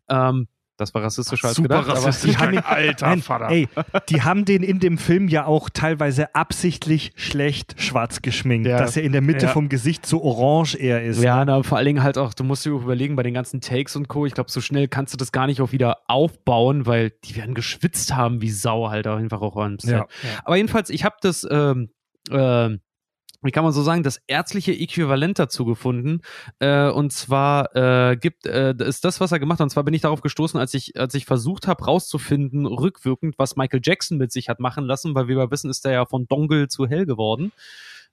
Ähm, das war rassistischer als Super gedacht. Rassistisch, aber die haben alter nein, Vater. Ey, die haben den in dem Film ja auch teilweise absichtlich schlecht schwarz geschminkt, ja. dass er in der Mitte ja. vom Gesicht so orange eher ist. Ja, ne? na, vor allen Dingen halt auch, du musst dir überlegen, bei den ganzen Takes und Co., ich glaube, so schnell kannst du das gar nicht auch wieder aufbauen, weil die werden geschwitzt haben wie Sau halt auch einfach auch Set. Ja. Aber jedenfalls, ich habe das ähm, ähm, wie kann man so sagen, das ärztliche Äquivalent dazu gefunden. Äh, und zwar äh, gibt äh, ist das, was er gemacht hat. Und zwar bin ich darauf gestoßen, als ich, als ich versucht habe, rauszufinden, rückwirkend, was Michael Jackson mit sich hat machen lassen, weil wie wir wissen, ist er ja von Dongle zu hell geworden.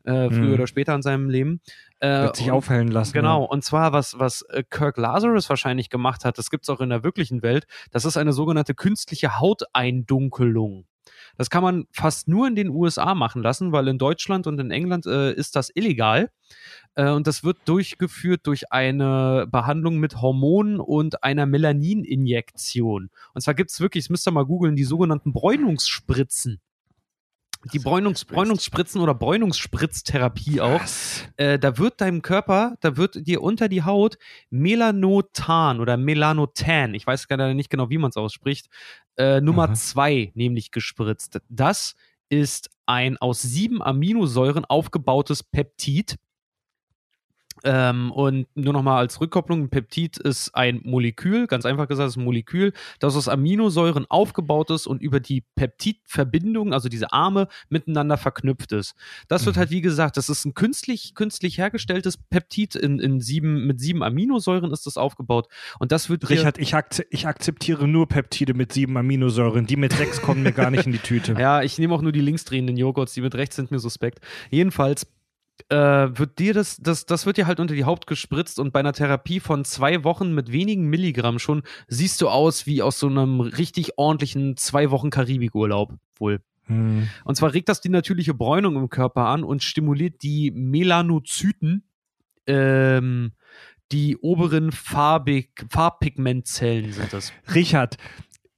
Äh, früher mhm. oder später in seinem Leben. Äh, Wird sich und, aufhellen lassen. Genau, ja. und zwar was, was äh, Kirk Lazarus wahrscheinlich gemacht hat, das gibt es auch in der wirklichen Welt, das ist eine sogenannte künstliche Hauteindunkelung. Das kann man fast nur in den USA machen lassen, weil in Deutschland und in England äh, ist das illegal. Äh, und das wird durchgeführt durch eine Behandlung mit Hormonen und einer Melanininjektion. Und zwar gibt es wirklich, das müsst ihr mal googeln, die sogenannten Bräunungsspritzen die Bräunungs Bräunungsspritzen oder Bräunungsspritztherapie auch. Äh, da wird deinem Körper, da wird dir unter die Haut Melanotan oder Melanotan, ich weiß gerade nicht genau, wie man es ausspricht, äh, Nummer 2 nämlich gespritzt. Das ist ein aus sieben Aminosäuren aufgebautes Peptid. Ähm, und nur nochmal als Rückkopplung, ein Peptid ist ein Molekül, ganz einfach gesagt, ist ein Molekül, das aus Aminosäuren aufgebaut ist und über die Peptidverbindung, also diese Arme, miteinander verknüpft ist. Das mhm. wird halt, wie gesagt, das ist ein künstlich, künstlich hergestelltes Peptid in, in sieben, mit sieben Aminosäuren ist das aufgebaut. Und das wird. Richard, ich, ak ich akzeptiere nur Peptide mit sieben Aminosäuren. Die mit sechs kommen mir gar nicht in die Tüte. *laughs* Ja, ich nehme auch nur die linksdrehenden Joghurts, die mit rechts sind mir suspekt. Jedenfalls äh, wird dir das, das, das wird dir halt unter die Haut gespritzt und bei einer Therapie von zwei Wochen mit wenigen Milligramm schon siehst du aus wie aus so einem richtig ordentlichen zwei Wochen Karibikurlaub wohl. Hm. Und zwar regt das die natürliche Bräunung im Körper an und stimuliert die Melanozyten, ähm, die oberen Farbig, Farbpigmentzellen sind das. Richard,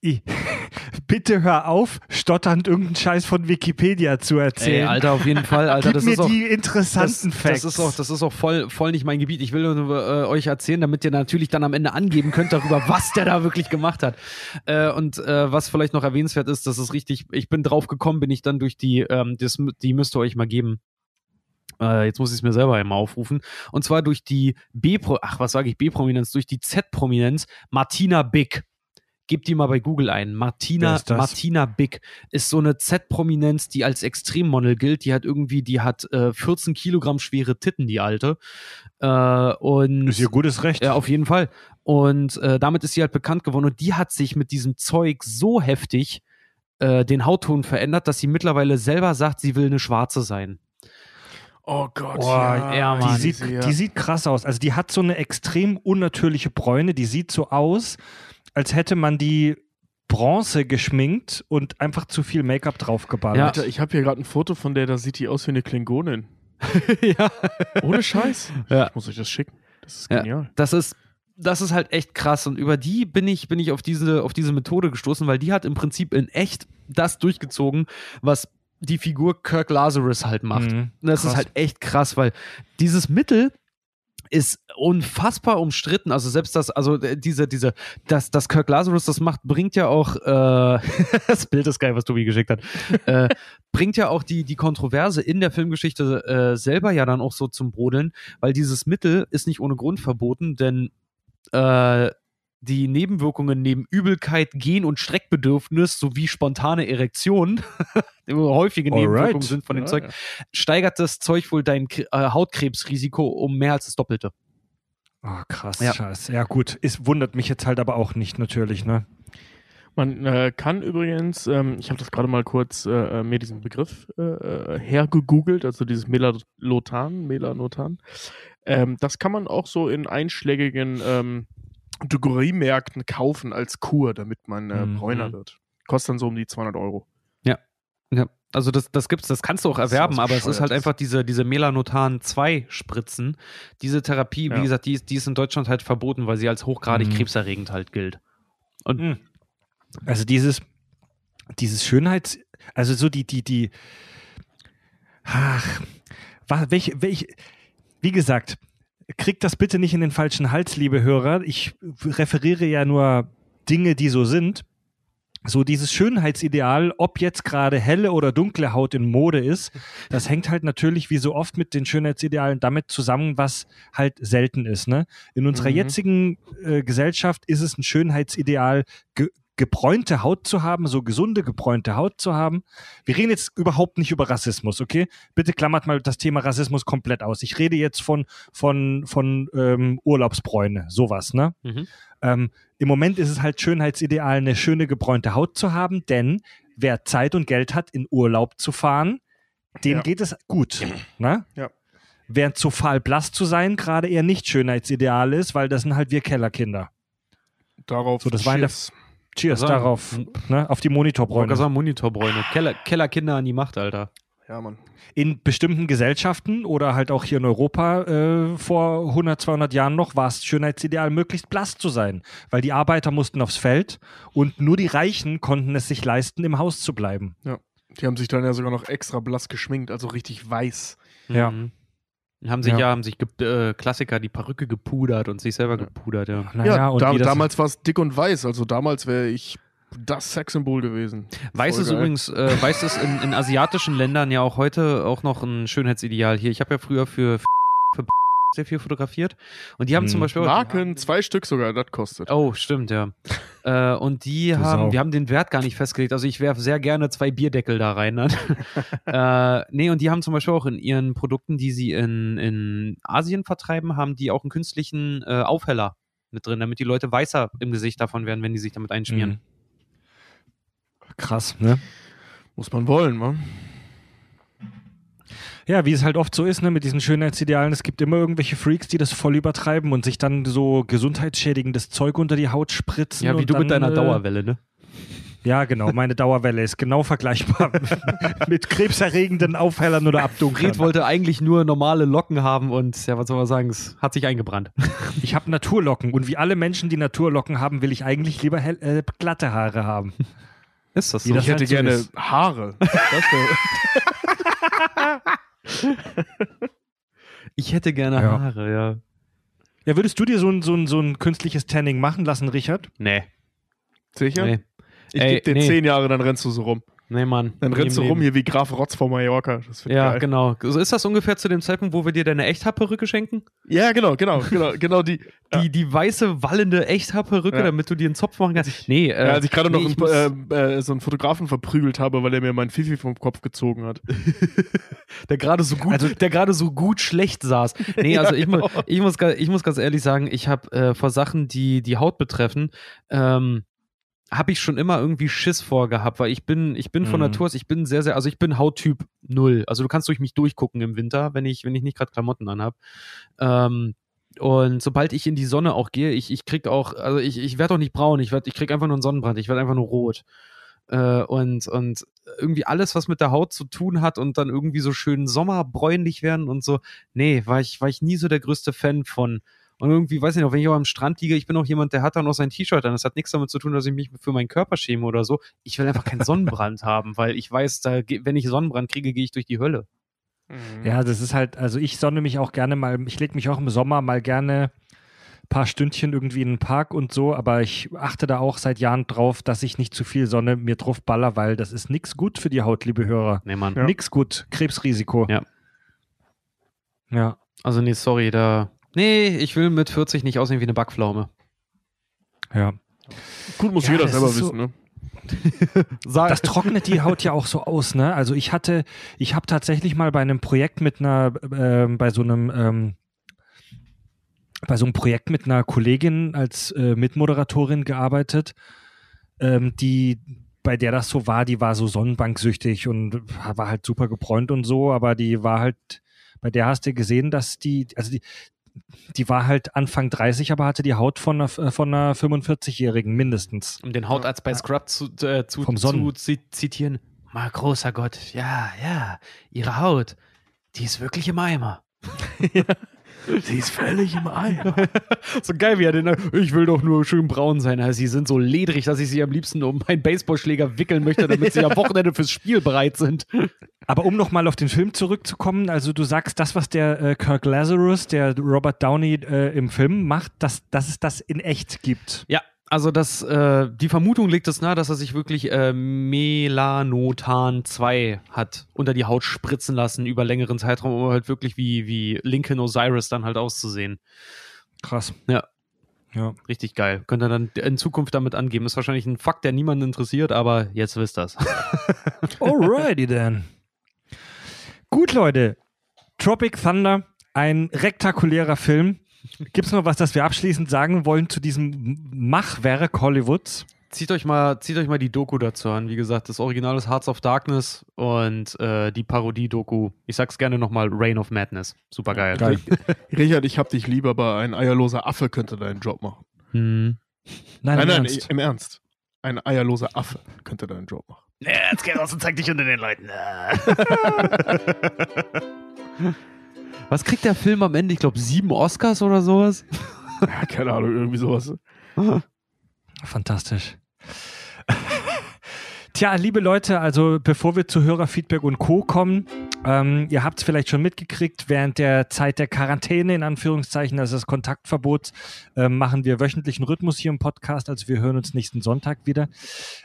*laughs* bitte hör auf, stotternd irgendeinen Scheiß von Wikipedia zu erzählen. Ey, Alter, auf jeden *laughs* Fall, Alter. Gib das mir ist auch, die interessanten das, Facts. Das ist auch, das ist auch voll, voll nicht mein Gebiet. Ich will nur, äh, euch erzählen, damit ihr natürlich dann am Ende angeben könnt darüber, *laughs* was der da wirklich gemacht hat. Äh, und äh, was vielleicht noch erwähnenswert ist, das ist richtig, ich bin drauf gekommen, bin ich dann durch die, ähm, das, die müsst ihr euch mal geben. Äh, jetzt muss ich es mir selber einmal aufrufen. Und zwar durch die B, ach, was sage ich, B-Prominenz, durch die Z-Prominenz Martina Big. Gebt die mal bei Google ein. Martina, Martina Big ist so eine Z-Prominenz, die als Extremmodel gilt. Die hat irgendwie, die hat äh, 14 Kilogramm schwere Titten, die alte. Äh, und ist ihr gutes Recht. Ja, auf jeden Fall. Und äh, damit ist sie halt bekannt geworden. Und die hat sich mit diesem Zeug so heftig äh, den Hautton verändert, dass sie mittlerweile selber sagt, sie will eine Schwarze sein. Oh Gott, oh, ja, ja die, sieht, die sieht krass aus. Also die hat so eine extrem unnatürliche Bräune. Die sieht so aus, als hätte man die Bronze geschminkt und einfach zu viel Make-up draufgeballert. Ja, Alter, ich habe hier gerade ein Foto von der, da sieht die aus wie eine Klingonin. *laughs* ja. Ohne Scheiß. Ja. Ich muss euch das schicken. Das ist genial. Ja, das ist das ist halt echt krass. Und über die bin ich, bin ich auf diese, auf diese Methode gestoßen, weil die hat im Prinzip in echt das durchgezogen, was die Figur Kirk Lazarus halt macht. Mhm, das ist halt echt krass, weil dieses Mittel ist unfassbar umstritten. Also selbst das, also äh, diese, diese, das, das Kirk Lazarus das macht, bringt ja auch, äh, *laughs* das Bild ist geil, was Tobi geschickt hat, äh, bringt ja auch die, die Kontroverse in der Filmgeschichte äh, selber ja dann auch so zum Brodeln, weil dieses Mittel ist nicht ohne Grund verboten, denn äh, die Nebenwirkungen neben Übelkeit, Gen- und Streckbedürfnis sowie spontane Erektionen, *laughs* häufige Nebenwirkungen sind von dem ja, Zeug, ja. steigert das Zeug wohl dein äh, Hautkrebsrisiko um mehr als das Doppelte. Oh, krass, ja. scheiße. Ja, gut. Es wundert mich jetzt halt aber auch nicht, natürlich, ne? Man äh, kann übrigens, ähm, ich habe das gerade mal kurz äh, äh mir diesen Begriff äh, äh, hergegoogelt, also dieses Melanotan, Melanotan. Ähm, das kann man auch so in einschlägigen ähm, Drogeriemärkten kaufen als Kur, damit man äh, mhm. bräuner wird. Kostet dann so um die 200 Euro. Ja. Ja, also das, das gibt's, das kannst du auch erwerben, aber es ist halt einfach diese, diese Melanotan 2 Spritzen. Diese Therapie, ja. wie gesagt, die ist, die ist in Deutschland halt verboten, weil sie als hochgradig mhm. krebserregend halt gilt. Und mhm. also dieses, dieses Schönheits, also so die, die, die, ach, welche, welche, wie gesagt, kriegt das bitte nicht in den falschen Hals, liebe Hörer. Ich referiere ja nur Dinge, die so sind. So dieses Schönheitsideal, ob jetzt gerade helle oder dunkle Haut in Mode ist, das hängt halt natürlich wie so oft mit den Schönheitsidealen damit zusammen, was halt selten ist. Ne? In unserer mhm. jetzigen äh, Gesellschaft ist es ein Schönheitsideal, gebräunte Haut zu haben, so gesunde gebräunte Haut zu haben. Wir reden jetzt überhaupt nicht über Rassismus, okay? Bitte klammert mal das Thema Rassismus komplett aus. Ich rede jetzt von, von, von ähm, Urlaubsbräune, sowas, ne? Mhm. Ähm, Im Moment ist es halt Schönheitsideal, eine schöne gebräunte Haut zu haben, denn wer Zeit und Geld hat, in Urlaub zu fahren, dem ja. geht es gut, ne? Ja. Während zu fahl blass zu sein gerade eher nicht Schönheitsideal ist, weil das sind halt wir Kellerkinder. Darauf so, das war in der, Cheers also, darauf, ne, auf die Monitorbräune. Also Monitorbräune. Keller, Kellerkinder an die Macht, Alter. Ja, Mann. In bestimmten Gesellschaften oder halt auch hier in Europa äh, vor 100, 200 Jahren noch war es Schönheitsideal, möglichst blass zu sein, weil die Arbeiter mussten aufs Feld und nur die Reichen konnten es sich leisten, im Haus zu bleiben. Ja, die haben sich dann ja sogar noch extra blass geschminkt, also richtig weiß. Ja. Mhm. Haben sich ja, ja haben sich äh, Klassiker die Perücke gepudert und sich selber gepudert, ja. Naja, ja, da, damals war es dick und weiß, also damals wäre ich das Sexsymbol gewesen. Weiß ist übrigens, äh, weiß ist in, in, asiatischen Ländern ja auch heute auch noch ein Schönheitsideal hier. Ich habe ja früher für, für sehr viel fotografiert. Und die haben hm. zum Beispiel. Marken, zwei Stück sogar, das kostet. Oh, stimmt, ja. *laughs* äh, und die haben, wir haben den Wert gar nicht festgelegt. Also ich werfe sehr gerne zwei Bierdeckel da rein. Ne? *laughs* äh, nee, und die haben zum Beispiel auch in ihren Produkten, die sie in, in Asien vertreiben, haben die auch einen künstlichen äh, Aufheller mit drin, damit die Leute weißer im Gesicht davon werden, wenn die sich damit einschmieren. Mhm. Krass, ne? Muss man wollen, man ja, wie es halt oft so ist, ne, mit diesen Schönheitsidealen, es gibt immer irgendwelche Freaks, die das voll übertreiben und sich dann so gesundheitsschädigendes Zeug unter die Haut spritzen. Ja, wie du dann, mit deiner äh, Dauerwelle, ne? Ja, genau. Meine Dauerwelle ist genau vergleichbar *laughs* mit krebserregenden Aufhellern oder Abdunklern. Fred wollte eigentlich nur normale Locken haben und ja, was soll man sagen, es hat sich eingebrannt. Ich habe Naturlocken und wie alle Menschen, die Naturlocken haben, will ich eigentlich lieber hell, äh, glatte Haare haben. Ist das so? ich hätte halt so gerne ist. Haare. *laughs* *laughs* *laughs* ich hätte gerne ja. Haare, ja. Ja, würdest du dir so ein, so, ein, so ein künstliches Tanning machen lassen, Richard? Nee. Sicher? Nee. Ich gebe dir nee. zehn Jahre, dann rennst du so rum. Nee, Mann. Dann rennst du rum hier wie Graf Rotz vor Mallorca. ja, geil. genau. So ist das ungefähr zu dem Zeitpunkt, wo wir dir deine Echthaarperücke schenken? Ja, genau, genau, genau, genau die. Die, ja. die weiße, wallende Echthaarperücke, ja. damit du dir einen Zopf machen kannst. Nee, äh, ja, als ich gerade nee, noch einen, äh, äh, so einen Fotografen verprügelt habe, weil er mir meinen Fifi vom Kopf gezogen hat. *laughs* der gerade so gut, also, der gerade so gut schlecht saß. Nee, *laughs* also ich, genau. ich, muss, ich muss ganz ehrlich sagen, ich habe äh, vor Sachen, die die Haut betreffen, ähm, habe ich schon immer irgendwie Schiss vorgehabt, weil ich bin, ich bin von mhm. Natur aus, ich bin sehr, sehr, also ich bin Hauttyp null. Also du kannst durch mich durchgucken im Winter, wenn ich, wenn ich nicht gerade Klamotten anhab. Ähm, und sobald ich in die Sonne auch gehe, ich, ich krieg auch, also ich, ich werde auch nicht braun, ich, werd, ich krieg einfach nur einen Sonnenbrand, ich werde einfach nur rot. Äh, und, und irgendwie alles, was mit der Haut zu tun hat und dann irgendwie so schön sommerbräunlich werden und so, nee, war ich, war ich nie so der größte Fan von Und irgendwie, weiß ich noch, wenn ich auch am Strand liege, ich bin auch jemand, der hat dann noch sein T-Shirt an. Das hat nichts damit zu tun, dass ich mich für meinen Körper schäme oder so. Ich will einfach keinen *laughs* Sonnenbrand haben, weil ich weiß, da, wenn ich Sonnenbrand kriege, gehe ich durch die Hölle. Mhm. Ja, das ist halt, also ich sonne mich auch gerne mal, ich lege mich auch im Sommer mal gerne ein paar Stündchen irgendwie in den Park und so, aber ich achte da auch seit Jahren drauf, dass ich nicht zu viel Sonne mir drauf baller, weil das ist nichts gut für die Haut, liebe Hörer. Nee, Mann. Ja. Nix gut. Krebsrisiko. Ja. Ja. Also nee, sorry, da. Nee, ich will mit 40 nicht aussehen wie eine Backpflaume. Ja. Gut, muss Ja, jeder das selber ist so- wissen, ne? *laughs* Das trocknet die Haut ja auch so aus, ne? Also ich hatte, ich habe tatsächlich mal bei einem Projekt mit einer, ähm, bei so einem, ähm, bei so einem Projekt mit einer Kollegin als äh, Mitmoderatorin gearbeitet, ähm, die, bei der das so war, die war so sonnenbanksüchtig und war halt super gebräunt und so, aber die war halt, bei der hast du gesehen, dass die, also die, die war halt Anfang 30, aber hatte die Haut von einer, von einer 45-Jährigen mindestens. Um den Hautarzt bei Scrub zu, äh, zu, Vom zu zitieren. Mal großer Gott, ja, ja, ihre Haut, die ist wirklich im Eimer. *laughs* *laughs* Sie ist völlig im Eimer. *laughs* So geil, wie er den, ich will doch nur schön braun sein. Also, sie sind so ledrig, dass ich sie am liebsten um meinen Baseballschläger wickeln möchte, damit sie *laughs* am Wochenende fürs Spiel bereit sind. Aber um nochmal auf den Film zurückzukommen, also du sagst, das, was der äh, Kirk Lazarus, der Robert Downey äh, im Film macht, dass, dass es das in echt gibt. Ja, also das, äh, die Vermutung liegt es nahe, dass er sich wirklich äh, Melanotan 2 hat unter die Haut spritzen lassen über längeren Zeitraum, um halt wirklich wie, wie Lincoln Osiris dann halt auszusehen. Krass. Ja. Ja. Richtig geil. Könnt ihr dann in Zukunft damit angeben. Ist wahrscheinlich ein Fakt, der niemanden interessiert, aber jetzt wisst das. *laughs* Alrighty then. Gut, Leute. Tropic Thunder, ein rektakulärer Film. Gibt es noch was, das wir abschließend sagen wollen zu diesem Machwerk Hollywoods? zieht euch mal, zieht euch mal die Doku dazu an. Wie gesagt, das Original ist Hearts of Darkness und äh, die Parodie-Doku. Ich sag's gerne nochmal, Reign of Madness. Super geil. Geil. *laughs* Richard, ich hab dich lieber, aber ein eierloser Affe könnte deinen Job machen. Hm. Nein, Nein, im nein, Ernst. im Ernst. Ein eierloser Affe könnte deinen Job machen. Ja, jetzt geh raus und zeig dich unter den Leuten. *laughs* Was kriegt der Film am Ende? Ich glaube, sieben Oscars oder sowas. Ja, keine Ahnung, irgendwie sowas. *laughs* Fantastisch. Tja, liebe Leute, also bevor wir zu Hörerfeedback und Co. kommen, ähm, ihr habt es vielleicht schon mitgekriegt, während der Zeit der Quarantäne, in Anführungszeichen, also des Kontaktverbots, ähm, machen wir wöchentlichen Rhythmus hier im Podcast, also wir hören uns nächsten Sonntag wieder.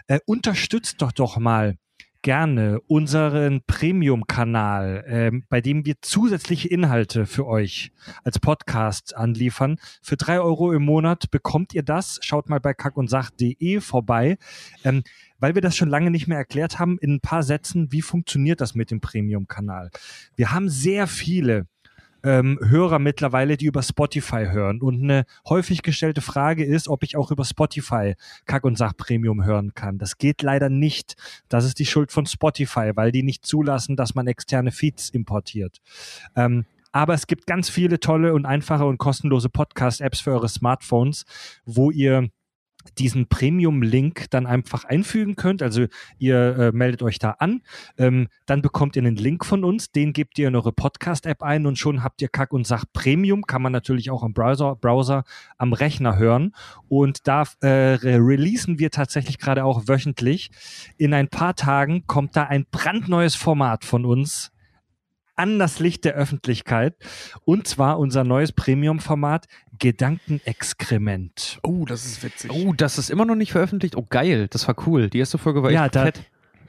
Äh, unterstützt doch doch mal gerne unseren Premium-Kanal, ähm, bei dem wir zusätzliche Inhalte für euch als Podcast anliefern. Für drei Euro im Monat bekommt ihr das. Schaut mal bei kackundsach.de vorbei. Ähm, weil wir das schon lange nicht mehr erklärt haben, in ein paar Sätzen, wie funktioniert das mit dem Premium-Kanal? Wir haben sehr viele ähm, Hörer mittlerweile, die über Spotify hören. Und eine häufig gestellte Frage ist, ob ich auch über Spotify Kack und Sach Premium hören kann. Das geht leider nicht. Das ist die Schuld von Spotify, weil die nicht zulassen, dass man externe Feeds importiert. Ähm, aber es gibt ganz viele tolle und einfache und kostenlose Podcast-Apps für eure Smartphones, wo ihr diesen Premium-Link dann einfach einfügen könnt. Also ihr äh, meldet euch da an, ähm, dann bekommt ihr einen Link von uns, den gebt ihr in eure Podcast-App ein und schon habt ihr Kack und Sach Premium, kann man natürlich auch am Browser, Browser am Rechner hören. Und da äh, re- releasen wir tatsächlich gerade auch wöchentlich. In ein paar Tagen kommt da ein brandneues Format von uns an das Licht der Öffentlichkeit. Und zwar unser neues Premium-Format Gedankenexkrement. Oh, das ist witzig. Oh, das ist immer noch nicht veröffentlicht. Oh, geil. Das war cool. Die erste Folge war Ja, echt da- fett.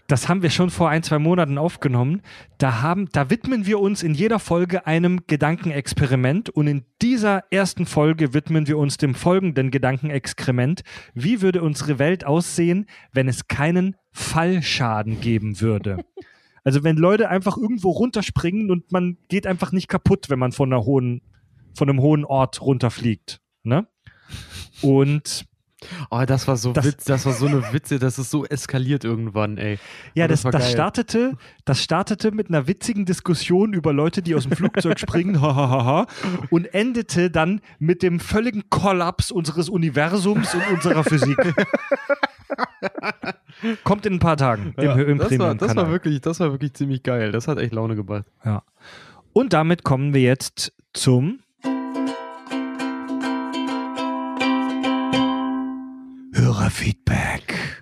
Das haben wir schon vor ein, zwei Monaten aufgenommen. Da, haben, da widmen wir uns in jeder Folge einem Gedankenexperiment. Und in dieser ersten Folge widmen wir uns dem folgenden Gedankenexperiment. Wie würde unsere Welt aussehen, wenn es keinen Fallschaden geben würde? *laughs* Also wenn Leute einfach irgendwo runterspringen und man geht einfach nicht kaputt, wenn man von einer hohen, von einem hohen Ort runterfliegt. Ne? Und Oh, das war so Das- witz, das war so eine Witze, das ist so eskaliert irgendwann, ey. Ja, Oh, das das, das, startete, das startete mit einer witzigen Diskussion über Leute, die aus dem Flugzeug *laughs* springen, hahaha, und endete dann mit dem völligen Kollaps unseres Universums und unserer Physik. *laughs* Kommt in ein paar Tagen im, Ja, im das, war, das war wirklich, das war wirklich ziemlich geil. Das hat echt Laune gebracht. Und damit kommen wir jetzt zum Hörerfeedback.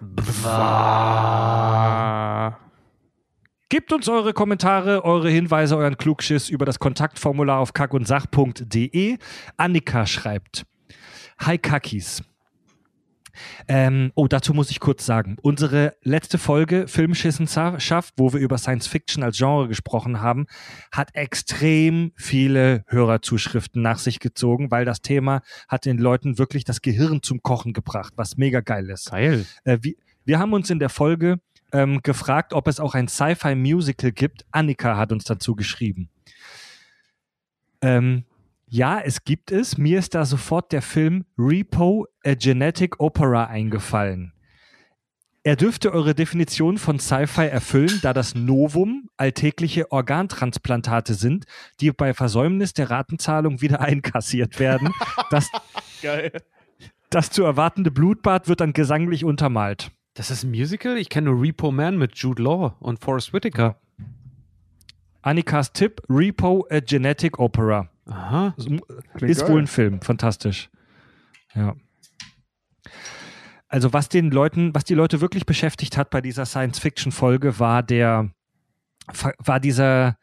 Gebt uns eure Kommentare, eure Hinweise, euren Klugschiss über das Kontaktformular auf kackundsach.de. Annika schreibt: Hi Kakis. Ähm, oh, dazu muss ich kurz sagen. Unsere letzte Folge Filmschissenschaft, wo wir über Science Fiction als Genre gesprochen haben, hat extrem viele Hörerzuschriften nach sich gezogen, weil das Thema hat den Leuten wirklich das Gehirn zum Kochen gebracht, was mega geil ist. Geil. Äh, wir, wir haben uns in der Folge ähm, gefragt, ob es auch ein Sci-Fi-Musical gibt. Annika hat uns dazu geschrieben. Ähm, ja, es gibt es. Mir ist da sofort der Film Repo, a Genetic Opera eingefallen. Er dürfte eure Definition von Sci-Fi erfüllen, da das Novum alltägliche Organtransplantate sind, die bei Versäumnis der Ratenzahlung wieder *laughs* einkassiert werden. Das, *laughs* Geil. das zu erwartende Blutbad wird dann gesanglich untermalt. Das ist ein Musical? Ich kenne nur Repo Man mit Jude Law und Forrest Whitaker. Annikas Tipp: Repo, a Genetic Opera. Aha. ist geil. wohl ein Film, fantastisch. Ja. Also was den Leuten, was die Leute wirklich beschäftigt hat bei dieser Science-Fiction-Folge, war der, war dieser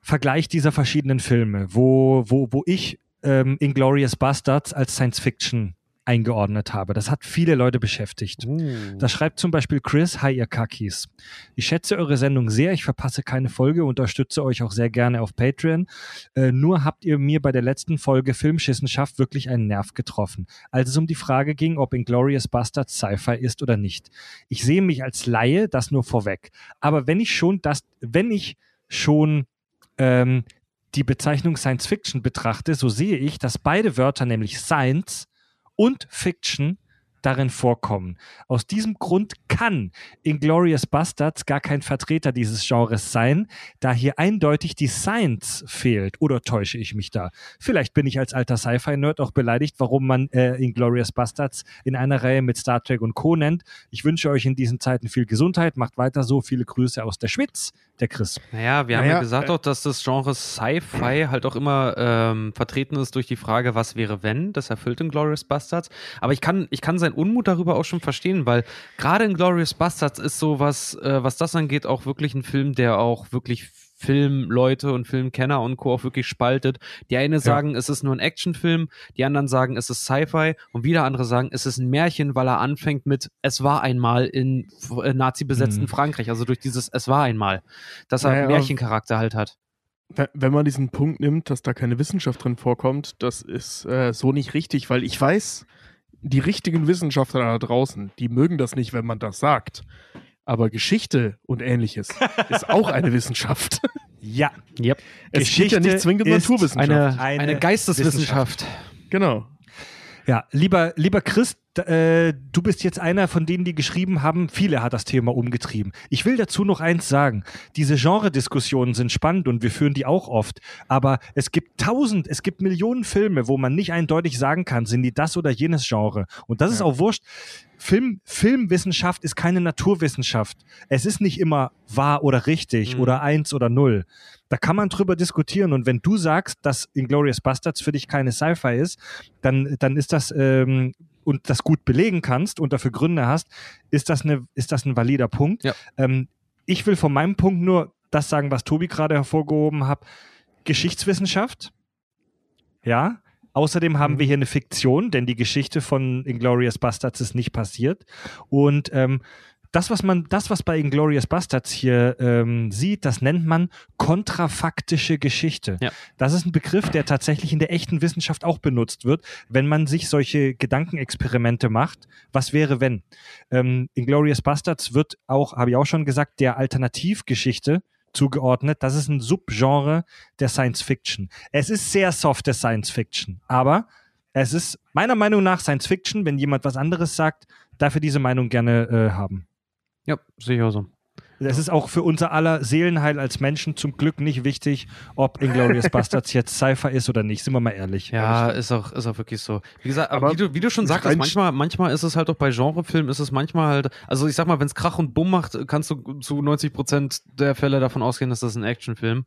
Vergleich dieser verschiedenen Filme, wo, wo, wo ich ähm, Inglorious Bastards als Science-Fiction eingeordnet habe. Das hat viele Leute beschäftigt. Uh. Das schreibt zum Beispiel Chris, hi ihr Kakis. Ich schätze eure Sendung sehr, ich verpasse keine Folge, unterstütze euch auch sehr gerne auf Patreon. Äh, nur habt ihr mir bei der letzten Folge Filmschissenschaft wirklich einen Nerv getroffen, als es um die Frage ging, ob Inglourious Bastards Sci-Fi ist oder nicht. Ich sehe mich als Laie, das nur vorweg. Aber wenn ich schon das, wenn ich schon ähm, die Bezeichnung Science Fiction betrachte, so sehe ich, dass beide Wörter, nämlich Science und Fiction, darin vorkommen. Aus diesem Grund kann Inglorious Bastards gar kein Vertreter dieses Genres sein, da hier eindeutig die Science fehlt. Oder täusche ich mich da? Vielleicht bin ich als alter Sci-Fi-Nerd auch beleidigt, warum man äh, Inglorious Bastards in einer Reihe mit Star Trek und Co. nennt. Ich wünsche euch in diesen Zeiten viel Gesundheit, macht weiter so. Viele Grüße aus der Schwitz, der Chris. Naja, wir haben Naja, ja gesagt auch, dass das Genre Sci-Fi halt auch immer ähm, vertreten ist durch die Frage, was wäre wenn? Das erfüllt in Glorious Bastards. Aber ich kann, ich kann seinen Unmut darüber auch schon verstehen, weil gerade in Glorious Bastards ist so was, äh, was das angeht, auch wirklich ein Film, der auch wirklich Filmleute und Filmkenner und Co. auch wirklich spaltet. Die eine sagen, es ist nur ein Actionfilm, die anderen sagen, es ist Sci-Fi und wieder andere sagen, es ist ein Märchen, weil er anfängt mit Es war einmal in äh, nazi-besetzten Mhm. Frankreich, also durch dieses Es war einmal, dass er Naja, aber- Märchencharakter halt hat. Wenn- Wenn man diesen Punkt nimmt, dass da keine Wissenschaft drin vorkommt, das ist äh, so nicht richtig, weil ich weiß, die richtigen Wissenschaftler da draußen, die mögen das nicht, wenn man das sagt. Aber Geschichte und ähnliches ist auch eine Wissenschaft. Ja, Yep. Es Geschichte geht ja nicht zwingend um ist Naturwissenschaft. Eine, Eine eine, Geisteswissenschaft. genau. Ja, lieber, lieber Chris, d- äh, du bist jetzt einer von denen, die geschrieben haben, viele hat das Thema umgetrieben. Ich will dazu noch eins sagen. Diese Genre-Diskussionen sind spannend und wir führen die auch oft. Aber es gibt tausend, es gibt Millionen Filme, wo man nicht eindeutig sagen kann, sind die das oder jenes Genre. Und das ist Ja. auch wurscht. Film, Filmwissenschaft ist keine Naturwissenschaft. Es ist nicht immer wahr oder richtig Mhm. oder eins oder null. Da kann man drüber diskutieren. Und wenn du sagst, dass Inglourious Bastards für dich keine Sci-Fi ist, dann, dann ist das ähm, und das gut belegen kannst und dafür Gründe hast, ist das, eine, ist das ein valider Punkt. Ja. Ähm, ich will von meinem Punkt nur das sagen, was Tobi gerade hervorgehoben hat. Geschichtswissenschaft. Ja. Außerdem haben Mhm. wir hier eine Fiktion, denn die Geschichte von Inglorious Bastards ist nicht passiert. Und ähm, das, was man, das, was bei Inglorious Bastards hier ähm, sieht, das nennt man kontrafaktische Geschichte. Ja. Das ist ein Begriff, der tatsächlich in der echten Wissenschaft auch benutzt wird, wenn man sich solche Gedankenexperimente macht. Was wäre, wenn? Ähm, Inglorious Bastards wird auch, habe ich auch schon gesagt, der Alternativgeschichte zugeordnet. Das ist ein Subgenre der Science Fiction. Es ist sehr softe Science Fiction, aber es ist meiner Meinung nach Science Fiction. Wenn jemand was anderes sagt, darf er diese Meinung gerne äh, haben. Ja, auch so. Es ist auch für unser aller Seelenheil als Menschen zum Glück nicht wichtig, ob Inglourious *laughs* Bastards jetzt Cypher ist oder nicht. Sind wir mal ehrlich. Ja, ist auch, ist auch wirklich so. Wie gesagt, aber, Aber wie, du, wie du schon sagtest, manchmal, manchmal ist es halt auch bei Genrefilmen, ist es manchmal halt, also ich sag mal, wenn es Krach und Bumm macht, kannst du zu 90 Prozent der Fälle davon ausgehen, dass das ein Actionfilm.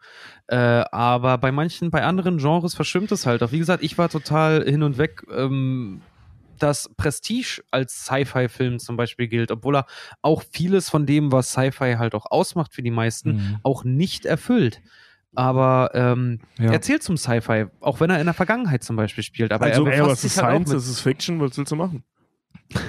Äh, aber bei manchen, bei anderen Genres verschwimmt es halt auch. Wie gesagt, ich war total hin und weg, ähm, dass Prestige als Sci-Fi-Film zum Beispiel gilt, obwohl er auch vieles von dem, was Sci-Fi halt auch ausmacht für die meisten, mhm. auch nicht erfüllt. Aber ähm, ja. er zählt zum Sci-Fi, auch wenn er in der Vergangenheit zum Beispiel spielt. Aber also, er ey, was ist halt Science, das ist Fiction, was willst du machen?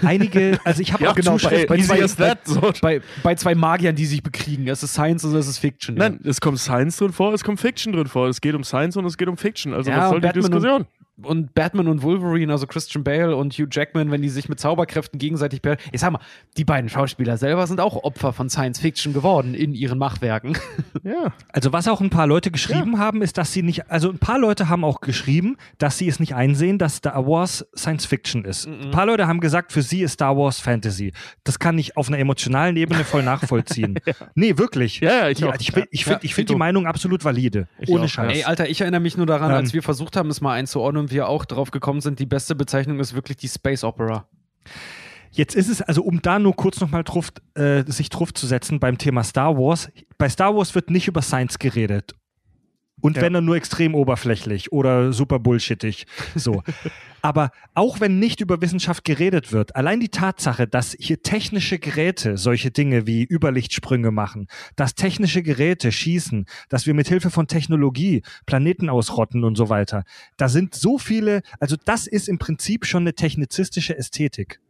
einige, also ich habe ja, auch genau, bei, bei, zwei, bei, bei, bei, zwei Magiern, die sich bekriegen. Es ist Science und es ist Fiction. Nein, ja. es kommt Science drin vor, es kommt Fiction drin vor. Es geht um Science und es geht um Fiction. Also ja, was soll die Diskussion? und Batman und Wolverine, also Christian Bale und Hugh Jackman, wenn die sich mit Zauberkräften gegenseitig. Ich sag mal, die beiden Schauspieler selber sind auch Opfer von Science Fiction geworden in ihren Machwerken. *laughs* Ja. Also, was auch ein paar Leute geschrieben ja. haben, ist, dass sie nicht. Also, ein paar Leute haben auch geschrieben, dass sie es nicht einsehen, dass Star Wars Science Fiction ist. Mhm. Ein paar Leute haben gesagt, für sie ist Star Wars Fantasy. Das kann ich auf einer emotionalen Ebene voll nachvollziehen. *laughs* ja. Nee, wirklich. Ja, ja ich, auch. ich, ich, finde find die Meinung absolut valide. Ich ohne Scheiß. Ey, Alter, ich erinnere mich nur daran, ähm, als wir versucht haben, es mal einzuordnen wir auch drauf gekommen sind, die beste Bezeichnung ist wirklich die Space Opera. Jetzt ist es, also um da nur kurz nochmal äh, sich drauf zu setzen beim Thema Star Wars. Bei Star Wars wird nicht über Science geredet. Und ja. wenn dann nur extrem oberflächlich oder super bullshittig. So. *laughs* Aber auch wenn nicht über Wissenschaft geredet wird, allein die Tatsache, dass hier technische Geräte solche Dinge wie Überlichtsprünge machen, dass technische Geräte schießen, dass wir mit Hilfe von Technologie Planeten ausrotten und so weiter, da sind so viele, also das ist im Prinzip schon eine technizistische Ästhetik.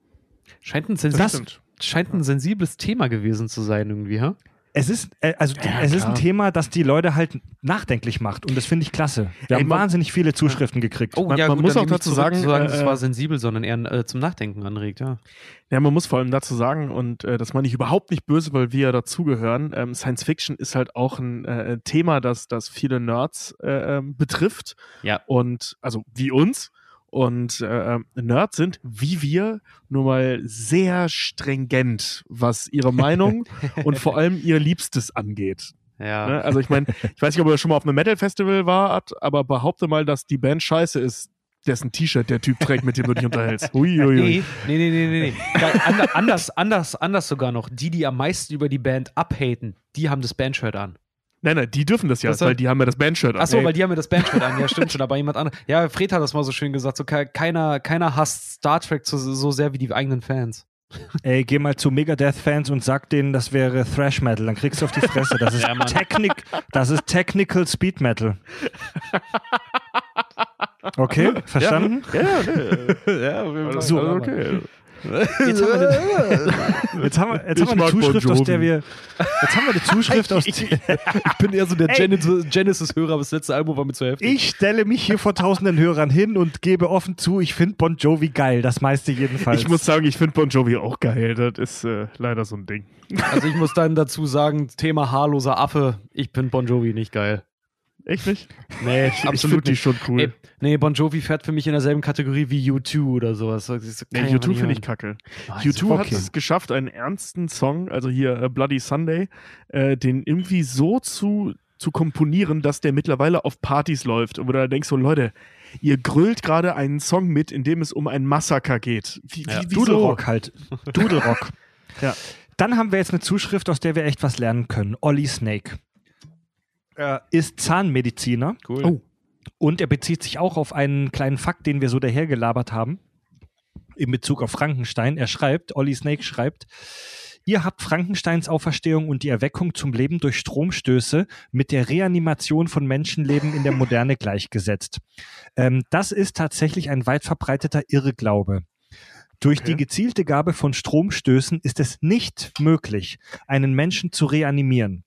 Scheint ein, sensibles, scheint ein sensibles Thema gewesen zu sein irgendwie, ha? Es ist, äh, also ja, es ist ein Thema, das die Leute halt nachdenklich macht und das finde ich klasse. Wir Ey, haben man, wahnsinnig viele Zuschriften gekriegt. Oh, man, ja, man gut, muss auch dazu sagen, sagen äh, es war sensibel, sondern eher äh, zum Nachdenken anregt, ja. Ja, man muss vor allem dazu sagen, und äh, das meine ich überhaupt nicht böse, weil wir ja dazugehören. Ähm, Science Fiction ist halt auch ein äh, Thema, das, das viele Nerds äh, ähm, betrifft. Ja. Und also wie uns. Und äh, Nerds sind, wie wir, nur mal sehr stringent, was ihre *laughs* Meinung und vor allem ihr Liebstes angeht. Ja. Ne? Also ich meine, ich weiß nicht, ob er schon mal auf einem Metal-Festival war, aber behaupte mal, dass die Band scheiße ist, dessen T-Shirt der Typ trägt, mit dem du dich unterhältst. *laughs* Uiuiui. Nee, nee, nee, nee, nee. anders, anders, anders sogar noch. Die, die am meisten über die Band abhaten, die haben das Bandshirt an. Nein, nein, die dürfen das ja, das weil die haben ja das Bandshirt an. Achso, weil die haben ja das Bandshirt an. Ja, stimmt schon. Aber jemand anderes. Ja, Fred hat das mal so schön gesagt. So, keiner, keiner hasst Star Trek so, so sehr wie die eigenen Fans. *laughs* Ey, geh mal zu Megadeth-Fans und sag denen, das wäre Thrash Metal. Dann kriegst du auf die Fresse. Das ist, *laughs* ja, Technik, das ist Technical Speed Metal. Okay, verstanden? Ja, ja, *laughs* ja, ja so, also okay. Jetzt haben wir, eine, *laughs* jetzt haben wir, jetzt haben wir eine Zuschrift, aus der wir. Jetzt haben wir eine Zuschrift aus. *laughs* ich, ich bin eher so der Genesis-Hörer, aber das letzte Album war mir zu heftig. Ich stelle mich hier vor tausenden Hörern hin und gebe offen zu, ich finde Bon Jovi geil. Das meiste jedenfalls. Ich muss sagen, ich finde Bon Jovi auch geil. Das ist äh, leider so ein Ding. Also ich muss dann dazu sagen, Thema haarloser Affe, ich finde Bon Jovi nicht geil. Echt nicht? Nee, *laughs* absolut die schon cool. Ey, nee, Bon Jovi fährt für mich in derselben Kategorie wie U2 oder sowas. Nee, U2 finde ich kacke. Oh, U2 okay. hat es geschafft, einen ernsten Song, also hier uh, Bloody Sunday, äh, den irgendwie so zu, zu komponieren, dass der mittlerweile auf Partys läuft. Und wo du da denkst, so Leute, ihr grölt gerade einen Song mit, in dem es um ein Massaker geht. Wie, ja. wie, Dudelrock halt. Dudelrock. *laughs* ja. Dann haben wir jetzt eine Zuschrift, aus der wir echt was lernen können. Olli Snake äh, ist Zahnmediziner. Cool. Oh. Und er bezieht sich auch auf einen kleinen Fakt, den wir so dahergelabert haben, in Bezug auf Frankenstein. Er schreibt, Olli Snake schreibt, Ihr habt Frankensteins Auferstehung und die Erweckung zum Leben durch Stromstöße mit der Reanimation von Menschenleben in der Moderne gleichgesetzt. Ähm, das ist tatsächlich ein weit verbreiteter Irrglaube. Durch okay. die gezielte Gabe von Stromstößen ist es nicht möglich, einen Menschen zu reanimieren.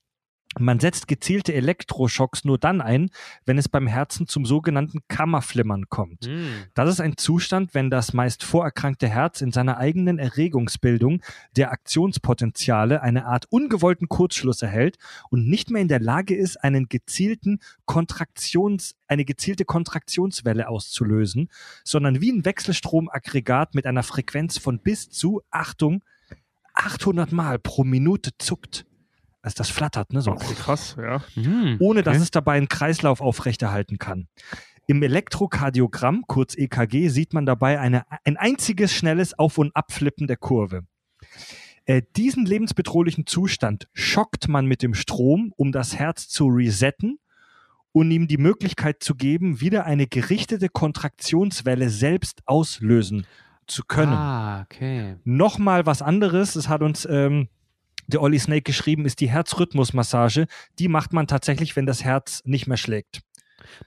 Man setzt gezielte Elektroschocks nur dann ein, wenn es beim Herzen zum sogenannten Kammerflimmern kommt. Mm. Das ist ein Zustand, wenn das meist vorerkrankte Herz in seiner eigenen Erregungsbildung der Aktionspotenziale eine Art ungewollten Kurzschluss erhält und nicht mehr in der Lage ist, einen gezielten Kontraktions, eine gezielte Kontraktionswelle auszulösen, sondern wie ein Wechselstromaggregat mit einer Frequenz von bis zu, Achtung, 800 Mal pro Minute zuckt also das flattert, ne? So. Okay, krass, ja. Mhm, ohne dass es dabei einen Kreislauf aufrechterhalten kann. Im Elektrokardiogramm, kurz EKG, sieht man dabei eine, ein einziges schnelles Auf- und Abflippen der Kurve. Äh, diesen lebensbedrohlichen Zustand schockt man mit dem Strom, um das Herz zu resetten und ihm die Möglichkeit zu geben, wieder eine gerichtete Kontraktionswelle selbst auslösen zu können. Ah, okay. Nochmal was anderes, es hat uns ähm, der Olli Snake geschrieben, ist die Herzrhythmusmassage. Die macht man tatsächlich, wenn das Herz nicht mehr schlägt.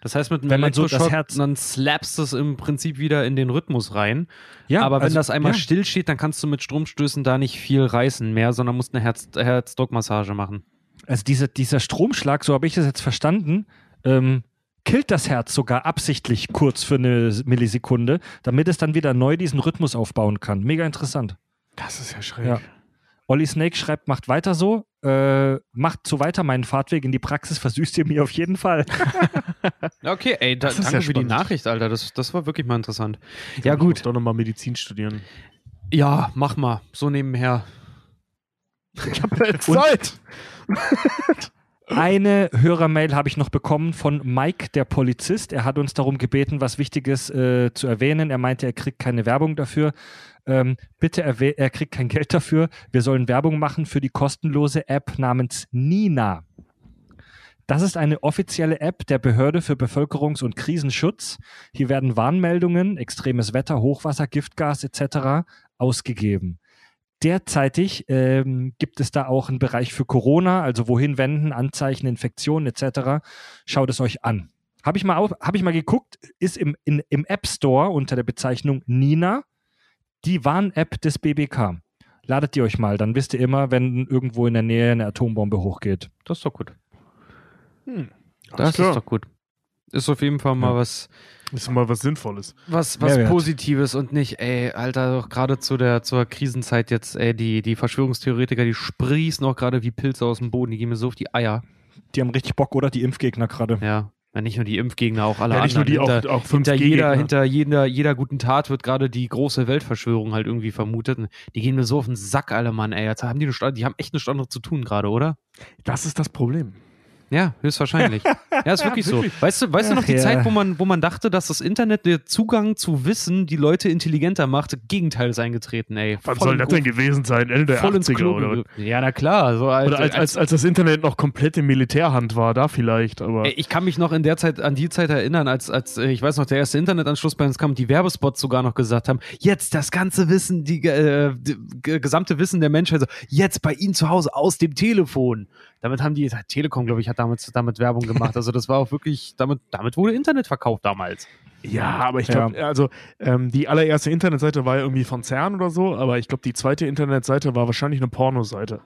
Das heißt, mit einem Wenn man so das Herz- dann slappst du es im Prinzip wieder in den Rhythmus rein. Ja, Aber wenn also, das einmal ja. still steht, dann kannst du mit Stromstößen da nicht viel reißen mehr, sondern musst eine Herz Herzdruckmassage machen. Also dieser, dieser Stromschlag, so habe ich das jetzt verstanden, ähm, killt das Herz sogar absichtlich kurz für eine Millisekunde, damit es dann wieder neu diesen Rhythmus aufbauen kann. Mega interessant. Das ist ja schräg. Ja. Olli Snake schreibt, macht weiter so, äh, macht so weiter meinen Fahrtweg in die Praxis, versüßt ihr mir auf jeden Fall. *laughs* Okay, ey, da, Das ist danke ja für die. Nachricht, Alter. Das, das war wirklich mal interessant. Ich Ja, ich gut. muss Doch nochmal Medizin studieren. Ja, mach mal. So nebenher. Ich habe ja *laughs* Zeit. *laughs* Eine Hörermail habe ich noch bekommen von Mike, der Polizist. Er hat uns darum gebeten, was Wichtiges äh, zu erwähnen. Er meinte, er kriegt keine Werbung dafür. Ähm, bitte, erwäh- er kriegt kein Geld dafür. Wir sollen Werbung machen für die kostenlose App namens Nina. Das ist eine offizielle App der Behörde für Bevölkerungs- und Krisenschutz. Hier werden Warnmeldungen, extremes Wetter, Hochwasser, Giftgas etc. ausgegeben. Derzeitig ähm, gibt es da auch einen Bereich für Corona, also wohin wenden, Anzeichen, Infektionen etc. Schaut es euch an. Habe ich, mal hab ich mal geguckt, ist im, in, im App Store unter der Bezeichnung Nina die Warn-App des BBK. Ladet die euch mal, dann wisst ihr immer, wenn irgendwo in der Nähe eine Atombombe hochgeht. Das ist doch gut. Hm. Das klar. ist doch gut. Ist auf jeden Fall mal Ja. was, Ist mal was Sinnvolles. was, was Mehrwert. Positives und nicht, ey, Alter, doch gerade zu der zur Krisenzeit jetzt, ey, die, die Verschwörungstheoretiker, die sprießen auch gerade wie Pilze aus dem Boden, die gehen mir so auf die Eier. Die haben richtig Bock, oder? Die Impfgegner gerade. Ja. Ja, nicht nur die Impfgegner, auch alle Ja, nicht nur anderen. die, hinter, auch, auch 5G hinter jeder, hinter jeder, jeder guten Tat wird gerade die große Weltverschwörung halt irgendwie vermutet. Die gehen mir so auf den Sack, alle Mann, ey. Jetzt haben die, eine, die haben echt nichts anderes zu tun gerade, oder? Das ist das Problem. Ja, höchstwahrscheinlich. *laughs* Ja, ist wirklich so. wirklich. Weißt du, weißt du noch Ach die ja. Zeit, wo man, wo man dachte, dass das Internet der Zugang zu Wissen die Leute intelligenter macht? Gegenteil ist eingetreten, ey. Wann soll das denn gewesen sein? Ende der voll ins 80er Klo oder. Ja, na klar. So als, Oder als, als, als das Internet noch komplett in Militärhand war, da vielleicht, aber. Ey, ich kann mich noch in der Zeit an die Zeit erinnern, als, als äh, ich weiß noch, der erste Internetanschluss bei uns kam, die Werbespots sogar noch gesagt haben, jetzt das ganze Wissen, die, äh, die gesamte Wissen der Menschheit, so, jetzt bei Ihnen zu Hause aus dem Telefon. Damit haben die, Telekom, glaube ich, hat damit, damit Werbung gemacht. Also das war auch wirklich, damit, damit wurde Internet verkauft damals. Ja, aber ich glaube, also ähm, die allererste Internetseite war ja irgendwie von CERN oder so, aber ich glaube, die zweite Internetseite war wahrscheinlich eine Pornoseite.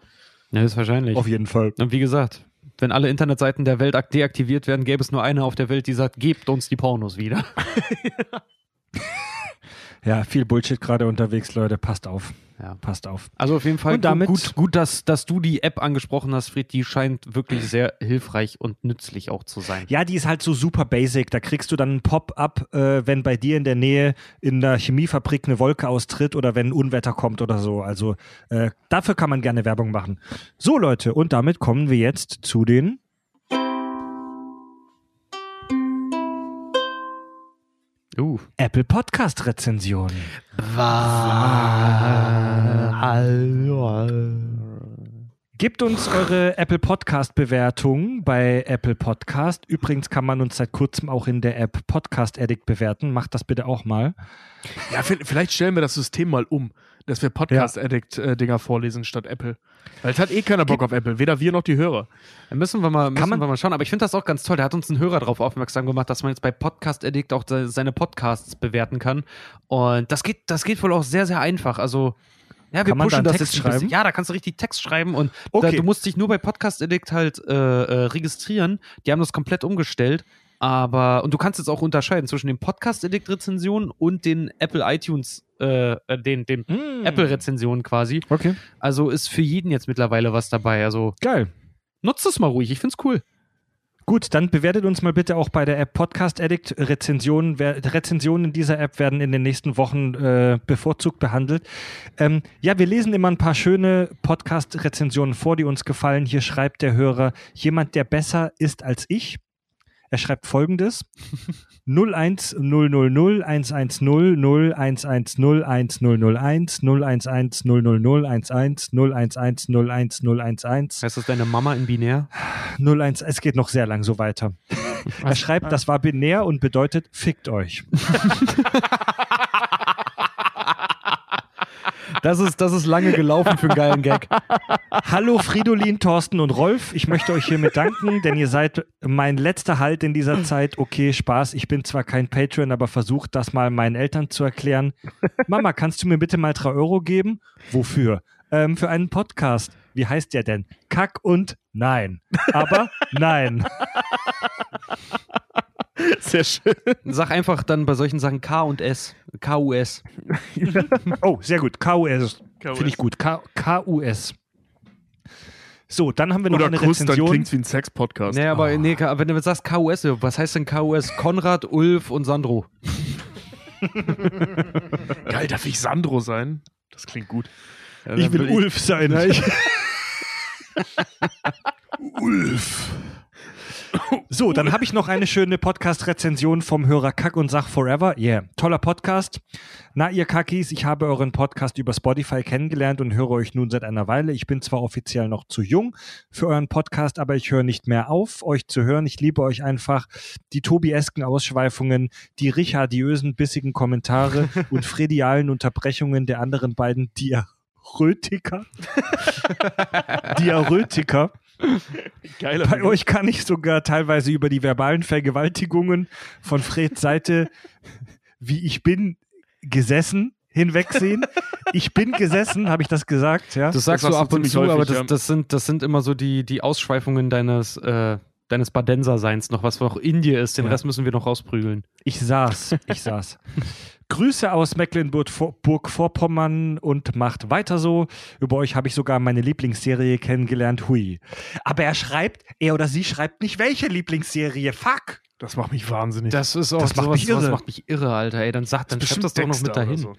Ja, ist wahrscheinlich. Auf jeden Fall. Und wie gesagt, wenn alle Internetseiten der Welt ak- deaktiviert werden, gäbe es nur eine auf der Welt, die sagt, gebt uns die Pornos wieder. *laughs* *laughs* Ja, viel Bullshit gerade unterwegs, Leute. Passt auf. Ja. Passt auf. Also auf jeden Fall Und damit- gut, gut dass, dass du die App angesprochen hast, Fried. Die scheint wirklich sehr hilfreich und nützlich auch zu sein. Ja, die ist halt so super basic. Da kriegst du dann ein Pop-up, äh, wenn bei dir in der Nähe in der Chemiefabrik eine Wolke austritt oder wenn ein Unwetter kommt oder so. Also äh, dafür kann man gerne Werbung machen. So Leute, und damit kommen wir jetzt zu den Uh. Apple Podcast Rezensionen. Gebt uns eure Apple Podcast Bewertung bei Apple Podcast. Übrigens kann man uns seit kurzem auch in der App Podcast Addict bewerten. Macht das bitte auch mal. Ja, vi- vielleicht stellen wir das System mal um, dass wir Podcast-Addict-Dinger vorlesen statt Apple. Weil es hat eh keiner Bock auf Apple, weder wir noch die Hörer. Da müssen wir mal, müssen man- wir mal schauen. Aber ich finde das auch ganz toll. Da hat uns ein Hörer darauf aufmerksam gemacht, dass man jetzt bei Podcast Addict auch se- seine Podcasts bewerten kann. Und das geht, das geht wohl auch sehr, sehr einfach. Also, ja, wir Kann pushen das Text jetzt schreiben? Ja, da kannst du richtig Text schreiben und Okay. da, du musst dich nur bei Podcast Addict halt äh, äh, registrieren. Die haben das komplett umgestellt. Aber, und du kannst jetzt auch unterscheiden zwischen den Podcast Addict Rezensionen und den Apple iTunes, äh, äh, den, den Mm. Apple Rezensionen quasi. Okay. Also ist für jeden jetzt mittlerweile was dabei. Also Geil. nutzt es mal ruhig. Ich find's cool. Gut, dann bewertet uns mal bitte auch bei der App Podcast Addict. Rezensionen, Rezensionen in dieser App werden in den nächsten Wochen äh, bevorzugt behandelt. Ähm, ja, wir lesen immer ein paar schöne Podcast-Rezensionen vor, die uns gefallen. Hier schreibt der Hörer, jemand, der besser ist als ich. Er schreibt folgendes. 01000 110 0110 1001 011 000 11 011 011 011 Heißt das deine Mama in binär? 01, es geht noch sehr lang so weiter. Er schreibt, das war binär und bedeutet fickt euch. Das ist, das ist lange gelaufen für einen geilen Gag. Hallo Fridolin, Thorsten und Rolf. Ich möchte euch hiermit danken, denn ihr seid mein letzter Halt in dieser Zeit. Okay, Spaß. Ich bin zwar kein Patreon, aber versucht das mal meinen Eltern zu erklären. Mama, kannst du mir bitte mal drei Euro geben? Wofür? Ähm, für einen Podcast. Wie heißt der denn? Kack und Nein. Aber nein. *laughs* Sehr schön. Sag einfach dann bei solchen Sachen K und S. KUS. *laughs* Oh, sehr gut. KUS. Finde ich gut. K KUS. So, dann haben wir noch Oder eine Kuss, dann Rezension. klingt's wie ein Sex-Podcast. Nee, aber nee, Ka- wenn du sagst KUS, was heißt denn KUS? Konrad, Ulf und Sandro. *laughs* Geil, darf ich Sandro sein? Das klingt gut. Ja, ich dann will Ulf sein. Ulf. So, dann habe ich noch eine schöne Podcast-Rezension vom Hörer Kack und Sach Forever. Yeah, toller Podcast. Na, ihr Kackis, ich habe euren Podcast über Spotify kennengelernt und höre euch nun seit einer Weile. Ich bin zwar offiziell noch zu jung für euren Podcast, aber ich höre nicht mehr auf, euch zu hören. Ich liebe euch einfach. Die Tobiesken Ausschweifungen, die richardiösen, bissigen Kommentare *laughs* und fredialen Unterbrechungen der anderen beiden Diarrhötiker. *laughs* Diarrhötiker. Geiler Bei euch kann ich sogar teilweise über die verbalen Vergewaltigungen von Freds Seite, wie ich bin, gesessen hinwegsehen. Ich bin gesessen, habe ich das gesagt, ja? Das sagst Das du ab und zu, häufig, aber das, ja. das, sind, das sind immer so die, die Ausschweifungen deines, äh, deines Badenser-Seins noch, was noch in dir ist. Den Ja. Rest müssen wir noch rausprügeln. Ich saß, ich saß. Grüße aus Mecklenburg-Vorpommern und macht weiter so. Über euch habe ich sogar meine Lieblingsserie kennengelernt. Hui. Aber er schreibt, er oder sie schreibt nicht welche Lieblingsserie. Fuck. Das macht mich wahnsinnig. Das ist auch Das macht sowas, mich irre. sowas macht mich irre, Alter. Ey, dann sag, dann schreib Bestimmt das doch noch mit dahin. so.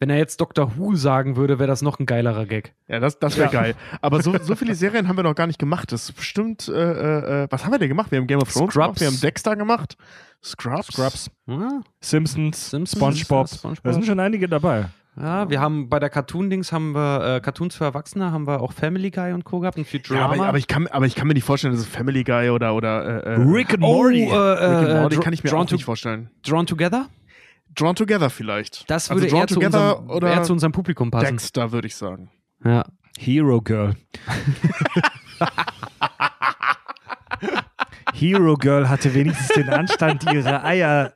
Wenn er jetzt Dr. Who sagen würde, wäre das noch ein geilerer Gag. Ja, das, das wäre Ja. geil. Aber so, so viele *laughs* Serien haben wir noch gar nicht gemacht. Das ist bestimmt, äh, äh, was haben wir denn gemacht? Wir haben Game of Thrones Scrubs. gemacht, wir haben Dexter gemacht. Scrubs. Scrubs, Ja, Simpsons, Simpsons, SpongeBob. ja, SpongeBob. Da sind schon einige dabei. ja wir haben bei der Cartoon-Dings haben wir äh, Cartoons für Erwachsene, haben wir auch Family Guy und Co. gehabt und Futurama. Ja, aber, aber, ich kann, aber ich kann mir nicht vorstellen, dass es Family Guy oder, oder äh, äh, Rick and oh, Morty. äh, Rick and äh, Morty Dr- kann ich mir Drawn auch nicht vorstellen. Drawn Together? Drawn Together vielleicht. Das Also würde Drawn eher, zu Together unserem, oder eher zu unserem Publikum passen. Dexter, würde ich sagen. Ja. Hero Girl. *laughs* Hero Girl hatte wenigstens den Anstand, ihre Eier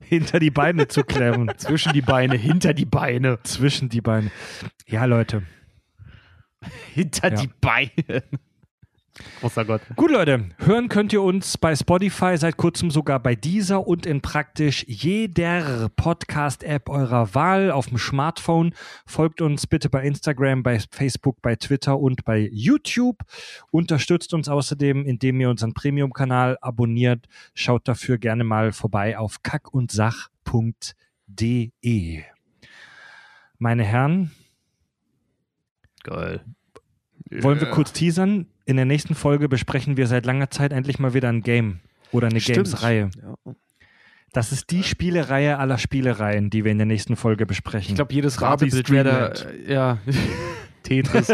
hinter die Beine zu klemmen. Zwischen die Beine, hinter die Beine. Zwischen die Beine. Ja, Leute. Hinter Ja. die Beine. Großer Gott. Gut, Leute. Hören könnt ihr uns bei Spotify, seit kurzem sogar bei dieser und in praktisch jeder Podcast-App eurer Wahl auf dem Smartphone. Folgt uns bitte bei Instagram, bei Facebook, bei Twitter und bei YouTube. Unterstützt uns außerdem, indem ihr unseren Premium-Kanal abonniert. Schaut dafür gerne mal vorbei auf kackundsach.de. Meine Herren, Geil. wollen wir kurz teasern? In der nächsten Folge besprechen wir seit langer Zeit endlich mal wieder ein Game oder eine. Games-Reihe. Ja. Das ist die Spielereihe aller Spielereien, die wir in der nächsten Folge besprechen. Ich glaube, jedes Ratebild wäre da, äh, ja, *laughs* Tetris.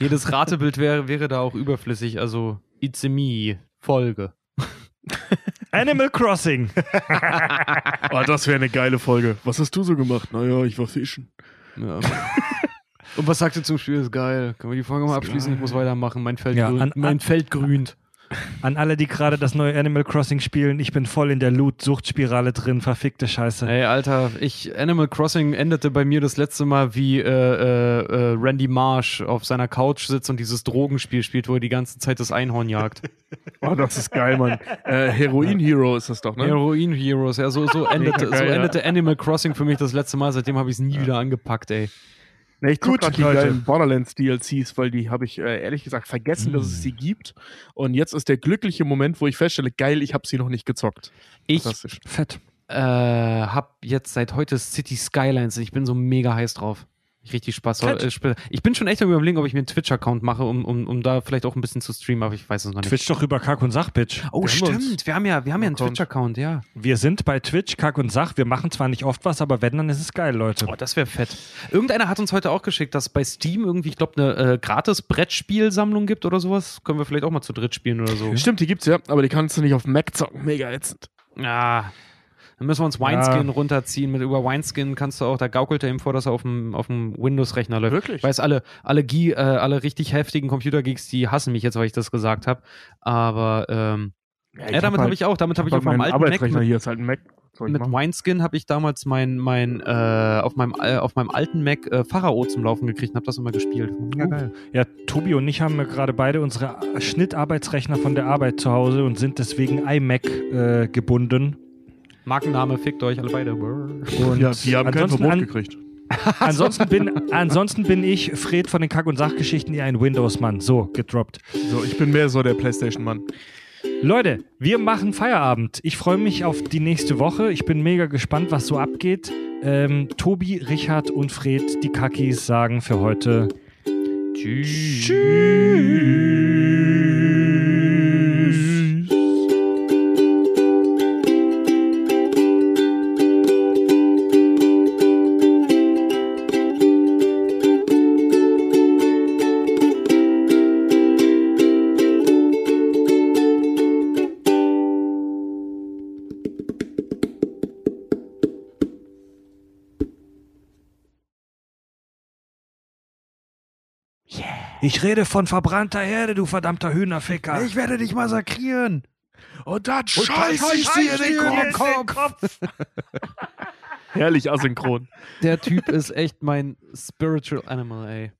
jedes Ratebild wäre, wäre da auch überflüssig. Also, It's a Me, Folge. *laughs* Animal Crossing. *laughs* Oh, das wäre eine geile Folge. Was hast du so gemacht? Naja, ich war fischen. Ja. Und was sagt ihr zum Spiel? Ist geil. Können wir die Folge mal abschließen? Ich muss weitermachen. Mein Feld, Ja, grün, an- mein an- Feld grünt. An alle, die gerade das neue Animal Crossing spielen, ich bin voll in der Loot-Suchtspirale drin. Verfickte Scheiße. Ey, Alter, ich, Animal Crossing endete bei mir das letzte Mal, wie äh, äh, äh, Randy Marsh auf seiner Couch sitzt und dieses Drogenspiel spielt, wo er die ganze Zeit das Einhorn jagt. *laughs* Oh, das ist geil, Mann. Äh, Heroin Hero ist das doch, ne? Heroin Heroes, ja, so, so, *laughs* endete, so geil, endete Animal Crossing für mich das letzte Mal. Seitdem habe ich es nie wieder angepackt, ey. Ne, ich gucke gerade die geilen Borderlands DLCs, weil die habe ich äh, ehrlich gesagt vergessen, dass es sie gibt. Und jetzt ist der glückliche Moment, wo ich feststelle, geil, ich habe sie noch nicht gezockt. Ich. Fett. äh, habe jetzt seit heute City Skylines. Ich bin so mega heiß drauf. Ich richtig Spaß. Äh, Ich bin schon echt am überlegen, ob ich mir einen Twitch-Account mache, um, um, um da vielleicht auch ein bisschen zu streamen, aber ich weiß es noch nicht. Twitch doch über Kack und Sach, Bitch. Oh, Wir haben stimmt. Wir haben ja, wir haben ja einen Account. Twitch-Account, ja. Wir sind bei Twitch, Kack und Sach. Wir machen zwar nicht oft was, aber wenn, dann ist es geil, Leute. Oh, das wäre fett. Irgendeiner hat uns heute auch geschickt, dass es bei Steam irgendwie, ich glaube, eine äh, gratis Brettspielsammlung gibt oder sowas. Können wir vielleicht auch mal zu dritt spielen oder so. Stimmt, die gibt's ja, aber die kannst du nicht auf Mac zocken. Mega ätzend. Ja. Dann müssen wir uns Wineskin ja. runterziehen. Mit über Wineskin kannst du auch, da gaukelt er ihm vor, dass er auf dem, auf dem Windows-Rechner läuft. Wirklich? Ich weiß, alle, alle, äh, alle richtig heftigen Computergeeks, die hassen mich jetzt, weil ich das gesagt habe. Aber ähm, ja, ja damit habe halt, ich auch, damit habe ich auf meinem alten Mac. Mit, hier ist halt ein Mac. Mit Wineskin habe ich damals mein, mein, äh, auf, meinem, äh, auf meinem alten Mac äh, Pharao zum Laufen gekriegt und habe das immer gespielt. Ja, geil. Ja, Tobi und ich haben gerade beide unsere Schnittarbeitsrechner von der Arbeit zu Hause und sind deswegen iMac äh, gebunden. Markenname, fickt euch alle beide. Und ja, die haben kein Verbot an, gekriegt. *laughs* ansonsten, bin, ansonsten bin ich Fred von den Kack- und Sachgeschichten eher ein Windows-Mann. So, gedroppt. So, ich bin mehr so der Playstation-Mann. Leute, wir machen Feierabend. Ich freue mich auf die nächste Woche. Ich bin mega gespannt, was so abgeht. Ähm, Tobi, Richard und Fred, die Kakis, sagen für heute Tschüss. Tschüss. Ich rede von verbrannter Herde, du verdammter Hühnerficker. Ich werde dich massakrieren. Und dann scheiße ich dir in den Kopf. Kopf. *laughs* Herrlich asynchron. Der Typ ist echt mein Spiritual Animal, ey.